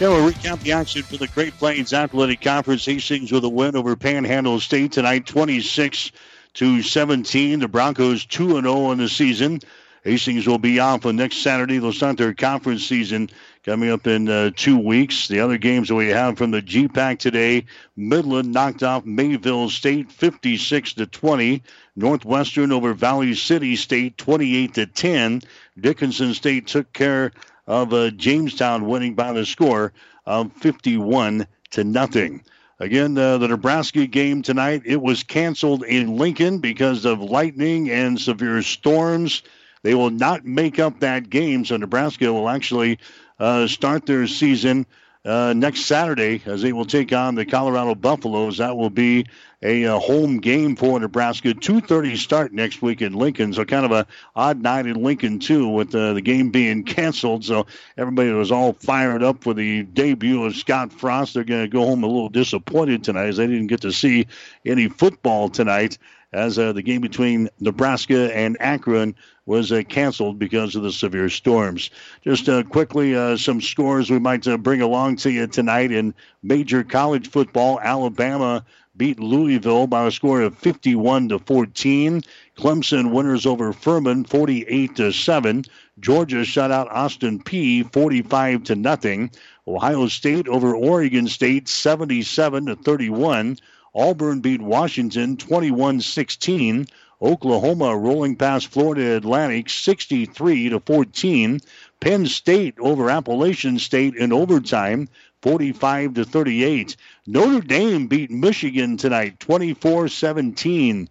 Yeah, we'll recap the action for the Great Plains Athletic Conference. Hastings with a win over Panhandle State tonight, 26 to 17. The Broncos 2 0 on the season. Hastings will be off for next Saturday. They'll start their conference season coming up in uh, two weeks. The other games that we have from the GPAC today: Midland knocked off Mayville State 56 to 20. Northwestern over Valley City State 28 to 10. Dickinson State took care of uh, Jamestown winning by the score of 51 to nothing. Again, uh, the Nebraska game tonight, it was canceled in Lincoln because of lightning and severe storms. They will not make up that game, so Nebraska will actually uh, start their season uh, next Saturday as they will take on the Colorado Buffaloes. That will be a, uh home game for Nebraska. 2:30 start next week in Lincoln, so kind of a odd night in Lincoln too, with uh, the game being canceled. So everybody was all fired up for the debut of Scott Frost. They're going to go home a little disappointed tonight as they didn't get to see any football tonight. As uh, the game between Nebraska and Akron was uh, canceled because of the severe storms. Just uh, quickly, uh, some scores we might uh, bring along to you tonight in major college football. Alabama beat Louisville by a score of 51 to 14. Clemson winners over Furman 48 to 7. Georgia shut out Austin Peay 45 to nothing. Ohio State over Oregon State 77 to 31. Auburn beat Washington 21 16. Oklahoma rolling past Florida Atlantic 63 to 14. Penn State over Appalachian State in overtime 45 to 38. Notre Dame beat Michigan tonight 24-17.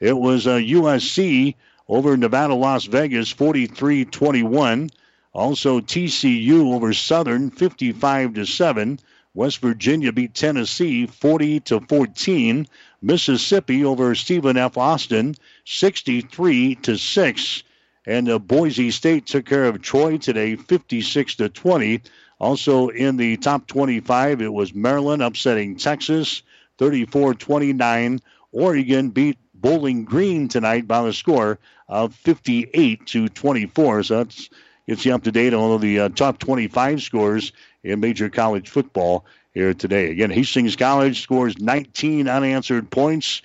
It was uh, USC over Nevada Las Vegas 43-21. Also TCU over Southern 55 to 7. West Virginia beat Tennessee 40 to 14. Mississippi over Stephen F. Austin 63 to 6. And uh, Boise State took care of Troy today 56 to 20. Also in the top 25, it was Maryland upsetting Texas 34 29. Oregon beat Bowling Green tonight by the score of 58 to 24. So that's gets you up to date on all the uh, top 25 scores in major college football here today. Again, Hastings College scores 19 unanswered points.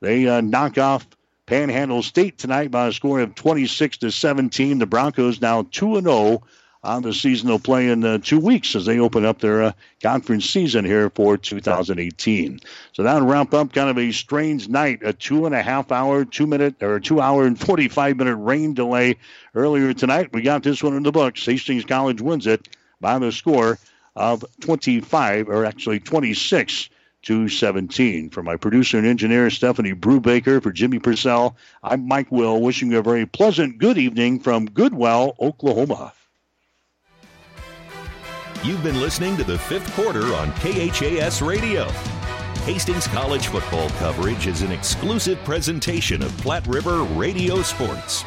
They uh, knock off Panhandle State tonight by a score of 26 to 17. The Broncos now 2 and 0 on the season they'll play in uh, two weeks as they open up their uh, conference season here for 2018. So that'll wrap up kind of a strange night, a two and a half hour, two minute, or two hour and 45 minute rain delay earlier tonight. We got this one in the books. Hastings College wins it by the score of 25, or actually 26 to 17. For my producer and engineer, Stephanie Brubaker, for Jimmy Purcell, I'm Mike Will, wishing you a very pleasant good evening from Goodwell, Oklahoma. You've been listening to the fifth quarter on KHAS Radio. Hastings College football coverage is an exclusive presentation of Platte River Radio Sports.